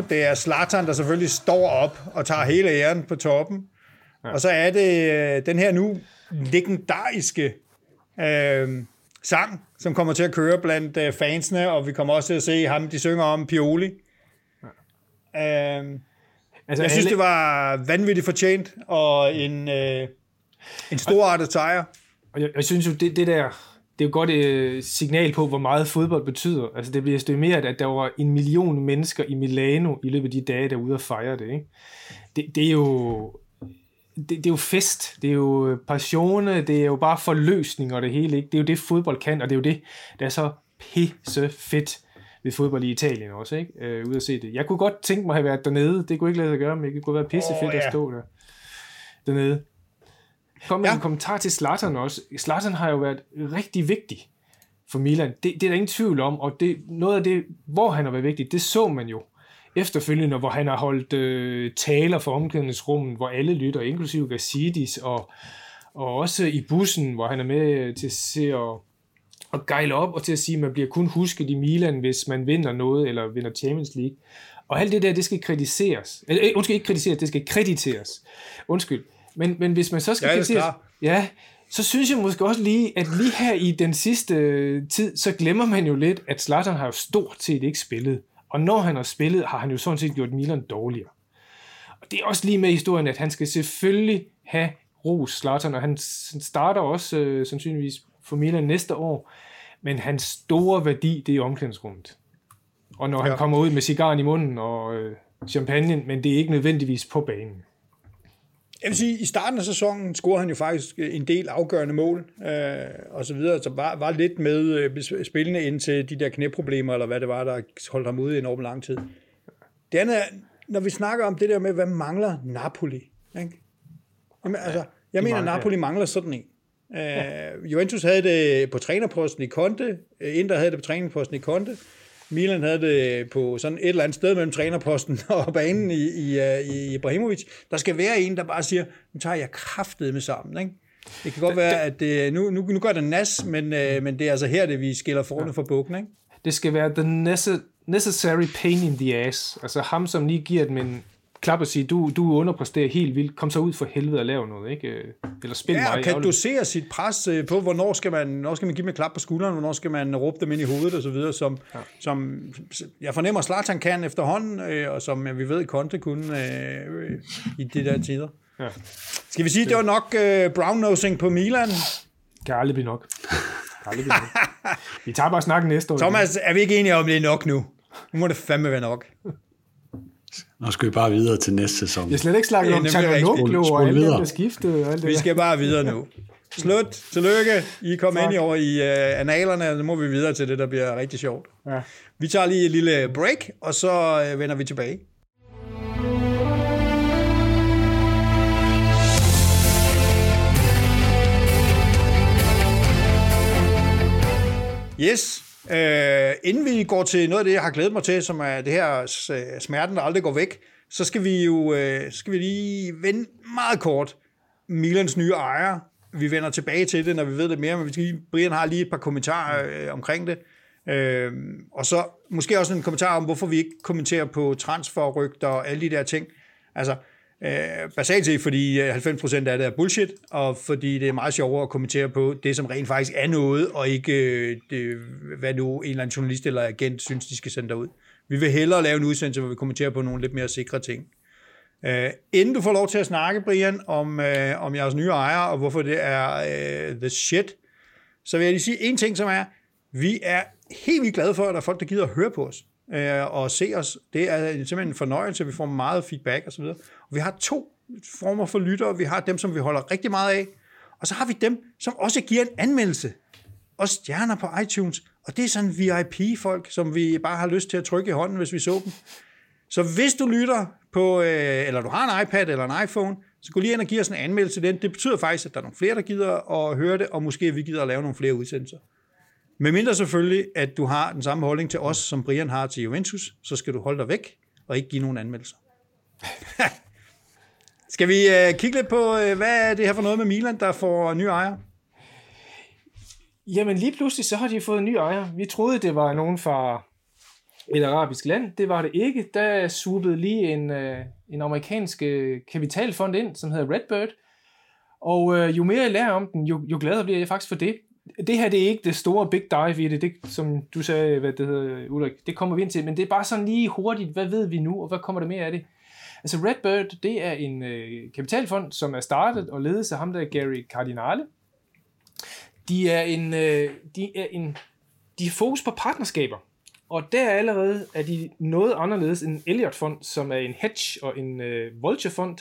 Speaker 1: Det er Zlatan, der selvfølgelig står op og tager hele æren på toppen. Ja. Og så er det øh, den her nu legendariske øh, sang, som kommer til at køre blandt øh, fansene, og vi kommer også til at se ham, de synger om Pioli. Ja. Øh, altså, jeg synes, alle... det var vanvittigt fortjent, og en, øh, en storartet sejr.
Speaker 3: Og jeg, jeg synes jo, det, det der det er jo godt et signal på, hvor meget fodbold betyder. Altså det bliver estimeret, at der var en million mennesker i Milano i løbet af de dage, der er ude og fejre det. Ikke? Det, det er jo det, det er jo fest, det er jo passione, det er jo bare forløsning og det hele. Ikke? Det er jo det, fodbold kan, og det er jo det, der er så pisse fedt ved fodbold i Italien også, ikke? Øh, ud at se det. Jeg kunne godt tænke mig at have været dernede. Det kunne ikke lade sig gøre, men det kunne være pisse fedt oh, ja. at stå der dernede. Kom med ja. en kommentar til Zlatan også. Zlatan har jo været rigtig vigtig for Milan. Det, det er der ingen tvivl om, og det, noget af det, hvor han har været vigtig, det så man jo efterfølgende, hvor han har holdt øh, taler for omklædningsrummet, hvor alle lytter, inklusive Gassidis, og, og også i bussen, hvor han er med til at se og, og gejle op, og til at sige, at man bliver kun husket i Milan, hvis man vinder noget, eller vinder Champions League. Og alt det der, det skal kritiseres. Eller, øh, undskyld, ikke kritiseres, det skal krediteres. Undskyld. Men, men hvis man så skal kritisere, ja, så synes jeg måske også lige, at lige her i den sidste tid, så glemmer man jo lidt, at Zlatan har jo stort set ikke spillet. Og når han har spillet, har han jo sådan set gjort Milan dårligere. Og det er også lige med i historien, at han skal selvfølgelig have ros Zlatan, og han starter også øh, sandsynligvis for Milan næste år, men hans store værdi, det er omklædningsrummet. Og når ja. han kommer ud med cigaren i munden og øh, champagne, men det er ikke nødvendigvis på banen.
Speaker 1: Jeg vil sige, i starten af sæsonen scorede han jo faktisk en del afgørende mål, øh, og så videre, så var, var lidt med øh, spillende ind til de der knæproblemer, eller hvad det var, der holdt ham ude i enormt lang tid. Det andet er, når vi snakker om det der med, hvad mangler Napoli, ikke? Jamen, altså, jeg mener, Napoli mangler sådan en. Uh, Juventus havde det på trænerposten i Conte, Inter havde det på trænerposten i Conte, Milan havde det på sådan et eller andet sted mellem trænerposten og banen i, i, øh, i Ibrahimovic. Der skal være en, der bare siger, nu tager jeg kraftet med sammen. Ikke? Det kan godt være, at det, nu, nu, nu gør det nas, men, øh, men det er altså her, det vi skiller forne for bukken. Ikke?
Speaker 3: Det skal være the necessary pain in the ass. Altså ham, som lige giver dem en, klap og sige, du, du underpræsterer helt vildt, kom så ud for helvede og lav noget, ikke? Eller spil
Speaker 1: ja,
Speaker 3: mig.
Speaker 1: Ja, kan dosere sit pres øh, på, hvornår skal man, hvornår skal man give dem et klap på skulderen, hvornår skal man råbe dem ind i hovedet og så videre, som, ja. som jeg fornemmer, Zlatan kan efterhånden, øh, og som vi ved, Conte kunne øh, i de der tider. Ja. Skal vi sige, det var nok øh, brown-nosing på Milan?
Speaker 3: Kan aldrig blive nok. Kan aldrig blive nok. Vi tager bare snakken næste år.
Speaker 1: Thomas, er vi ikke enige om, det er nok nu? Nu må det fandme være nok.
Speaker 2: Nu skal vi bare videre til næste sæson.
Speaker 3: Jeg slet ikke snakket om Tanganoglu og alt det, der skiftede. Og alt det
Speaker 1: vi skal bare videre nu. Slut. Tillykke. I kom ind i over i uh, analerne, og så må vi videre til det, der bliver rigtig sjovt. Ja. Vi tager lige et lille break, og så uh, vender vi tilbage. Yes, Øh, inden vi går til noget af det, jeg har glædet mig til, som er det her øh, smerten, der aldrig går væk, så skal vi jo øh, skal vi lige vende meget kort Milans nye ejer. Vi vender tilbage til det, når vi ved det mere, men vi skal lige, Brian har lige et par kommentarer øh, omkring det. Øh, og så måske også en kommentar om, hvorfor vi ikke kommenterer på transferrygter og alle de der ting. Altså, Øh, basalt set, fordi øh, 90% af det er bullshit, og fordi det er meget sjovere at kommentere på det, som rent faktisk er noget, og ikke øh, det, hvad nu en eller anden journalist eller agent synes, de skal sende derud. Vi vil hellere lave en udsendelse, hvor vi kommenterer på nogle lidt mere sikre ting. Øh, inden du får lov til at snakke, Brian, om, øh, om jeres nye ejer, og hvorfor det er øh, the shit, så vil jeg lige sige en ting, som er, vi er helt vildt glade for, at der er folk, der gider at høre på os øh, og se os. Det er simpelthen en fornøjelse, vi får meget feedback osv. Og, vi har to former for lyttere. Vi har dem, som vi holder rigtig meget af, og så har vi dem, som også giver en anmeldelse og stjerner på iTunes. Og det er sådan VIP-folk, som vi bare har lyst til at trykke i hånden, hvis vi så dem. Så hvis du lytter på, øh, eller du har en iPad eller en iPhone, så gå lige ind og giv os en anmeldelse til den. Det betyder faktisk, at der er nogle flere, der gider at høre det, og måske vi gider at lave nogle flere udsendelser. Med mindre selvfølgelig, at du har den samme holdning til os, som Brian har til Juventus, så skal du holde dig væk og ikke give nogen anmeldelser. skal vi uh, kigge lidt på, uh, hvad er det her for noget med Milan, der får nye ejere?
Speaker 3: Jamen lige pludselig, så har de fået nye ejere. Vi troede, det var nogen fra et arabisk land. Det var det ikke. Der swoopede lige en, uh, en amerikansk kapitalfond ind, som hedder Redbird. Og uh, jo mere jeg lærer om den, jo, jo gladere bliver jeg faktisk for det det her det er ikke det store big dive i det, det som du sagde, hvad det hedder, Ulrik, det kommer vi ind til, men det er bare sådan lige hurtigt, hvad ved vi nu, og hvad kommer der mere af det? Altså Redbird, det er en øh, kapitalfond, som er startet og ledes af ham der Gary Cardinale. De er en, øh, de er en, de er fokus på partnerskaber. Og der er allerede er de noget anderledes end Elliott-fond, som er en hedge og en øh, vulture-fond,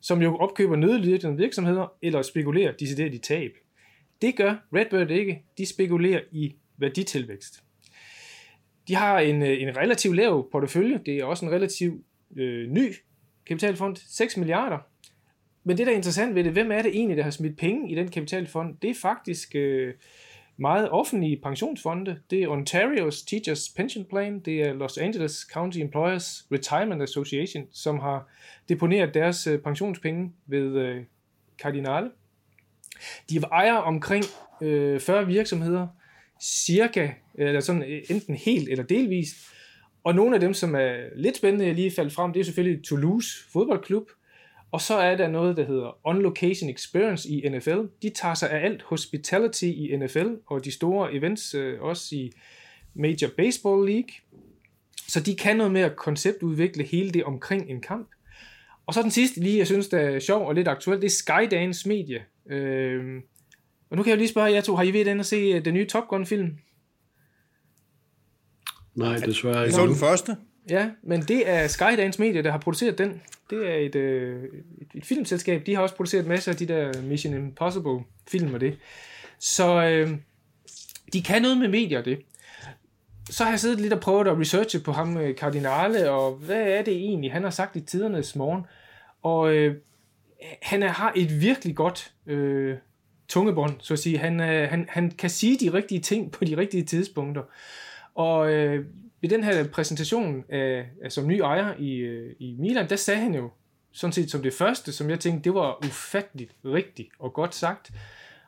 Speaker 3: som jo opkøber nødlidende virksomheder eller spekulerer decideret i tab. Det gør Redbird ikke. De spekulerer i værditilvækst. De har en, øh, en relativt lav portefølje. Det er også en relativt øh, ny kapitalfond. 6 milliarder. Men det, der er interessant ved det, hvem er det egentlig, der har smidt penge i den kapitalfond? Det er faktisk øh, meget offentlige pensionsfonde. Det er Ontario's Teachers Pension Plan, det er Los Angeles County Employers Retirement Association, som har deponeret deres øh, pensionspenge ved øh, Cardinale. De ejer omkring øh, 40 virksomheder, cirka, eller sådan øh, enten helt eller delvist. Og nogle af dem, som er lidt spændende, jeg lige faldt frem, det er selvfølgelig Toulouse fodboldklub, og så er der noget, der hedder On Location Experience i NFL. De tager sig af alt hospitality i NFL, og de store events øh, også i Major Baseball League. Så de kan noget med at konceptudvikle hele det omkring en kamp. Og så den sidste lige, jeg synes, der er sjov og lidt aktuel, det er Skydance Media. Øh, og nu kan jeg lige spørge jer to, har I ved at se øh, den nye Top Gun-film?
Speaker 2: Nej, desværre ikke.
Speaker 1: så den første.
Speaker 3: Ja, men det er Skydance Media, der har produceret den. Det er et, øh, et, et filmselskab. De har også produceret masser af de der Mission Impossible film og det. Så øh, de kan noget med medier, det. Så har jeg siddet lidt og prøvet at researche på ham, øh, Cardinale, og hvad er det egentlig, han har sagt i tidernes morgen. Og øh, han er, har et virkelig godt øh, tungebånd, så at sige. Han, øh, han, han kan sige de rigtige ting på de rigtige tidspunkter. Og øh, ved den her præsentation af, af som ny ejer i, øh, i Milan, der sagde han jo sådan set som det første, som jeg tænkte, det var ufatteligt rigtigt og godt sagt.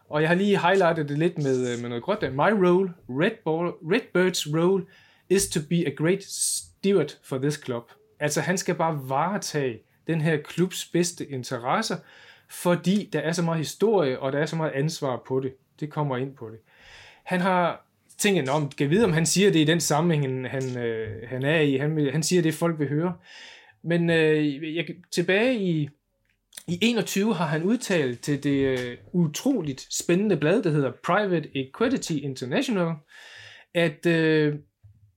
Speaker 3: Og jeg har lige highlightet det lidt med, øh, med noget godt. My role, Red Ball, Redbird's role, is to be a great steward for this club. Altså han skal bare varetage den her klubs bedste interesser, fordi der er så meget historie, og der er så meget ansvar på det. Det kommer ind på det. Han har tænkt, om men kan vide, om han siger det i den sammenhæng, han, øh, han er i. Han, han siger det, folk vil høre. Men øh, jeg, tilbage i, i 21 har han udtalt til det øh, utroligt spændende blad, der hedder Private Equity International, at øh,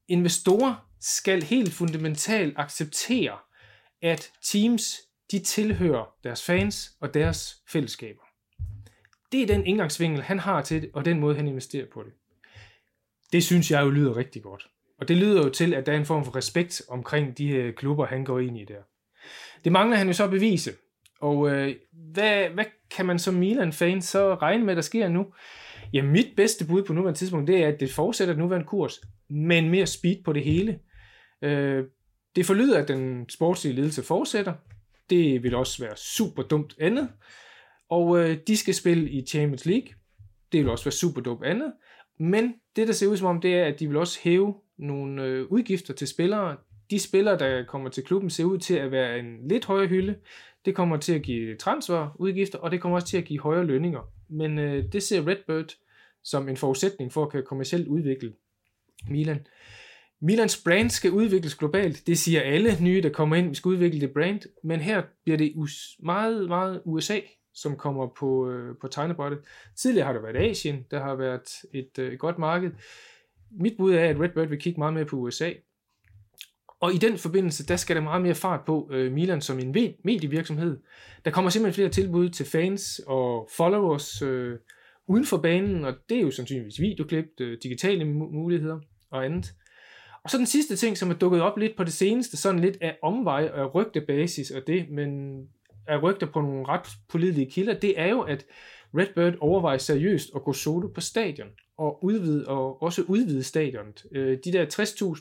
Speaker 3: investorer skal helt fundamentalt acceptere, at teams de tilhører deres fans og deres fællesskaber. Det er den indgangsvinkel, han har til det, og den måde, han investerer på det. Det synes jeg jo lyder rigtig godt. Og det lyder jo til, at der er en form for respekt omkring de her klubber, han går ind i der. Det mangler han jo så at bevise. Og øh, hvad, hvad kan man som Milan-fan så regne med, der sker nu? Ja, mit bedste bud på nuværende tidspunkt, det er, at det fortsætter den nuværende kurs, men mere speed på det hele. Øh, det forlyder, at den sportslige ledelse fortsætter. Det vil også være super dumt andet. Og øh, de skal spille i Champions League. Det vil også være super dumt andet. Men det, der ser ud som om, det er, at de vil også hæve nogle øh, udgifter til spillere. De spillere, der kommer til klubben, ser ud til at være en lidt højere hylde. Det kommer til at give transferudgifter, og det kommer også til at give højere lønninger. Men øh, det ser Redbird som en forudsætning for at kunne kommercielt udvikle Milan. Milans brand skal udvikles globalt. Det siger alle nye, der kommer ind, vi skal udvikle det brand. Men her bliver det us- meget, meget USA, som kommer på, øh, på tegnebrættet. Tidligere har det været Asien, der har været et øh, godt marked. Mit bud er, at Redbird vil kigge meget mere på USA. Og i den forbindelse, der skal der meget mere fart på øh, Milan som en medievirksomhed. Der kommer simpelthen flere tilbud til fans og followers øh, uden for banen, og det er jo sandsynligvis videoklip, øh, digitale muligheder og andet. Og så den sidste ting, som er dukket op lidt på det seneste, sådan lidt af omvej og rygtebasis og det, men er rygter på nogle ret pålidelige kilder, det er jo, at Redbird overvejer seriøst at gå solo på stadion og udvide og også udvide stadionet. Øh, de der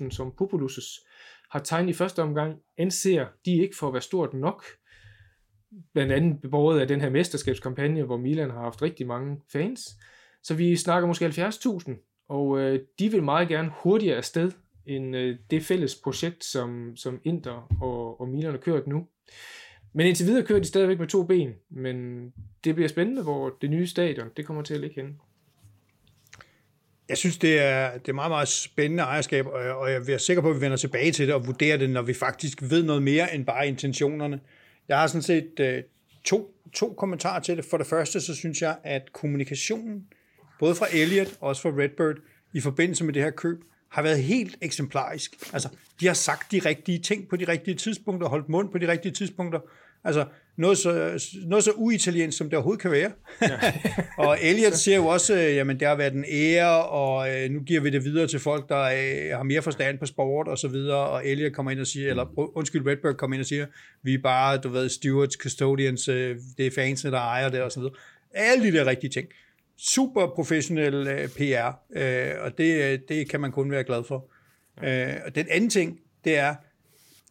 Speaker 3: 60.000, som Populus har tegnet i første omgang, anser de ikke for at være stort nok. Blandt andet beboet af den her mesterskabskampagne, hvor Milan har haft rigtig mange fans. Så vi snakker måske 70.000, og øh, de vil meget gerne hurtigere afsted end øh, det fælles projekt, som, som Inter og, og Milan har kørt nu. Men indtil videre kører de stadigvæk med to ben, men det bliver spændende, hvor det nye stadion, det kommer til at ligge henne.
Speaker 1: Jeg synes, det er, det er meget, meget spændende ejerskab, og jeg, og jeg er sikker på, at vi vender tilbage til det og vurderer det, når vi faktisk ved noget mere end bare intentionerne. Jeg har sådan set øh, to, to kommentarer til det. For det første, så synes jeg, at kommunikationen både fra Elliot og også fra Redbird, i forbindelse med det her køb, har været helt eksemplarisk. Altså, de har sagt de rigtige ting på de rigtige tidspunkter, holdt mund på de rigtige tidspunkter. Altså, noget så, noget så uitaliensk, som det overhovedet kan være. Ja. og Elliot siger jo også, øh, jamen, det har været en ære, og øh, nu giver vi det videre til folk, der øh, har mere forstand på sport, og så videre, og Elliot kommer ind og siger, eller undskyld, Redberg kommer ind og siger, vi er bare, du ved, stewards, custodians, øh, det er fansene, der ejer det, og så videre. Alle de der rigtige ting super professionel øh, PR, øh, og det, det kan man kun være glad for. Øh, og den anden ting, det er,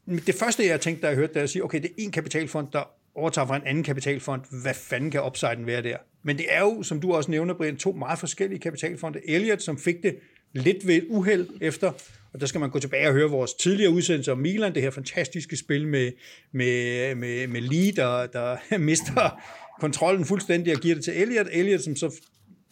Speaker 1: det første jeg tænkte, da jeg hørte det, er at sige, okay, det er en kapitalfond, der overtager fra en anden kapitalfond. Hvad fanden kan upsiden være der? Men det er jo, som du også nævner, Brian, to meget forskellige kapitalfonde. Elliot, som fik det lidt ved uheld efter, og der skal man gå tilbage og høre vores tidligere udsendelse om Milan, det her fantastiske spil med, med, med, med Lee, der, der mister kontrollen fuldstændig og giver det til Elliot. Elliot, som så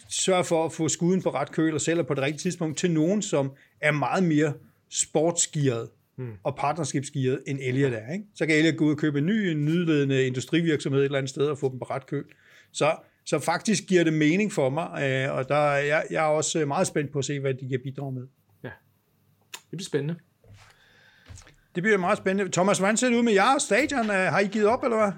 Speaker 1: sørge for at få skuden på ret køl og sælger på det rigtige tidspunkt til nogen, som er meget mere sportsgearet hmm. og partnerskabsgearet end Elliot er. Ikke? Så kan Elliot gå ud og købe en ny, en nydledende industrivirksomhed et eller andet sted og få dem på ret køl. Så, så faktisk giver det mening for mig, øh, og der, jeg, jeg er også meget spændt på at se, hvad de kan bidrage med. Ja,
Speaker 3: det bliver spændende.
Speaker 1: Det bliver meget spændende. Thomas, hvordan ser det ud med jer stadion? Øh, har I givet op, eller hvad?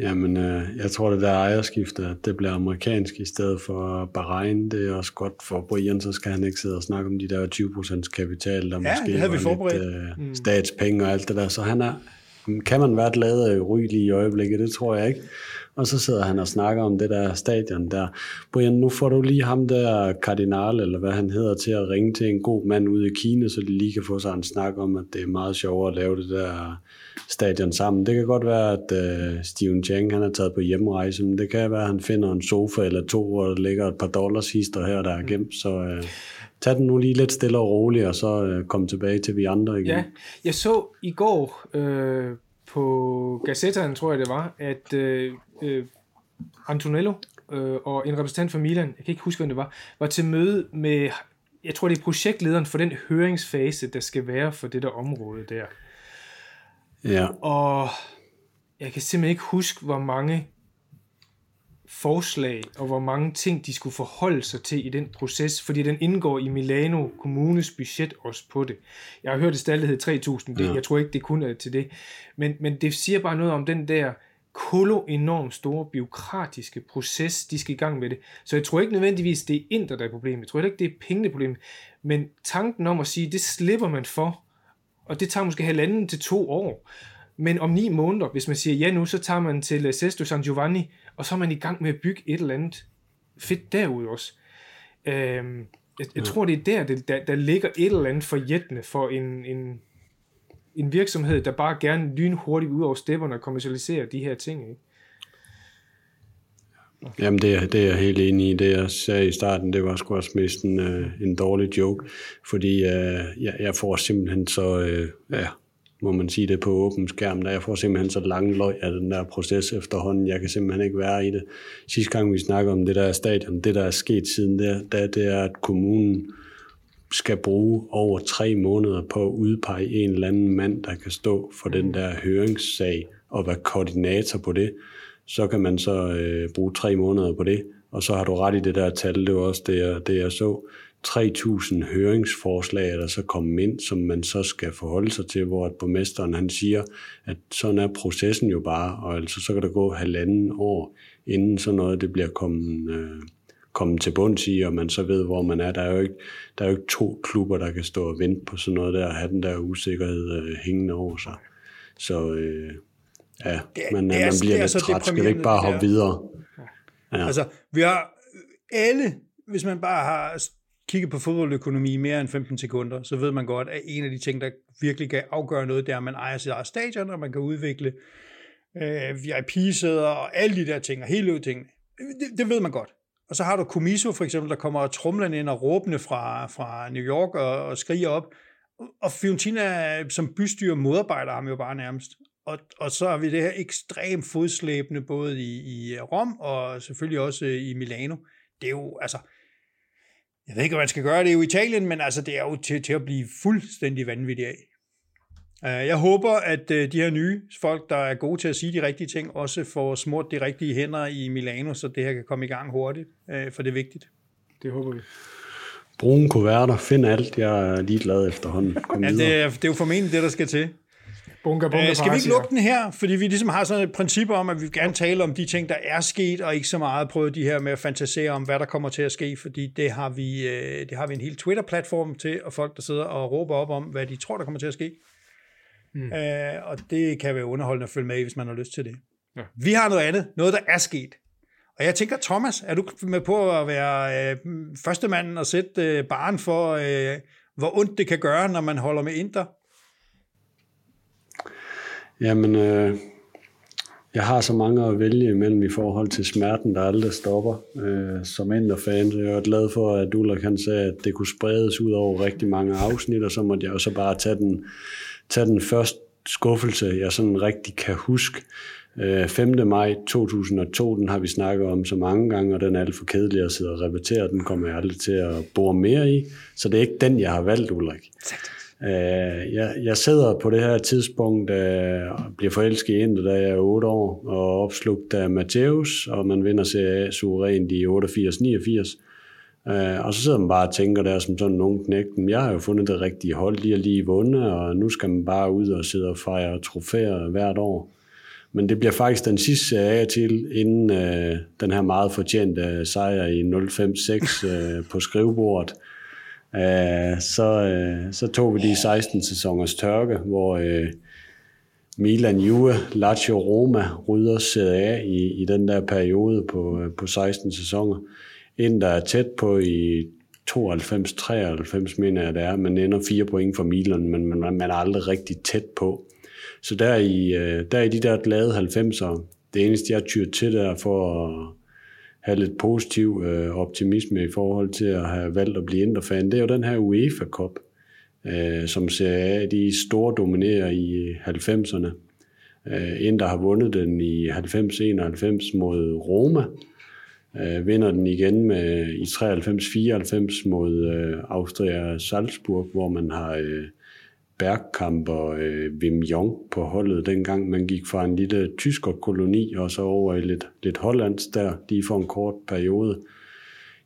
Speaker 2: Jamen, øh, jeg tror, det der ejerskifte, det bliver amerikansk i stedet for Bahrain. Det er også godt for Brian, så skal han ikke sidde og snakke om de der 20% kapital, der ja, måske det havde vi forberedt. lidt øh, mm. statspenge og alt det der. Så han er, kan man være glad af ry lige i øjeblikket? Det tror jeg ikke. Og så sidder han og snakker om det der stadion der. Brian, nu får du lige ham der kardinal, eller hvad han hedder, til at ringe til en god mand ude i Kina, så de lige kan få sig en snak om, at det er meget sjovere at lave det der stadion sammen. Det kan godt være, at øh, uh, Steven Chang han er taget på hjemrejse, men det kan være, at han finder en sofa eller to, hvor der ligger et par dollars hister her, der er gemt. Så uh, tag den nu lige lidt stille og roligt, og så uh, kom tilbage til vi andre igen.
Speaker 3: Ja, jeg så i går øh, på Gazettaen, tror jeg det var, at øh, øh, Antonello øh, og en repræsentant fra Milan, jeg kan ikke huske, hvem det var, var til møde med, jeg tror det er projektlederen for den høringsfase, der skal være for det der område der.
Speaker 2: Ja.
Speaker 3: Og jeg kan simpelthen ikke huske, hvor mange forslag og hvor mange ting, de skulle forholde sig til i den proces, fordi den indgår i Milano Kommunes budget også på det. Jeg har hørt, at stadig hed 3.000, det, ja. jeg tror ikke, det kun er til det. Men, men det siger bare noget om den der kolo enormt store byråkratiske proces, de skal i gang med det. Så jeg tror ikke nødvendigvis, det er Inter, der er problemet. Jeg tror ikke, det er pengene problemet. Men tanken om at sige, det slipper man for, og det tager måske halvanden til to år. Men om ni måneder, hvis man siger ja nu, så tager man til Sesto San Giovanni, og så er man i gang med at bygge et eller andet fedt derude også. Øhm, jeg, jeg tror, det er der, det, der, der ligger et eller andet forjættende for en, en, en virksomhed, der bare gerne lynhurtigt ud over stepperne og kommercialiserer de her ting. Ikke?
Speaker 2: Jamen, det er, det er jeg helt enig i. Det, jeg sagde i starten, det var sgu også mest en, øh, en dårlig joke, fordi øh, jeg, jeg får simpelthen så, øh, ja, må man sige det på åben skærm, der jeg får simpelthen så lang løg af den der proces efterhånden. Jeg kan simpelthen ikke være i det. Sidste gang vi snakker om det der stadion, det der er sket siden der, det, det er, at kommunen skal bruge over tre måneder på at udpege en eller anden mand, der kan stå for den der høringssag og være koordinator på det så kan man så øh, bruge tre måneder på det. Og så har du ret i det der tal, det var også det, jeg, det, jeg så. 3.000 høringsforslag er der så kommet ind, som man så skal forholde sig til, hvor at borgmesteren han siger, at sådan er processen jo bare, og altså så kan der gå halvanden år, inden sådan noget det bliver kommet, øh, kommet til bunds i, og man så ved, hvor man er. Der er, jo ikke, der er jo ikke to klubber, der kan stå og vente på sådan noget der, og have den der usikkerhed øh, hængende over sig. Så øh, Ja, det, men det er, man bliver lidt træt. Skal det ikke bare hoppe videre?
Speaker 1: Ja. Altså, vi har alle, hvis man bare har kigget på fodboldøkonomi i mere end 15 sekunder, så ved man godt, at en af de ting, der virkelig kan afgøre noget, det er, at man ejer sit eget stadion, og man kan udvikle øh, VIP-sæder og alle de der ting, og hele ting. Det, det ved man godt. Og så har du Comiso for eksempel, der kommer trumlende ind og råbende fra, fra New York og, og skriger op. Og Fiorentina som bystyre modarbejder ham jo bare nærmest. Og, og så har vi det her ekstremt fodslæbende, både i, i Rom og selvfølgelig også øh, i Milano. Det er jo, altså, jeg ved ikke, hvad man skal gøre, det er jo Italien, men altså, det er jo til, til at blive fuldstændig vanvittigt af. Jeg håber, at de her nye folk, der er gode til at sige de rigtige ting, også får smurt de rigtige hænder i Milano, så det her kan komme i gang hurtigt, for det er vigtigt.
Speaker 3: Det håber vi.
Speaker 2: Brune kuverter, find alt. Jeg er ligeglad efterhånden. Kom
Speaker 1: ja, det er, det er jo formentlig det, der skal til.
Speaker 3: Bunker, bunker
Speaker 1: øh, skal vi ikke lukke den her? Fordi vi ligesom har sådan et princip om, at vi gerne tale om de ting, der er sket, og ikke så meget prøve de her med at fantasere om, hvad der kommer til at ske, fordi det har vi, øh, det har vi en hel Twitter-platform til, og folk, der sidder og råber op om, hvad de tror, der kommer til at ske. Mm. Øh, og det kan være underholdende at følge med i, hvis man har lyst til det. Ja. Vi har noget andet, noget der er sket. Og jeg tænker, Thomas, er du med på at være øh, første manden og sætte øh, baren for, øh, hvor ondt det kan gøre, når man holder med Inter?
Speaker 2: Jamen, øh, jeg har så mange at vælge imellem i forhold til smerten, der aldrig stopper. Øh, som Inter-fan, så jeg er glad for, at Ulla kan sagde, at det kunne spredes ud over rigtig mange afsnit, og så måtte jeg jo så bare tage den, tage den første skuffelse, jeg sådan rigtig kan huske. 5. Øh, maj 2002, den har vi snakket om så mange gange, og den er alt for kedelig at sidde og repetere. Den kommer jeg aldrig til at bore mere i. Så det er ikke den, jeg har valgt, Ulrik. Uh, jeg, jeg sidder på det her tidspunkt og bliver forelsket i Inter, da jeg er 8 år, og opslugt af Matthäus, og man vinder sig suverænt i 88-89. Uh, og så sidder man bare og tænker der som sådan nogen knægt, jeg har jo fundet det rigtige hold, de har lige vundet, og nu skal man bare ud og sidde og fejre trofæer hvert år. Men det bliver faktisk den sidste serie til, inden øh, den her meget fortjente sejr i 0-5-6 øh, på skrivebordet. Øh, så, øh, så tog vi de 16 sæsoners tørke, hvor øh, Milan, Juve, Lazio, Roma rydder Serie A i, i den der periode på, øh, på 16 sæsoner. En, der er tæt på i 92-93, mener jeg det er. Man ender fire point for Milan, men man, man er aldrig rigtig tæt på. Så der i, øh, der i de der glade 90'er, det eneste jeg tyr til der for at have lidt positiv øh, optimisme i forhold til at have valgt at blive Inter-fan, det er jo den her UEFA Cup, øh, som ser af de store dominerer i 90'erne. Øh, Inter har vundet den i 90-91 mod Roma, øh, vinder den igen med i 93-94 mod øh, Austria Salzburg, hvor man har øh, Bergkamp og øh, Wim Jong på holdet, dengang man gik fra en lille tysker koloni og så over i lidt, lidt hollandsk der, lige for en kort periode.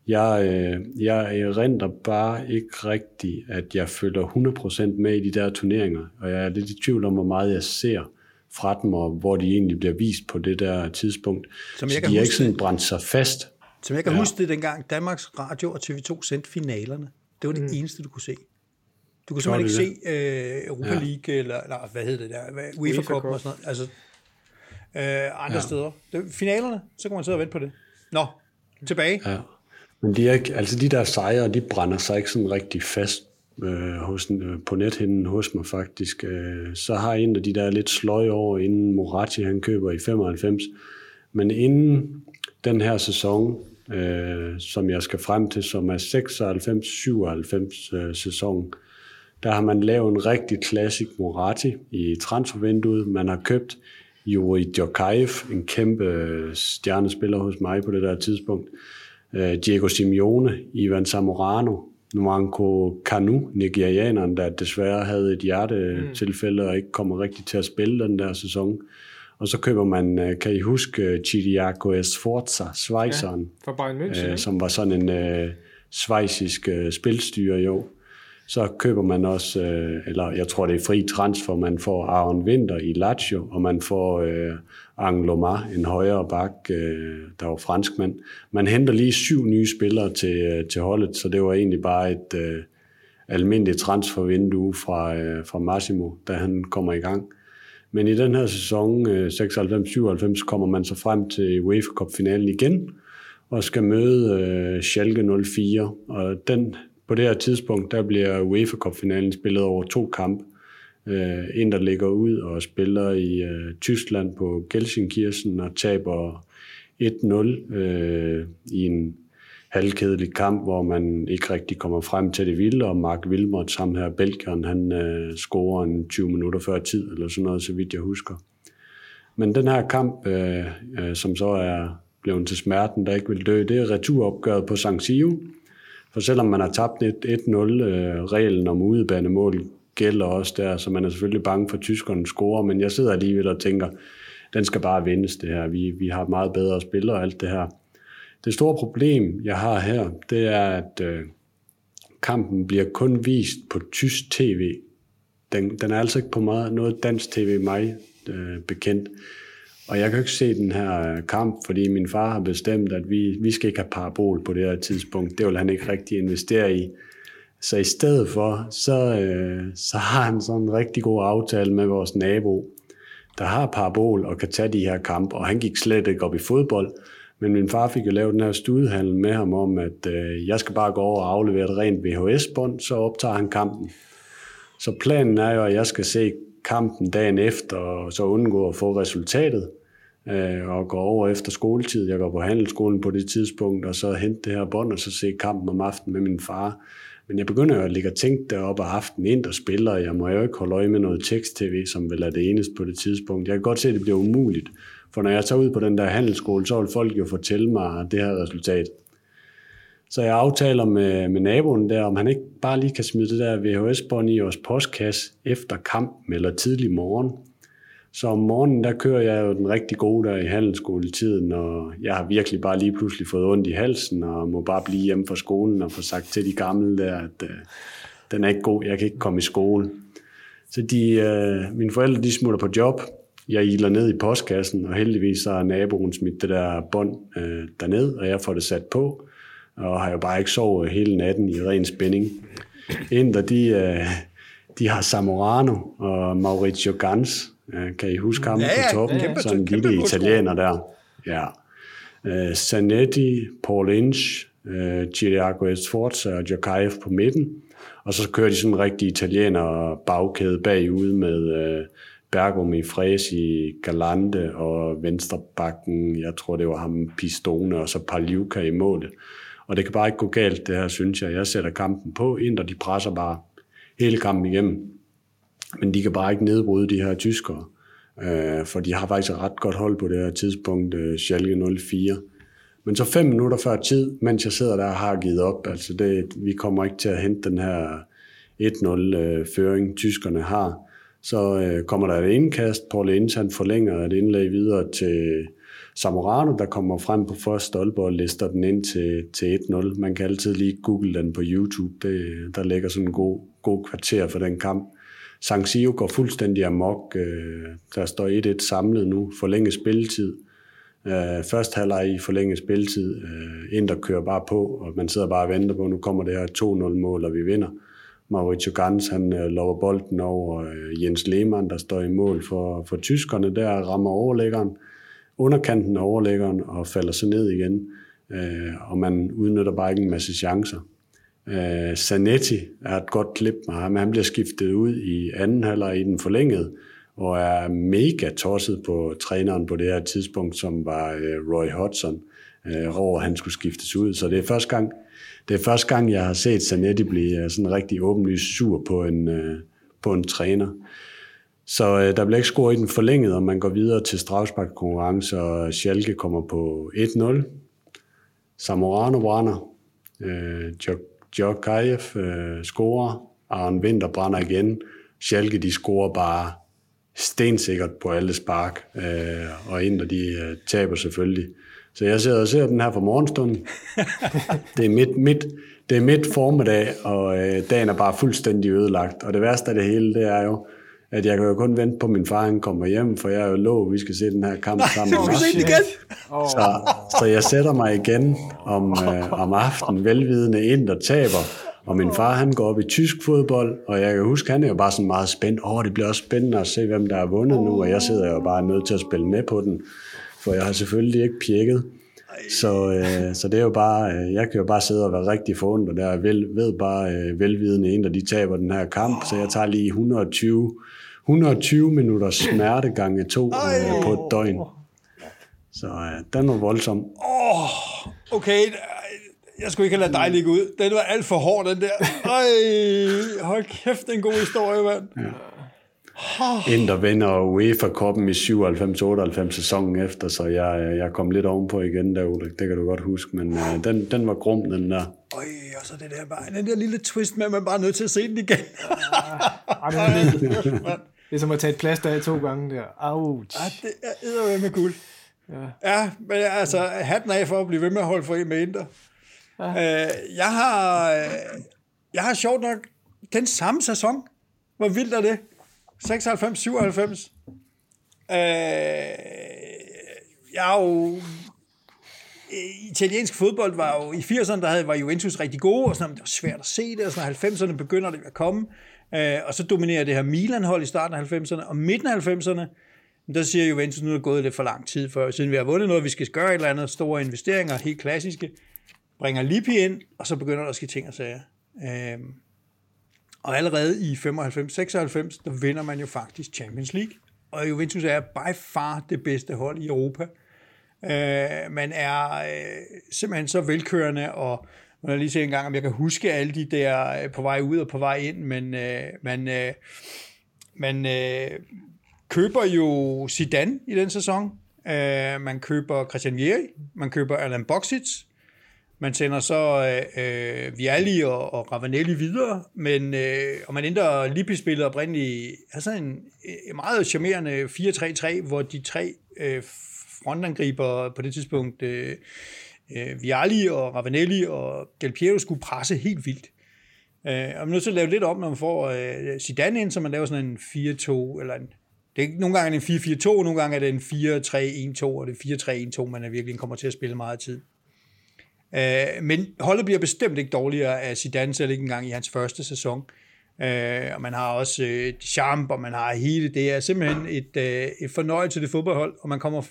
Speaker 2: Jeg, øh, jeg erindrer bare ikke rigtigt, at jeg følger 100% med i de der turneringer, og jeg er lidt i tvivl om, hvor meget jeg ser fra dem, og hvor de egentlig bliver vist på det der tidspunkt. Som jeg så kan de er ikke sådan brændt sig fast.
Speaker 1: Som jeg kan ja. huske det dengang, Danmarks Radio og TV2 sendte finalerne. Det var det mm. eneste, du kunne se. Du kan simpelthen ikke se uh, Europa League, ja. eller, eller hvad hedder det der, UEFA, Cup og sådan noget, altså uh, andre ja. steder. Det, finalerne, så kan man sidde og vente på det. Nå, tilbage. Ja.
Speaker 2: Men de, er ikke, altså de der sejre, de brænder sig ikke sådan rigtig fast øh, hos, øh, på nethinden hos mig faktisk. Øh, så har en af de der lidt sløje over, inden Moratti han køber i 95. Men inden den her sæson, øh, som jeg skal frem til, som er 96-97 øh, sæson, der har man lavet en rigtig klassisk Moratti i transfervinduet. Man har købt Juri Djokajev, en kæmpe øh, stjernespiller hos mig på det der tidspunkt. Øh, Diego Simeone, Ivan Zamorano, Nuanco Kanu, nigerianeren, der desværre havde et hjertetilfælde og ikke kommer rigtig til at spille den der sæson. Og så køber man, øh, kan I huske, Chiriaco Esforza, Schweizeren,
Speaker 3: ja,
Speaker 2: som var sådan en uh, svejsisk uh, spilstyre jo. Så køber man også, øh, eller jeg tror det er fri transfer, man får Aaron Winter i Lazio, og man får øh, Anglomar, en højere bak, øh, der var franskmand. Man henter lige syv nye spillere til, øh, til holdet, så det var egentlig bare et øh, almindeligt transfervindue fra, øh, fra Massimo, da han kommer i gang. Men i den her sæson, øh, 96-97, kommer man så frem til UEFA Cup-finalen igen, og skal møde øh, Schalke 04, og den på det her tidspunkt, der bliver UEFA Cup-finalen spillet over to kampe. Øh, en, der ligger ud og spiller i øh, Tyskland på Gelsenkirchen og taber 1-0 øh, i en halvkedelig kamp, hvor man ikke rigtig kommer frem til det vilde, og Mark Wilmot, sammen her Belgien, han øh, scorer en 20 minutter før tid, eller sådan noget, så vidt jeg husker. Men den her kamp, øh, øh, som så er blevet til smerten, der ikke vil dø, det er returopgøret på San Siro, for selvom man har tabt 1-0-reglen øh, om udebanemål gælder også der, så man er selvfølgelig bange for, at tyskerne scorer, men jeg sidder alligevel og tænker, den skal bare vindes det her. Vi, vi har meget bedre spillere og alt det her. Det store problem, jeg har her, det er, at øh, kampen bliver kun vist på tysk tv. Den, den er altså ikke på meget, noget dansk tv mig øh, bekendt. Og jeg kan ikke se den her øh, kamp, fordi min far har bestemt, at vi, vi skal ikke have parabol på det her tidspunkt. Det vil han ikke rigtig investere i. Så i stedet for, så, øh, så har han sådan en rigtig god aftale med vores nabo, der har parabol og kan tage de her kampe, og han gik slet ikke op i fodbold. Men min far fik jo lavet den her studehandel med ham om, at øh, jeg skal bare gå over og aflevere et rent VHS-bånd, så optager han kampen. Så planen er jo, at jeg skal se kampen dagen efter, og så undgå at få resultatet, øh, og gå over efter skoletid. Jeg går på handelsskolen på det tidspunkt, og så hente det her bånd, og så se kampen om aftenen med min far. Men jeg begynder jo at ligge og tænke deroppe af aftenen ind og spiller, og jeg må jo ikke holde øje med noget tekst-tv, som vel er det eneste på det tidspunkt. Jeg kan godt se, at det bliver umuligt. For når jeg tager ud på den der handelsskole, så vil folk jo fortælle mig det her resultat. Så jeg aftaler med, med naboen der, om han ikke bare lige kan smide det der VHS-bånd i vores postkasse efter kampen eller tidlig morgen. Så om morgenen, der kører jeg jo den rigtig gode der i handelsskoletiden, og jeg har virkelig bare lige pludselig fået ondt i halsen, og må bare blive hjemme fra skolen og få sagt til de gamle der, at øh, den er ikke god, jeg kan ikke komme i skole. Så de, øh, mine forældre, de smutter på job, jeg iler ned i postkassen, og heldigvis så har naboen smidt det der bånd øh, derned, og jeg får det sat på, og har jo bare ikke sovet hele natten i ren spænding. Inder, de, uh, de har Samorano og Maurizio Gans, kan I huske ham
Speaker 1: ja, ja,
Speaker 2: på toppen?
Speaker 1: kæmpe,
Speaker 2: Sådan en lille italiener der. Ja. Uh, Zanetti, Paul Inch, uh, Giriago Esforza og Jokaev på midten. Og så kører de sådan en rigtig italiener bagkæde bagud med uh, Bergomi, Fresi, Galante og venstrebakken, jeg tror det var ham, Pistone og så Pagliuca i målet. Og det kan bare ikke gå galt, det her, synes jeg. Jeg sætter kampen på ind, og de presser bare hele kampen igennem. Men de kan bare ikke nedbryde de her tyskere, øh, for de har faktisk et ret godt hold på det her tidspunkt, øh, Schalke 04. Men så fem minutter før tid, mens jeg sidder der og har givet op, altså det, vi kommer ikke til at hente den her 1-0-føring, øh, tyskerne har, så øh, kommer der et indkast, Paul Ince, han forlænger et indlæg videre til Samorano, der kommer frem på første stolpe og lister den ind til, til 1-0. Man kan altid lige google den på YouTube, det, der ligger sådan en god, god kvarter for den kamp. San går fuldstændig amok. Øh, der står 1-1 samlet nu. Forlænget spilletid. Øh, Først halvleg i forlænget spilletid. Øh, Inter kører bare på, og man sidder bare og venter på, nu kommer det her 2-0-mål, og vi vinder. Mauricio Gans, han lover bolden over Jens Lehmann, der står i mål for, for tyskerne. Der rammer overlæggeren, underkanten af overlæggeren, og falder så ned igen. Øh, og man udnytter bare ikke en masse chancer. Øh, Zanetti er et godt klip med ham. Han bliver skiftet ud i anden halvleg i den forlængede, og er mega tosset på træneren på det her tidspunkt, som var øh, Roy Hodgson, øh, over han skulle skiftes ud. Så det er første gang, det er første gang jeg har set Zanetti blive øh, sådan rigtig åbenlyst sur på en, øh, på en træner. Så øh, der bliver ikke scoret i den forlængede, og man går videre til strafsparkkonkurrence, og Schalke kommer på 1-0. Samorano brænder. øh, Djokajev øh, scorer, Arne Winter brænder igen. Schalke, de scorer bare stensikkert på alle spark, øh, og Inter, de øh, taber selvfølgelig. Så jeg sidder og ser den her for morgenstunden. det er midt, midt, det er midt formiddag, og øh, dagen er bare fuldstændig ødelagt. Og det værste af det hele, det er jo, at jeg kan jo kun vente på, at min far han kommer hjem, for jeg er jo lov, vi skal se den her kamp sammen.
Speaker 1: Så skal vi se den igen.
Speaker 2: Så, så jeg sætter mig igen om, øh, om aftenen, velvidende ind og taber. Og min far, han går op i tysk fodbold, og jeg kan huske, han er jo bare sådan meget spændt. Åh, det bliver også spændende at se, hvem der er vundet nu, og jeg sidder jo bare nødt til at spille med på den, for jeg har selvfølgelig ikke pjekket. Så, øh, så det er jo bare, øh, jeg kan jo bare sidde og være rigtig forundret der, og vel, ved bare øh, velvidende en, de taber den her kamp, så jeg tager lige 120, 120 minutter smerte gange to øh, på et døgn. Så øh, den var voldsom.
Speaker 1: Okay, jeg skulle ikke have ladet dig ligge ud. Den var alt for hård, den der. Ej, hold kæft, det er en god historie, mand.
Speaker 2: Inter vinder UEFA-koppen i 97-98 sæsonen efter, så jeg, jeg kom lidt ovenpå igen der, Ulrik. Det kan du godt huske, men uh, den, den var grum, den der.
Speaker 1: Øj, og så det der bare, den der lille twist med, at man bare er nødt til at se den igen.
Speaker 3: Ej, det, er som at tage et plaster af to gange der. Ouch.
Speaker 1: Ja, det er eddermame med guld. Ja. ja, men altså, hatten af for at blive ved med at holde for en med Inter. Ja. Øh, jeg har, øh, jeg har sjovt nok den samme sæson. Hvor vildt er det? 96-97. Øh, jeg er jo italiensk fodbold var jo i 80'erne, der havde, var Juventus rigtig gode, og sådan, det var svært at se det, og sådan 90'erne begynder det at komme, øh, og så dominerer det her Milan-hold i starten af 90'erne, og midten af 90'erne, der siger Juventus, nu er det gået lidt for lang tid, for siden vi har vundet noget, vi skal gøre et eller andet, store investeringer, helt klassiske, bringer Lippi ind, og så begynder der at ske ting og sager. Øh, og allerede i 95-96, der vinder man jo faktisk Champions League, og Juventus er by far det bedste hold i Europa. Øh, man er øh, simpelthen så velkørende, og jeg lige se en gang, om jeg kan huske alle de der øh, på vej ud og på vej ind, men øh, man, øh, man øh, køber jo Zidane i den sæson, øh, man køber Christian Vieri, man køber Alan Boxic, man sender så øh, øh, Vialli og, og Ravanelli videre, men øh, og man ændrer Lippi-spillet oprindeligt, altså en, en meget charmerende 4-3-3, hvor de tre øh, frontangriber på det tidspunkt, øh, øh, Vialli og Ravanelli og Del Piero skulle presse helt vildt. Øh, og man er nødt til at lave lidt om, når man får øh, Zidane ind, så man laver sådan en 4-2, eller en, det er ikke, nogle gange er det en 4-4-2, nogle gange er det en 4-3-1-2, og det er 4-3-1-2, man er virkelig kommer til at spille meget tid. Øh, men holdet bliver bestemt ikke dårligere af Zidane, selv ikke engang i hans første sæson. Øh, og man har også øh, Champ, og man har hele det. er simpelthen et, øh, et fornøjelse det fodboldhold, og man kommer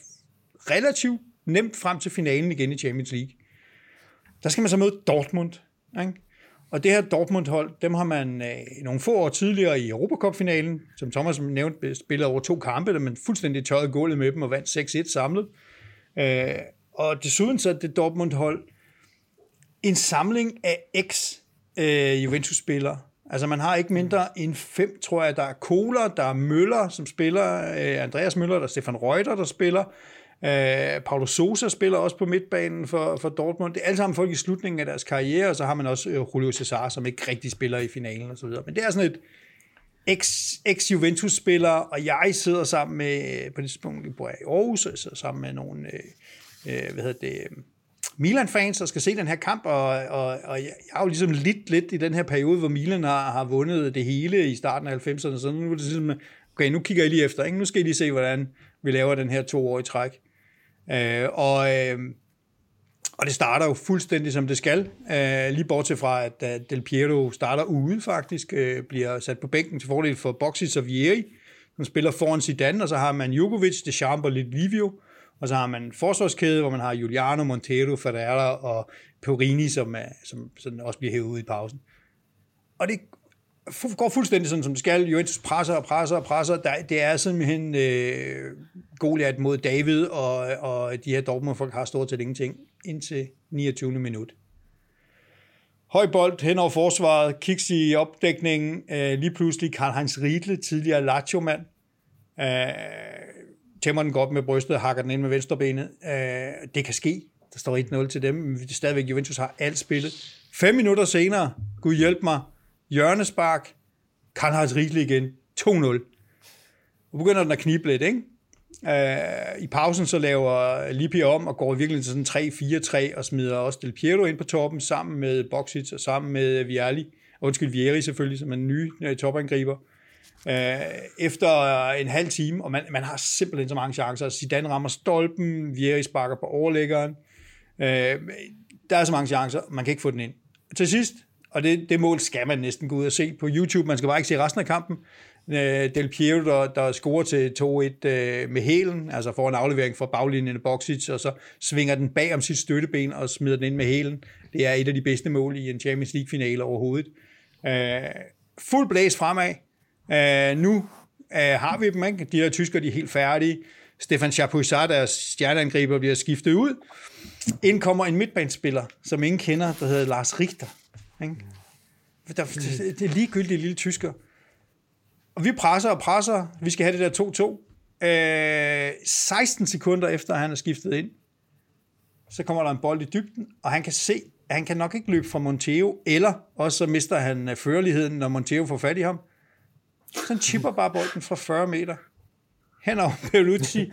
Speaker 1: relativt nemt frem til finalen igen i Champions League. Der skal man så møde Dortmund. Ikke? Og det her Dortmund-hold, dem har man øh, nogle få år tidligere i Europacup-finalen, som Thomas nævnte, spillet over to kampe, der man fuldstændig tørrede gulvet med dem og vandt 6-1 samlet. Øh, og desuden så er det Dortmund-hold en samling af ex-Juventus-spillere. Altså man har ikke mindre end fem, tror jeg. Der er Kohler, der er Møller, som spiller, øh, Andreas Møller, der er Stefan Reuter, der spiller, Øh, Paulo Sosa spiller også på midtbanen for, for Dortmund. Det er alle sammen folk i slutningen af deres karriere, og så har man også øh, Julio Cesar, som ikke rigtig spiller i finalen og så videre. Men det er sådan et ex-Juventus-spiller, og jeg sidder sammen med, på det tidspunkt bor jeg i Aarhus, jeg sidder sammen med nogle, øh, øh hvad hedder det, Milan-fans, der skal se den her kamp, og, og, og jeg har jo ligesom lidt lidt i den her periode, hvor Milan har, har vundet det hele i starten af 90'erne, så nu er det ligesom, okay, nu kigger jeg lige efter, ikke? nu skal I lige se, hvordan vi laver den her to år i træk. Øh, og, øh, og det starter jo fuldstændig som det skal, øh, lige bortset fra, at Del Piero starter ude faktisk, øh, bliver sat på bænken til fordel for Boxis og Vieri, som spiller foran Zidane, og så har man Jugovic, Deschamps og Livio, og så har man en forsvarskæde, hvor man har Juliano, Montero, Ferreira og Perini, som, er, som, sådan også bliver hævet ud i pausen. Og det går fuldstændig sådan, som det skal. Juventus presser og presser og presser. Der, det er simpelthen øh, Goliath mod David, og, og de her Dortmund-folk har stort set ingenting indtil 29. minut. Høj bold hen over forsvaret, kiks i opdækningen, øh, lige pludselig Karl-Heinz Riedle, tidligere Lazio-mand, øh, tæmmer den godt med brystet, hakker den ind med venstrebenet. Øh, det kan ske. Der står 1-0 til dem, men stadigvæk Juventus har alt spillet. Fem minutter senere, Gud hjælp mig, hjørnespark, Karl-Heinz Riedle igen, 2-0. Nu begynder den at knibe lidt, ikke? Øh, I pausen så laver Lippi om og går virkelig til sådan 3-4-3 og smider også Del Piero ind på toppen sammen med Boxic og sammen med Vialli. Undskyld, Vieri selvfølgelig, som er den nye øh, topangriber. Øh, efter en halv time, og man, man har simpelthen så mange chancer. Zidane rammer stolpen, Vieri sparker på overlæggeren. Øh, der er så mange chancer, man kan ikke få den ind. Til sidst, og det, det mål skal man næsten gå ud og se på YouTube. Man skal bare ikke se resten af kampen. Øh, Del Piero, der, der scorer til 2-1 øh, med hælen, altså får en aflevering fra baglinjen af Boxic, og så svinger den bag om sit støtteben og smider den ind med hælen. Det er et af de bedste mål i en Champions League-finale overhovedet. Øh, fuld blæs fremad. Øh, nu øh, har vi dem, ikke? De der tysker, de er helt færdige. Stefan Chapuisat, deres stjerneangriber, bliver skiftet ud. Ind kommer en midtbanespiller, som ingen kender, der hedder Lars Richter. Ikke? Der, det, er ligegyldigt lille tysker. Og vi presser og presser. Vi skal have det der 2-2. Øh, 16 sekunder efter, at han er skiftet ind, så kommer der en bold i dybden, og han kan se, at han kan nok ikke løbe fra Monteo, eller også så mister han førligheden, når Monteo får fat i ham. Så han chipper bare bolden fra 40 meter. Hen over Bellucci.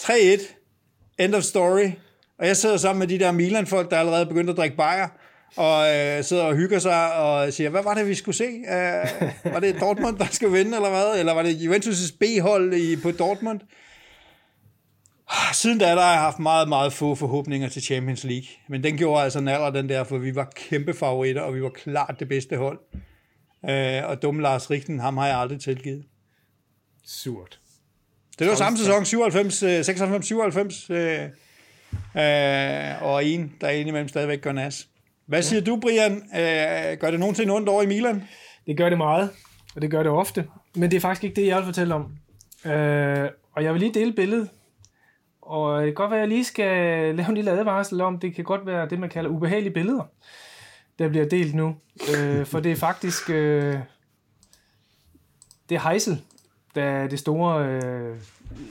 Speaker 1: 3-1. End of story. Og jeg sidder sammen med de der Milan-folk, der allerede begyndt at drikke bajer, og øh, sidder og hygger sig og siger, hvad var det, vi skulle se? Øh, var det Dortmund, der skulle vinde, eller hvad? Eller var det Juventus' B-hold i, på Dortmund? Siden da, der har jeg haft meget, meget få forhåbninger til Champions League. Men den gjorde altså naller, den der, for vi var kæmpe favoritter, og vi var klart det bedste hold. Øh, og dumme Lars Richten, ham har jeg aldrig tilgivet.
Speaker 3: Surt.
Speaker 1: Det var samme sæson, 97, 96, 97, øh, øh, og en, der indimellem stadigvæk gør nas. Hvad siger ja. du, Brian? Øh, gør det nogensinde ondt over i Milan?
Speaker 3: Det gør det meget, og det gør det ofte. Men det er faktisk ikke det, jeg vil fortælle om. Øh, og jeg vil lige dele billedet. Og det kan godt være, at jeg lige skal lave en lille advarsel om, det kan godt være det, man kalder ubehagelige billeder, der bliver delt nu. Øh, for det er faktisk... Øh, det er Heisel, der er det store... Øh,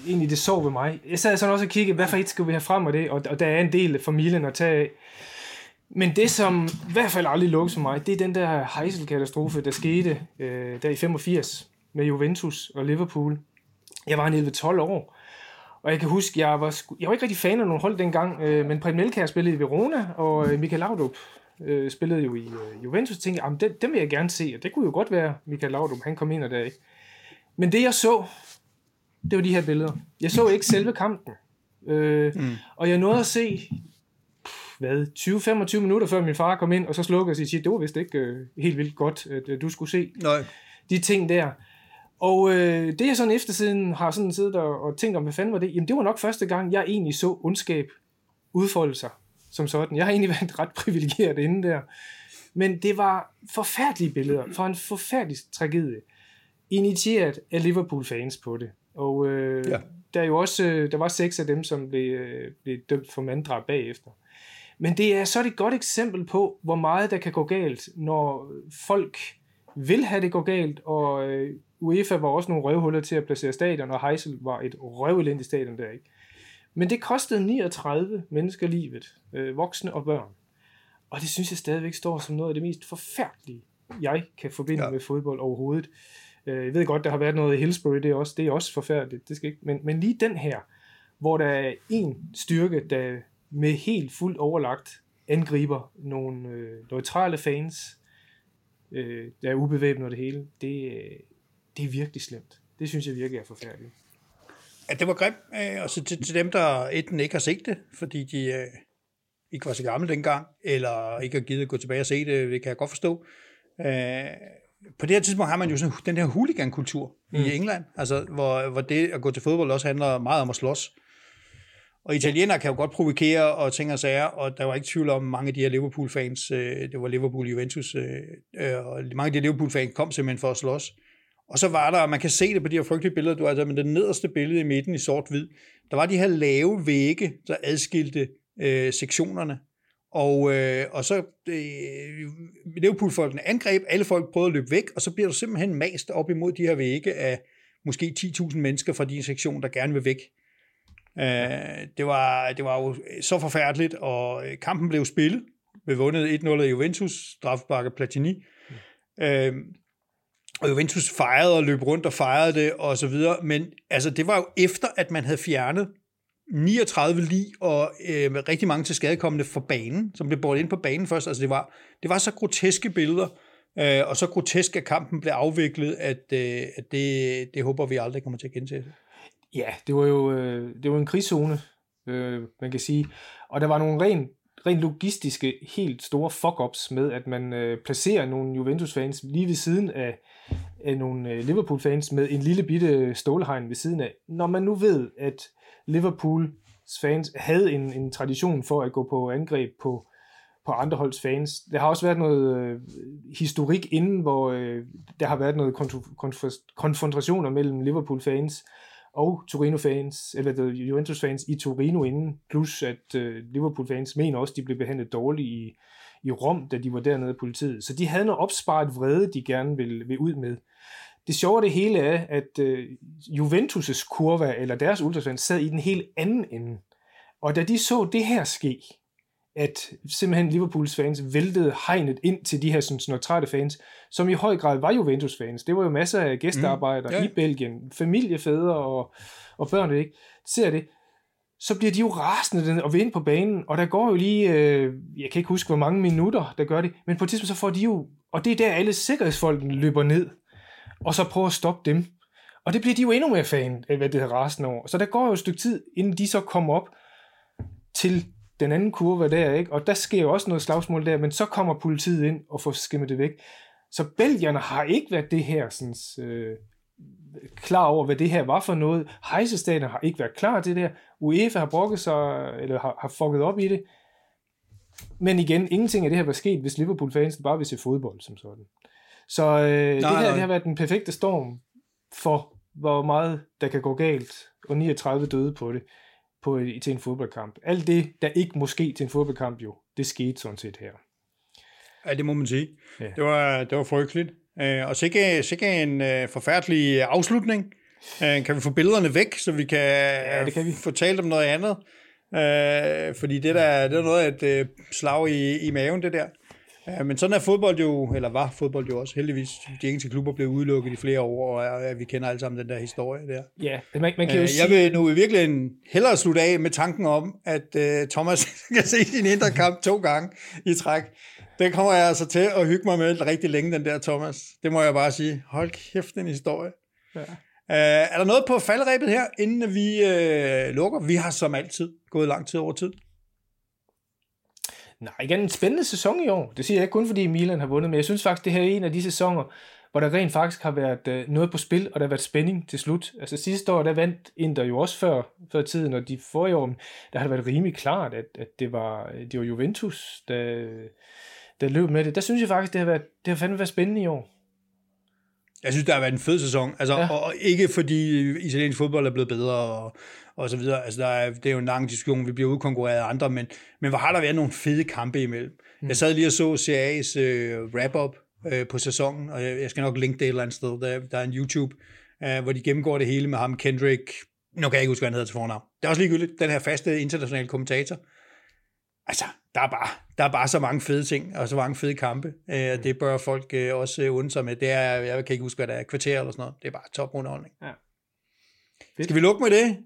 Speaker 3: egentlig det så ved mig. Jeg sad sådan også og kiggede, hvad for et skal vi have frem af det? Og, og der er en del af familien at tage af. Men det, som i hvert fald aldrig lukkes for mig, det er den der Heisel-katastrofe, der skete øh, der i 85 med Juventus og Liverpool. Jeg var 11-12 år, og jeg kan huske, jeg var, jeg var ikke rigtig fan af nogen hold dengang, øh, men Preben Elkær spillede i Verona, og øh, Michael Laudrup øh, spillede jo i øh, Juventus, og tænkte, at dem, dem vil jeg gerne se, og det kunne jo godt være Michael Laudrup, han kom ind og der ikke. Men det jeg så, det var de her billeder. Jeg så ikke selve kampen, øh, mm. og jeg nåede at se hvad, 20-25 minutter før min far kom ind, og så slukkede og siger, det var vist ikke øh, helt vildt godt, at øh, du skulle se
Speaker 1: Nej.
Speaker 3: de ting der. Og øh, det jeg sådan eftersiden har sådan siddet og, og tænkt om, hvad fanden var det? Jamen det var nok første gang, jeg egentlig så ondskab udfolde sig som sådan. Jeg har egentlig været ret privilegeret inden der. Men det var forfærdelige billeder fra en forfærdelig tragedie. Initieret af Liverpool-fans på det. Og øh, ja. der, er jo også, øh, der var seks af dem, som blev, øh, blev dømt for manddrab bagefter. Men det er så et godt eksempel på, hvor meget der kan gå galt, når folk vil have det gå galt, og øh, UEFA var også nogle røvhuller til at placere stadion, og Heisel var et røvelendigt stadion der, ikke? Men det kostede 39 mennesker livet, øh, voksne og børn. Og det synes jeg stadigvæk står som noget af det mest forfærdelige, jeg kan forbinde ja. med fodbold overhovedet. Øh, jeg ved godt, der har været noget i Hillsbury, det er også, det er også forfærdeligt, det skal ikke, men, men lige den her, hvor der er en styrke, der med helt fuldt overlagt angriber nogle øh, neutrale fans, øh, der er ubevæbnet og det hele, det, det er virkelig slemt. Det synes jeg virkelig er forfærdeligt.
Speaker 1: Ja, det var grimt. Øh, og så til, til dem, der enten ikke har set det, fordi de øh, ikke var så gamle dengang, eller ikke har givet at gå tilbage og se det, det kan jeg godt forstå. Øh, på det her tidspunkt har man jo sådan den her huligankultur mm. i England, altså hvor, hvor det at gå til fodbold også handler meget om at slås. Og italienere kan jo godt provokere og ting og sager, og der var ikke tvivl om, mange af de her Liverpool-fans, øh, det var Liverpool-Juventus, øh, øh, og mange af de Liverpool-fans kom simpelthen for at slås. Og så var der, og man kan se det på de her frygtelige billeder, du altså, men det nederste billede i midten i sort-hvid, der var de her lave vægge, der adskilte øh, sektionerne. Og, øh, og så øh, Liverpool-folkene angreb, alle folk prøvede at løbe væk, og så bliver du simpelthen mast op imod de her vægge af måske 10.000 mennesker fra din sektion, der gerne vil væk. Øh, det, var, det var jo så forfærdeligt, og øh, kampen blev spillet. Vi vundet 1-0 af Juventus, strafbakke Platini. Mm. Øh, og Juventus fejrede og løb rundt og fejrede det og så videre, men altså, det var jo efter, at man havde fjernet 39 lig og øh, rigtig mange til skadekommende for banen, som blev båret ind på banen først. Altså, det var, det var så groteske billeder, øh, og så grotesk, at kampen blev afviklet, at, øh, at det, det håber vi aldrig kommer til at gentage.
Speaker 3: Ja, det var jo øh, det var en krigszone, øh, man kan sige. Og der var nogle rent rent logistiske helt store fuck-ups med, at man øh, placerer nogle Juventus-fans lige ved siden af, af nogle øh, Liverpool-fans med en lille bitte øh, stålhegn ved siden af. Når man nu ved, at Liverpools fans havde en, en tradition for at gå på angreb på, på andre holds fans. Der har også været noget øh, historik inden, hvor øh, der har været noget konf- konfrontationer mellem Liverpool-fans og Torino-fans, eller Juventus-fans i Torino inden, plus at øh, Liverpool-fans mener også, at de blev behandlet dårligt i, i Rom, da de var dernede af politiet. Så de havde noget opsparet vrede, de gerne ville, ville ud med. Det sjove det hele er, at øh, Juventus' kurva, eller deres ultrafans, sad i den helt anden ende. Og da de så det her ske, at simpelthen Liverpools fans væltede hegnet ind til de her sådan, neutrale fans, som i høj grad var Juventus fans. Det var jo masser af gæstearbejdere mm, ja. i Belgien, familiefædre og, og børn, ikke? Ser det, så bliver de jo rasende og vinde på banen, og der går jo lige, øh, jeg kan ikke huske, hvor mange minutter, der gør det, men på et tidspunkt så får de jo, og det er der alle sikkerhedsfolkene løber ned, og så prøver at stoppe dem. Og det bliver de jo endnu mere fan af, hvad det her rasende over. Så der går jo et stykke tid, inden de så kommer op til den anden kurve der, ikke? og der sker jo også noget slagsmål der, men så kommer politiet ind og får skimmet det væk. Så belgierne har ikke været det her sådan, øh, klar over, hvad det her var for noget. Hejsestater har ikke været klar til det her. UEFA har brokket sig, eller har, har fucket op i det. Men igen, ingenting af det her var sket, hvis Liverpool-fansen bare vil se fodbold som sådan. Så øh, nej, det her nej. det har været den perfekte storm for, hvor meget der kan gå galt, og 39 døde på det på, til en fodboldkamp. Alt det, der ikke måske til en fodboldkamp jo, det skete sådan set her.
Speaker 1: Ja, det må man sige. Ja. Det, var, det var frygteligt. Øh, og sikke, sikke en uh, forfærdelig afslutning. Uh, kan vi få billederne væk, så vi kan, ja, det kan vi. talt om noget andet? Uh, fordi det der, det er noget af et slag i, i maven, det der. Ja, men sådan er fodbold jo, eller var fodbold jo også heldigvis. De engelske klubber blev udelukket i flere år, og ja, vi kender alle sammen den der historie der.
Speaker 3: Ja, man, man kan jo
Speaker 1: Jeg sige... vil nu i virkeligheden hellere slutte af med tanken om, at uh, Thomas kan se sin indre kamp to gange i træk. Det kommer jeg altså til at hygge mig med rigtig længe, den der Thomas. Det må jeg bare sige. Hold kæft, en historie. Ja. Uh, er der noget på faldrebet her, inden vi uh, lukker? Vi har som altid gået lang tid over tid.
Speaker 3: Nej, igen en spændende sæson i år. Det siger jeg ikke kun, fordi Milan har vundet, men jeg synes faktisk, det her er en af de sæsoner, hvor der rent faktisk har været øh, noget på spil, og der har været spænding til slut. Altså sidste år, der vandt Inter jo også før, før tiden, og de forrige år, der har det været rimelig klart, at, at det, var, øh, det var Juventus, der, der løb med det. Der synes jeg faktisk, det har, været, det har fandme været spændende i år.
Speaker 1: Jeg synes, det har været en fed sæson. Altså, ja. Og ikke fordi italiensk fodbold er blevet bedre og, og så videre. Altså, der er, det er jo en lang diskussion, vi bliver udkonkurreret af andre, men, men hvor har der været nogle fede kampe imellem. Mm. Jeg sad lige og så CA's øh, wrap-up øh, på sæsonen, og jeg, jeg skal nok linke det et eller andet sted. Der, der er en YouTube, øh, hvor de gennemgår det hele med ham, Kendrick, nu kan jeg ikke huske, hvad han hedder til fornavn. Det er også ligegyldigt, den her faste internationale kommentator. Altså, der er, bare, der er bare så mange fede ting, og så mange fede kampe. Øh. Det bør folk øh, også øh, undre sig med. Det er, jeg kan ikke huske, hvad det er, kvarter eller sådan noget. Det er bare top underholdning. Ja. Skal vi lukke med det?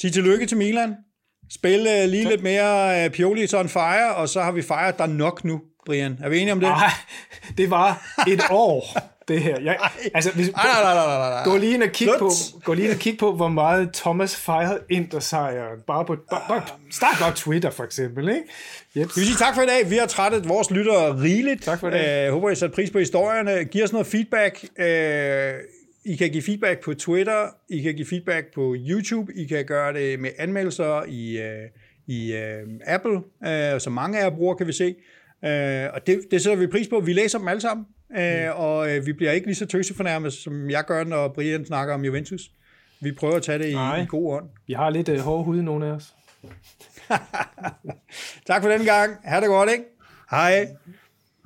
Speaker 1: Sig tillykke til Milan. Spille lige lidt mere uh, Pioli on fire, og så har vi fejret der nok nu, Brian. Er vi enige om det?
Speaker 3: Nej, det var et år, det her. Jeg, altså, hvis,
Speaker 1: nej, nej, nej, nej, nej.
Speaker 3: Gå lige ind og kig på, gå lige ind og kig på, hvor meget Thomas fejrede Inter-sejren. Bare på, bare, bare, start bare Twitter, for eksempel, ikke?
Speaker 1: Yes. Vi vil sige tak for i dag. Vi har trættet vores lyttere rigeligt.
Speaker 3: Tak for i dag.
Speaker 1: Jeg uh, håber, I satte pris på historierne. Giv os noget feedback. Uh, i kan give feedback på Twitter, I kan give feedback på YouTube, I kan gøre det med anmeldelser i, uh, i uh, Apple, uh, som mange af jer bruger, kan vi se. Uh, og det, det sætter vi pris på. Vi læser dem alle sammen, uh, mm. og uh, vi bliver ikke lige så tøsefornærmet, som jeg gør, når Brian snakker om Juventus. Vi prøver at tage det i, i god ånd.
Speaker 3: Vi har lidt uh, hårde hud, nogle af os.
Speaker 1: tak for den gang. Ha' det godt, ikke? Hej.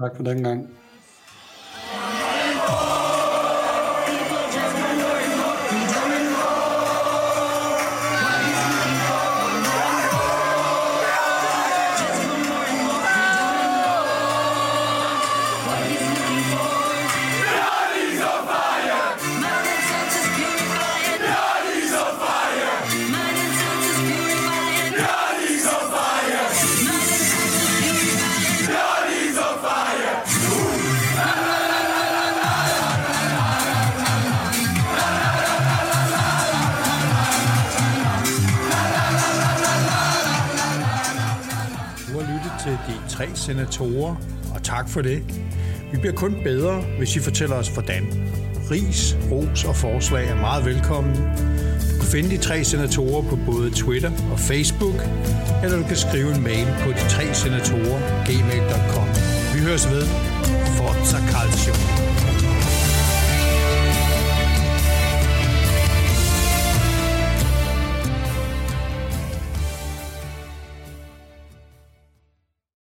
Speaker 2: Tak for den gang.
Speaker 1: Tre senatorer, og tak for det. Vi bliver kun bedre, hvis I fortæller os, hvordan. Ris, ros og forslag er meget velkommen. Du kan finde de tre senatorer på både Twitter og Facebook, eller du kan skrive en mail på de tre senatorer gmail.com. Vi høres ved. Forza Calcio.